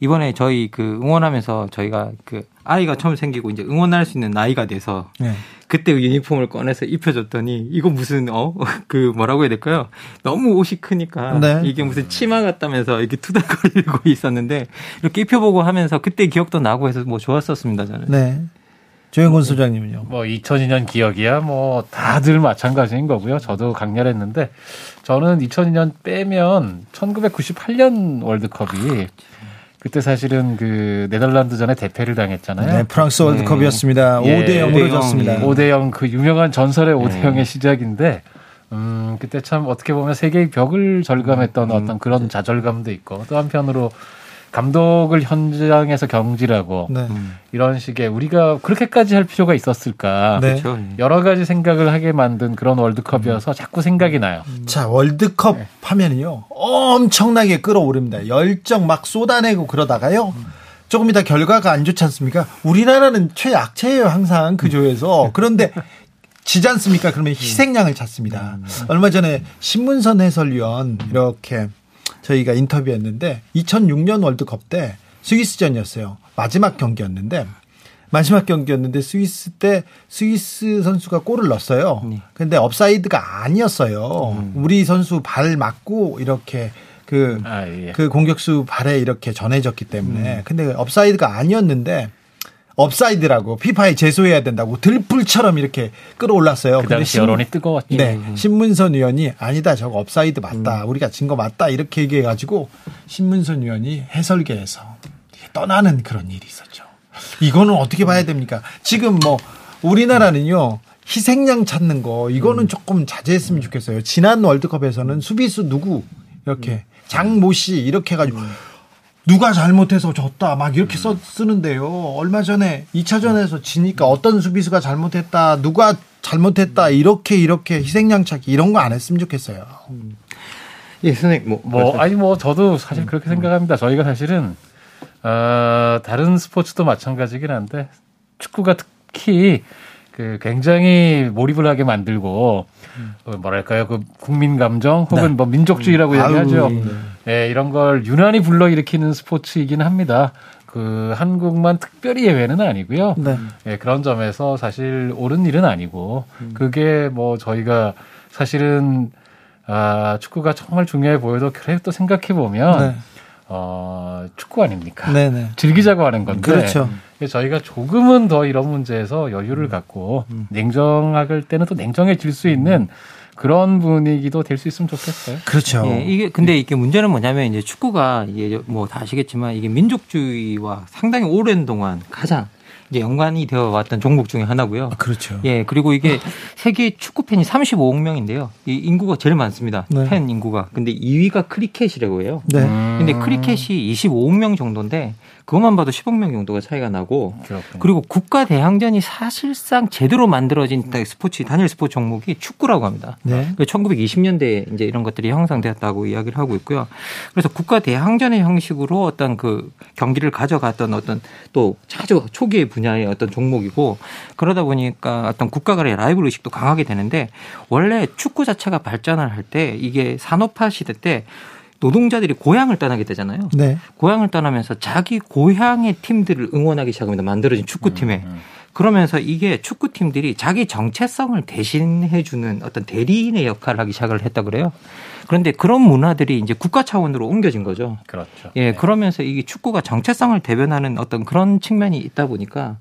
이번에 저희 그 응원하면서 저희가 그 아이가 처음 생기고 이제 응원할 수 있는 나이가 돼서 네. 그때 유니폼을 꺼내서 입혀줬더니 이거 무슨 어 그 뭐라고 해야 될까요? 너무 옷이 크니까 네. 이게 무슨 치마 같다면서 이렇게 투닥거리고 있었는데 이렇게 입혀보고 하면서 그때 기억도 나고 해서 뭐 좋았었습니다 저는. 네. 조영곤 소장님은요? 뭐 2002년 기억이야 뭐 다들 마찬가지인 거고요. 저도 강렬했는데 저는 2002년 빼면 1998년 월드컵이 그때 사실은 그 네덜란드전에 대패를 당했잖아요. 네, 프랑스 월드컵이었습니다. 네. 5대 0으로 졌습니다. 5대 0 그 유명한 전설의 5대 0의 시작인데 음, 그때 참 어떻게 보면 세계의 벽을 절감했던 음, 어떤 그런 자절감도 있고 또 한편으로 감독을 현장에서 경질하고 네. 이런 식의 우리가 그렇게까지 할 필요가 있었을까 네. 그렇죠. 여러 가지 생각을 하게 만든 그런 월드컵이어서 자꾸 생각이 나요. 자 월드컵 네. 하면요 엄청나게 끌어오릅니다. 열정 막 쏟아내고 그러다가요. 조금 이따 결과가 안 좋지 않습니까? 우리나라는 최약체예요 항상 그 조에서 그런데 지지 않습니까? 그러면 희생양을 찾습니다. 음. 얼마 전에 신문선 해설위원 이렇게 저희가 인터뷰했는데 2006년 월드컵 때 스위스전이었어요. 마지막 경기였는데 마지막 경기였는데 스위스 때 스위스 선수가 골을 넣었어요. 네. 근데 업사이드가 아니었어요. 음. 우리 선수 발 맞고 이렇게 그, 아, 예. 그 공격수 발에 이렇게 전해졌기 때문에. 음. 근데 업사이드가 아니었는데 업사이드라고 피파에 제소해야 된다고 들불처럼 이렇게 끓어올랐어요. 그 당시 여론이 뜨거웠죠. 네. 음. 신문선 위원이 아니다 저거 업사이드 맞다. 음. 우리가 진 거 맞다. 이렇게 얘기해가지고 신문선 위원이 해설계에서 떠나는 그런 일이 있었죠. 이거는 어떻게 봐야 됩니까? 지금 뭐 우리나라는요. 희생양 찾는 거 이거는 음. 조금 자제했으면 좋겠어요. 지난 월드컵에서는 수비수 누구 이렇게 음. 장모 씨 이렇게 해가지고 음. 누가 잘못해서 졌다 막 이렇게 써 쓰는데요. 얼마 전에 2차전에서 지니까 어떤 수비수가 잘못했다, 누가 잘못했다 이렇게 이렇게 희생양 찾기 이런 거 안 했으면 좋겠어요. 예, 선생님 뭐, 뭐 아니 뭐 저도 사실 그렇게 생각합니다. 저희가 사실은 어, 다른 스포츠도 마찬가지긴 한데 축구가 특히 그 굉장히 몰입을 하게 만들고 어, 뭐랄까요 그 국민 감정 혹은 네. 뭐 민족주의라고 음. 얘기하죠. 아유, 네. 네, 이런 걸 유난히 불러일으키는 스포츠이긴 합니다. 그 한국만 특별히 예외는 아니고요. 네. 네, 그런 점에서 사실 옳은 일은 아니고 음. 그게 뭐 저희가 사실은 아, 축구가 정말 중요해 보여도 그래 또 생각해 보면 네. 어, 축구 아닙니까? 네네. 즐기자고 하는 건데. 그렇죠. 저희가 조금은 더 이런 문제에서 여유를 음. 갖고 음. 냉정할 때는 또 냉정해질 수 있는 그런 분위기도 될 수 있으면 좋겠어요. 그렇죠. 예, 이게 근데 이게 문제는 뭐냐면 이제 축구가 이게 뭐 다 아시겠지만 이게 민족주의와 상당히 오랜 동안 가장 이제 연관이 되어 왔던 종목 중에 하나고요. 아, 그렇죠. 예, 그리고 이게 세계 축구 팬이 35억 명인데요. 이 인구가 제일 많습니다. 네. 팬 인구가. 근데 2위가 크리켓이라고 해요. 네. 근데 크리켓이 25억 명 정도인데 그것만 봐도 10억 명 정도가 차이가 나고 그렇군요. 그리고 국가 대항전이 사실상 제대로 만들어진 스포츠 단일 스포츠 종목이 축구라고 합니다. 네. 1920년대에 그 이제 이런 것들이 형성되었다고 이야기를 하고 있고요. 그래서 국가 대항전의 형식으로 어떤 그 경기를 가져갔던 어떤 또 자주 초기의 분야의 어떤 종목이고 그러다 보니까 어떤 국가 간의 라이브 의식도 강하게 되는데 원래 축구 자체가 발전을 할 때 이게 산업화 시대 때 노동자들이 고향을 떠나게 되잖아요. 네. 고향을 떠나면서 자기 고향의 팀들을 응원하기 시작합니다. 만들어진 축구팀에. 음, 음. 그러면서 이게 축구팀들이 자기 정체성을 대신해주는 어떤 대리인의 역할을 하기 시작을 했다 그래요. 그런데 그런 문화들이 이제 국가 차원으로 옮겨진 거죠. 그렇죠. 예, 네. 그러면서 이게 축구가 정체성을 대변하는 어떤 그런 측면이 있다 보니까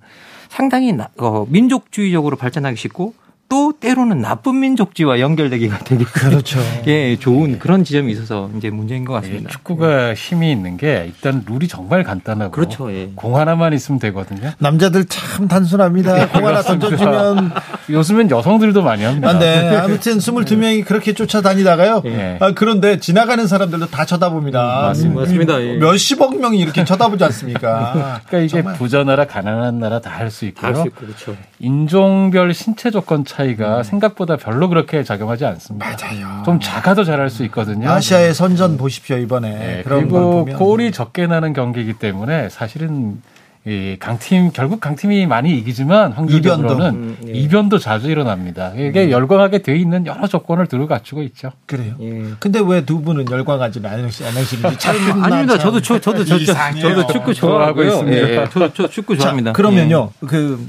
상당히 어, 민족주의적으로 발전하기 쉽고 또 때로는 나쁜 민족지와 연결되기가 되게 그렇죠. 예, 좋은 그런 지점이 있어서 이제 문제인 것 같습니다. 예, 축구가 힘이 있는 게 일단 룰이 정말 간단하고 그렇죠. 예. 공 하나만 있으면 되거든요. 남자들 참 단순합니다. 공 하나 던져주면 요즘엔 여성들도 많이 합니다. 아, 네. 아무튼 22명이 그렇게 쫓아다니다가요. 예. 아, 그런데 지나가는 사람들도 다 쳐다봅니다. 음, 맞습니다. 예. 몇십억 명이 이렇게 쳐다보지 않습니까? 그러니까 이게 정말. 부자 나라 가난한 나라 다 할 수 있고요. 할수 있고 그렇죠. 인종별 신체 조건 차이가 음. 생각보다 별로 그렇게 작용하지 않습니다. 맞아요. 좀 작아도 잘할 수 있거든요. 아시아의 선전 보십시오 이번에. 네, 그리고 골이 적게 나는 경기이기 때문에 사실은 이 강팀 결국 강팀이 많이 이기지만 확률적으로는 이변도, 음, 예. 이변도 자주 일어납니다. 이게 음. 열광하게 돼 있는 여러 조건을 들어 갖추고 있죠. 그래요. 예. 근데 왜 두 분은 열광하지는 않으시는지 참 아닙니다. 저도 저, 저도 저, 저도 축구 좋아하고요. 예, 저, 저 축구 좋아합니다. 자, 그러면요. 예. 그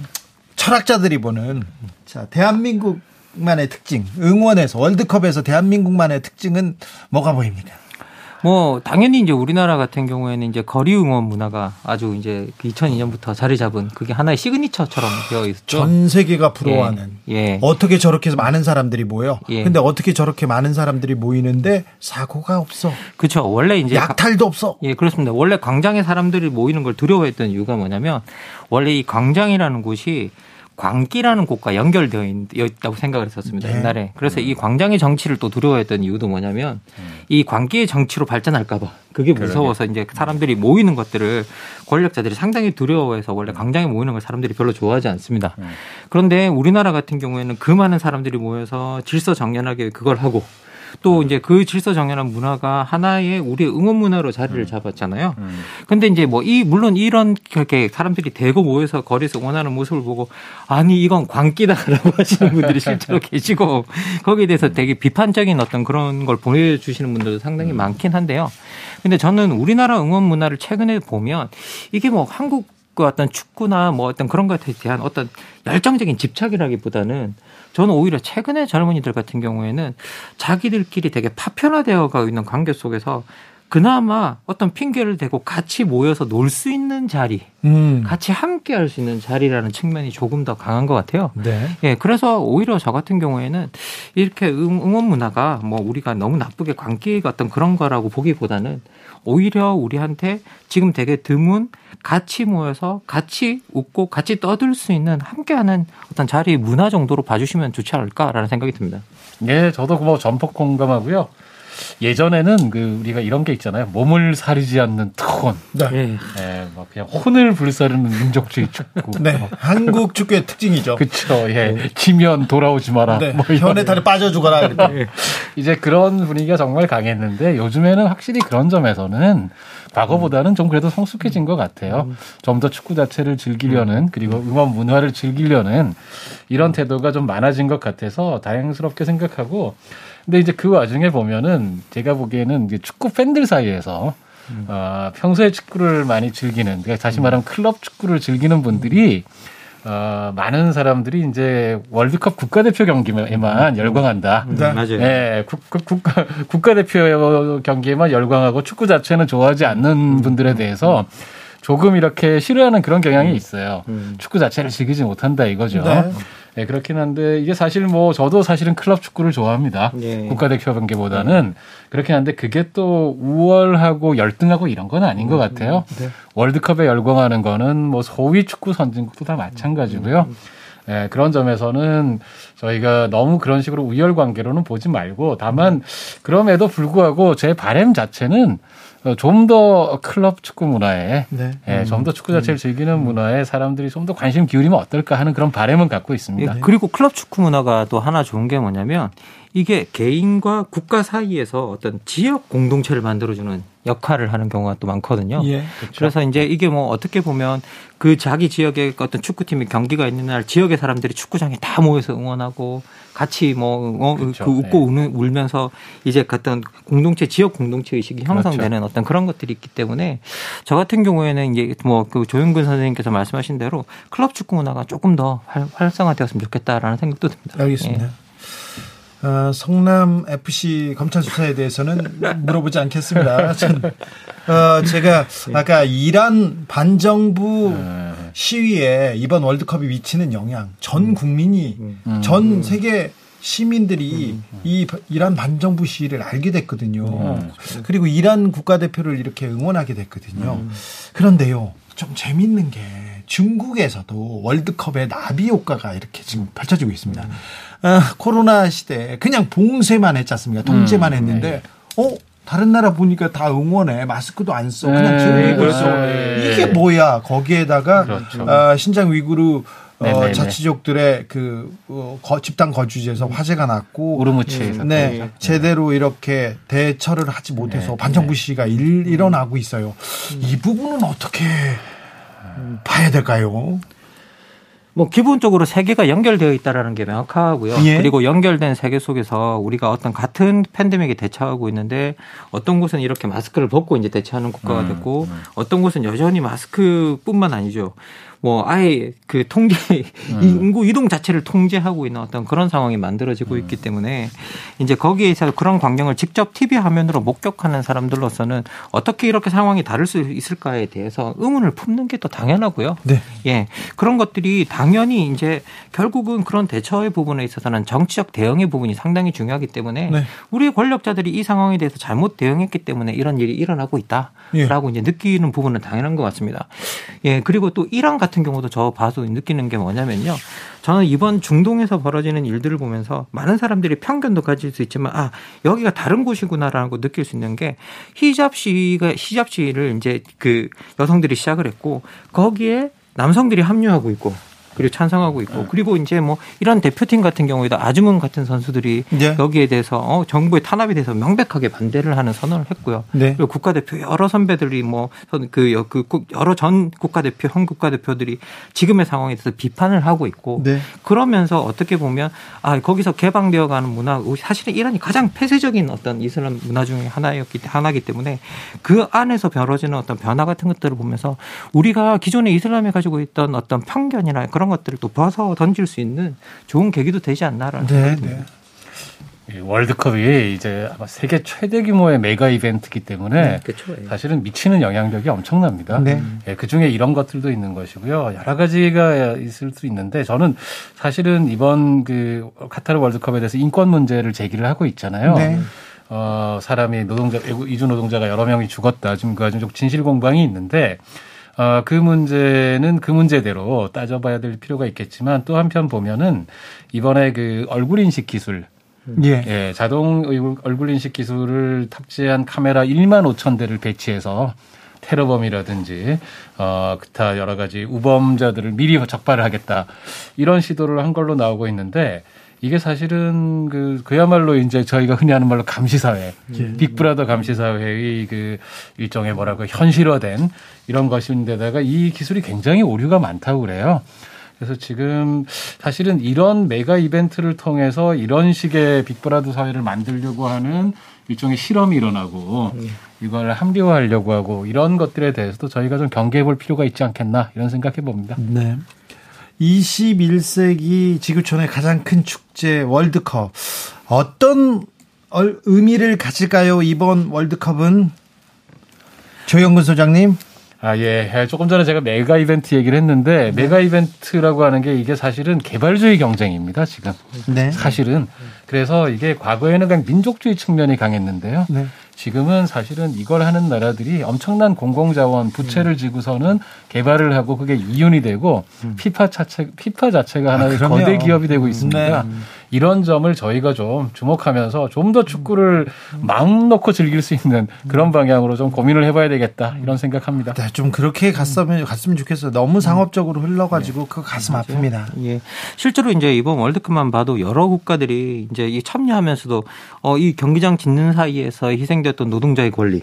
철학자들이 보는 자 대한민국만의 특징 응원에서 월드컵에서 대한민국만의 특징은 뭐가 보입니까? 뭐 당연히 이제 우리나라 같은 경우에는 이제 거리 응원 문화가 아주 이제 2002년부터 그 자리 잡은 그게 하나의 시그니처처럼 되어 있죠. 전 세계가 부러워하는. 예. 예. 어떻게 저렇게 많은 사람들이 모여? 예. 근데 어떻게 저렇게 많은 사람들이 모이는데 사고가 없어? 그렇죠. 원래 이제 약탈도 없어. 예, 그렇습니다. 원래 광장에 사람들이 모이는 걸 두려워했던 이유가 뭐냐면 원래 이 광장이라는 곳이 광기라는 곳과 연결되어 있다고 생각을 했었습니다. 네. 옛날에. 그래서 이 광장의 정치를 또 두려워했던 이유도 뭐냐면 음. 이 광기의 정치로 발전할까봐 그게 무서워서 그러게. 이제 사람들이 모이는 것들을 권력자들이 상당히 두려워해서 원래 광장에 모이는 걸 사람들이 별로 좋아하지 않습니다. 음. 그런데 우리나라 같은 경우에는 그 많은 사람들이 모여서 질서 정연하게 그걸 하고 또 이제 그 질서 정연한 문화가 하나의 우리의 응원 문화로 자리를 음. 잡았잖아요. 음. 근데 이제 뭐 이 물론 이런 그렇게 사람들이 대거 모여서 거리에서 응원하는 모습을 보고 아니 이건 광기다라고 하시는 분들이 실제로 계시고 거기에 대해서 되게 비판적인 어떤 그런 걸 보여주시는 분들도 상당히 음. 많긴 한데요. 근데 저는 우리나라 응원 문화를 최근에 보면 이게 뭐 한국 그 어떤 축구나 뭐 어떤 그런 것에 대한 어떤 열정적인 집착이라기보다는 저는 오히려 최근의 젊은이들 같은 경우에는 자기들끼리 되게 파편화되어 가고 있는 관계 속에서 그나마 어떤 핑계를 대고 같이 모여서 놀 수 있는 자리, 음. 같이 함께 할 수 있는 자리라는 측면이 조금 더 강한 것 같아요. 네. 예, 그래서 오히려 저 같은 경우에는 이렇게 응원 문화가 뭐 우리가 너무 나쁘게 관계 어떤 그런 거라고 보기보다는 오히려 우리한테 지금 되게 드문 같이 모여서 같이 웃고 같이 떠들 수 있는 함께하는 어떤 자리 문화 정도로 봐주시면 좋지 않을까라는 생각이 듭니다. 예, 저도 뭐 전폭 공감하고요. 예전에는 그 우리가 이런 게 있잖아요. 몸을 사리지 않는 특혼. 네. 네. 네. 뭐 그냥 혼을 불사르는 민족주의 축구. 네. 한국 축구의 특징이죠. 그렇죠. 예. 네. 지면 돌아오지 마라. 네. 뭐 현에 탈에 빠져 죽어라. 이제 그런 분위기가 정말 강했는데 요즘에는 확실히 그런 점에서는 과거보다는 좀 그래도 성숙해진 것 같아요. 좀더 축구 자체를 즐기려는 그리고 응원 문화를 즐기려는 이런 태도가 좀 많아진 것 같아서 다행스럽게 생각하고 근데 이제 그 와중에 보면은 제가 보기에는 이제 축구 팬들 사이에서 음. 어, 평소에 축구를 많이 즐기는, 그러니까 다시 말하면 클럽 축구를 즐기는 분들이 어, 많은 사람들이 이제 월드컵 국가대표 경기에만 열광한다. 네. 맞아요. 네, 국, 국가, 국가대표 경기에만 열광하고 축구 자체는 좋아하지 않는 분들에 대해서 조금 이렇게 싫어하는 그런 경향이 음. 있어요. 음. 축구 자체를 즐기지 못한다 이거죠. 네. 네, 그렇긴 한데 이게 사실 뭐 저도 사실은 클럽 축구를 좋아합니다. 네. 국가대표 경기보다는 네. 그렇긴 한데 그게 또 우월하고 열등하고 이런 건 아닌 것 음, 같아요. 네. 월드컵에 열광하는 거는 뭐 소위 축구 선진국도 다 마찬가지고요. 음, 음. 네, 그런 점에서는 저희가 너무 그런 식으로 우열 관계로는 보지 말고 다만 그럼에도 불구하고 제 바램 자체는 어, 좀 더 클럽 축구 문화에 네. 예, 좀더 축구 자체를 음. 즐기는 문화에 사람들이 좀 더 관심 기울이면 어떨까 하는 그런 바램은 갖고 있습니다. 예, 그리고 클럽 축구 문화가 또 하나 좋은 게 뭐냐면 이게 개인과 국가 사이에서 어떤 지역 공동체를 만들어주는 역할을 하는 경우가 또 많거든요. 예, 그렇죠. 그래서 이제 이게 뭐 어떻게 보면 그 자기 지역에 어떤 축구팀이 경기가 있는 날 지역의 사람들이 축구장에 다 모여서 응원하고 같이 뭐 어, 그렇죠. 그 웃고 네. 울면서 이제 어떤 공동체 지역 공동체 의식이 형성되는 그렇죠. 어떤 그런 것들이 있기 때문에 저 같은 경우에는 이제 뭐그 조윤근 선생님께서 말씀하신 대로 클럽 축구 문화가 조금 더 활성화되었으면 좋겠다라는 생각도 듭니다. 알겠습니다. 예. 어, 성남 FC 검찰 수사에 대해서는 물어보지 않겠습니다. 전, 어, 제가 아까 이란 반정부 시위에 이번 월드컵이 미치는 영향, 전 국민이, 전 세계 시민들이 이 이란 반정부 시위를 알게 됐거든요. 그리고 이란 국가대표를 이렇게 응원하게 됐거든요. 그런데요, 좀 재밌는 게 중국에서도 월드컵의 나비 효과가 이렇게 지금 펼쳐지고 있습니다. 어, 코로나 시대 그냥 봉쇄만 했지 않습니까? 통제만 음, 했는데 네. 어 다른 나라 보니까 다 응원해 마스크도 안 써 그냥 즐기고 네, 있어 네. 이게 뭐야 거기에다가 그렇죠. 어, 신장 위구르 어, 자치족들의 그 어, 거, 집단 거주지에서 화재가 났고 우르무치 네, 제대로 이렇게 대처를 하지 못해서 네, 반정부 시가 네. 일어나고 있어요. 음. 이 부분은 어떻게 봐야 될까요? 뭐 기본적으로 세계가 연결되어 있다라는 게 명확하고요. 예. 그리고 연결된 세계 속에서 우리가 어떤 같은 팬데믹에 대처하고 있는데 어떤 곳은 이렇게 마스크를 벗고 이제 대처하는 국가가 음, 됐고 음. 어떤 곳은 여전히 마스크뿐만 아니죠. 뭐 아예 그 통제 음. 인구 이동 자체를 통제하고 있는 어떤 그런 상황이 만들어지고 음. 있기 때문에 이제 거기에서 그런 광경을 직접 TV 화면으로 목격하는 사람들로서는 어떻게 이렇게 상황이 다를 수 있을까에 대해서 의문을 품는 게 또 당연하고요. 네. 예. 그런 것들이 당연히 이제 결국은 그런 대처의 부분에 있어서는 정치적 대응의 부분이 상당히 중요하기 때문에 네. 우리 권력자들이 이 상황에 대해서 잘못 대응했기 때문에 이런 일이 일어나고 있다라고 예. 이제 느끼는 부분은 당연한 것 같습니다. 예. 그리고 또 같은 경우도 저 봐서 느끼는 게 뭐냐면요. 저는 이번 중동에서 벌어지는 일들을 보면서 많은 사람들이 편견도 가질 수 있지만 아 여기가 다른 곳이구나라는 거 느낄 수 있는 게 히잡 시가 히잡 시를 이제 그 여성들이 시작을 했고 거기에 남성들이 합류하고 있고 그리고 찬성하고 있고 네. 그리고 이제 뭐 이런 대표팀 같은 경우에도 아즈문 같은 선수들이 네. 여기에 대해서 어, 정부의 탄압에 대해서 명백하게 반대를 하는 선언을 했고요. 네. 그리고 국가대표 여러 선배들이 뭐그 그 여러 전 국가대표 현 국가대표들이 지금의 상황에 대해서 비판을 하고 있고 네. 그러면서 어떻게 보면 아 거기서 개방되어 가는 문화 사실은 이란이 가장 폐쇄적인 어떤 이슬람 문화 중에 하나였기 하나기 때문에 그 안에서 벌어지는 어떤 변화 같은 것들을 보면서 우리가 기존의 이슬람에 가지고 있던 어떤 편견이나 그런 그런 것들을 또 봐서 던질 수 있는 좋은 계기도 되지 않나라는 네, 네. 월드컵이 이제 아마 세계 최대 규모의 메가 이벤트이기 때문에 네, 그렇죠. 사실은 미치는 영향력이 엄청납니다. 네. 네, 그 중에 이런 것들도 있는 것이고요. 여러 가지가 있을 수 있는데 저는 사실은 이번 그 카타르 월드컵에 대해서 인권 문제를 제기를 하고 있잖아요. 네. 어, 사람이 노동자, 이주 노동자가 여러 명이 죽었다. 지금 그 아주 진실 공방이 있는데 어, 그 문제는 그 문제대로 따져봐야 될 필요가 있겠지만 또 한편 보면은 이번에 그 얼굴 인식 기술 예. 예. 자동 얼굴 인식 기술을 탑재한 카메라 1만 5천 대를 배치해서 테러범이라든지 어 기타 여러 가지 우범자들을 미리 적발을 하겠다 이런 시도를 한 걸로 나오고 있는데 이게 사실은 그 그야말로 이제 저희가 흔히 하는 말로 감시사회, 예. 빅브라더 감시사회의 그 일종의 뭐라고 현실화된 이런 것인데다가 이 기술이 굉장히 오류가 많다고 그래요. 그래서 지금 사실은 이런 메가 이벤트를 통해서 이런 식의 빅브라더 사회를 만들려고 하는 일종의 실험이 일어나고 예. 이걸 합리화하려고 하고 이런 것들에 대해서도 저희가 좀 경계해 볼 필요가 있지 않겠나 이런 생각해 봅니다. 네. 21세기 지구촌의 가장 큰 축제 월드컵 어떤 의미를 가질까요? 이번 월드컵은 조영근 소장님. 아, 예. 조금 전에 제가 메가 이벤트 얘기를 했는데, 네. 메가 이벤트라고 하는 게 이게 사실은 개발주의 경쟁입니다, 지금. 네. 사실은. 그래서 이게 과거에는 그냥 민족주의 측면이 강했는데요. 네. 지금은 사실은 이걸 하는 나라들이 엄청난 공공자원 부채를 음. 지고서는 개발을 하고 그게 이윤이 되고 음. 피파 자체 피파 자체가 하나의 아, 거대 기업이 되고 있습니다. 네. 이런 점을 저희가 좀 주목하면서 좀 더 축구를 마음 놓고 즐길 수 있는 그런 방향으로 좀 고민을 해봐야 되겠다 이런 생각합니다. 네, 좀 그렇게 갔으면 갔으면 좋겠어요. 너무 상업적으로 흘러가지고 네. 그 가슴 맞아요. 아픕니다. 예, 실제로 이제 이번 월드컵만 봐도 여러 국가들이 이제 이 참여하면서도 어, 이 경기장 짓는 사이에서 희생되었던 노동자의 권리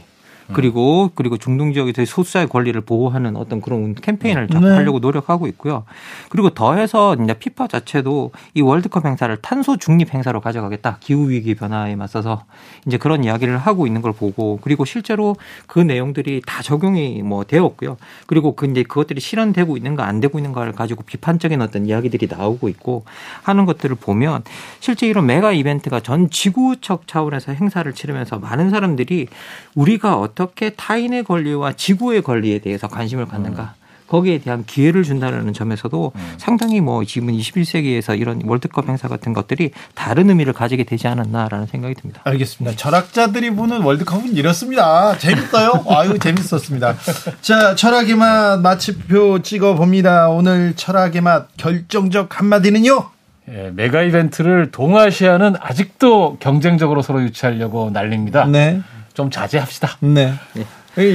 그리고 그리고 중동 지역에서 소수자의 권리를 보호하는 어떤 그런 캠페인을 네. 하려고 노력하고 있고요. 그리고 더해서 이제 피파 자체도 이 월드컵 행사를 탄소 중립 행사로 가져가겠다. 기후 위기 변화에 맞서서 이제 그런 이야기를 하고 있는 걸 보고 그리고 실제로 그 내용들이 다 적용이 뭐 되었고요. 그리고 그 이제 그것들이 실현되고 있는가 안 되고 있는가를 가지고 비판적인 어떤 이야기들이 나오고 있고 하는 것들을 보면 실제 이런 메가 이벤트가 전 지구적 차원에서 행사를 치르면서 많은 사람들이 우리가 어떻게 타인의 권리와 지구의 권리에 대해서 관심을 갖는가. 음. 거기에 대한 기회를 준다는 점에서도 음. 상당히 뭐 지금 21세기에서 이런 월드컵 행사 같은 것들이 다른 의미를 가지게 되지 않았나라는 생각이 듭니다. 알겠습니다. 철학자들이 보는 월드컵은 이렇습니다. 재밌어요? 아유, 재밌었습니다. 자, 철학의 맛 마침표 찍어 봅니다. 오늘 철학의 맛 결정적 한마디는요? 예, 메가 이벤트를 동아시아는 아직도 경쟁적으로 서로 유치하려고 난립니다. 네. 좀 자제합시다. 네. 네.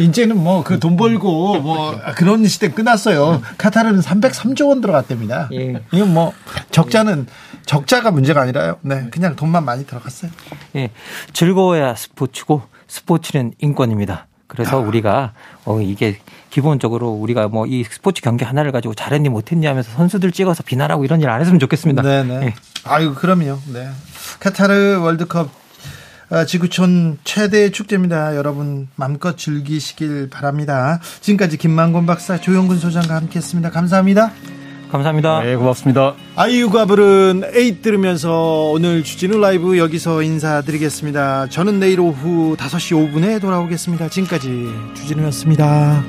이제는 뭐 그 돈 벌고 뭐 그런 시대 끝났어요. 카타르는 303조 원 들어갔답니다. 예. 이건 뭐 적자는 적자가 문제가 아니라요. 네, 그냥 돈만 많이 들어갔어요. 예, 즐거워야 스포츠고 스포츠는 인권입니다. 그래서 아. 우리가 어 이게 기본적으로 우리가 뭐 이 스포츠 경기 하나를 가지고 잘했니 못했니 하면서 선수들 찍어서 비난하고 이런 일 안 했으면 좋겠습니다. 네네. 예. 아유 그럼요. 네. 카타르 월드컵 어, 지구촌 최대 축제입니다. 여러분 마음껏 즐기시길 바랍니다. 지금까지 김만곤 박사, 조영근 소장과 함께했습니다. 감사합니다. 감사합니다. 네, 고맙습니다. 아이유가 부른 에잇 들으면서 오늘 주진우 라이브 여기서 인사드리겠습니다. 저는 내일 오후 5시 5분에 돌아오겠습니다. 지금까지 주진우였습니다.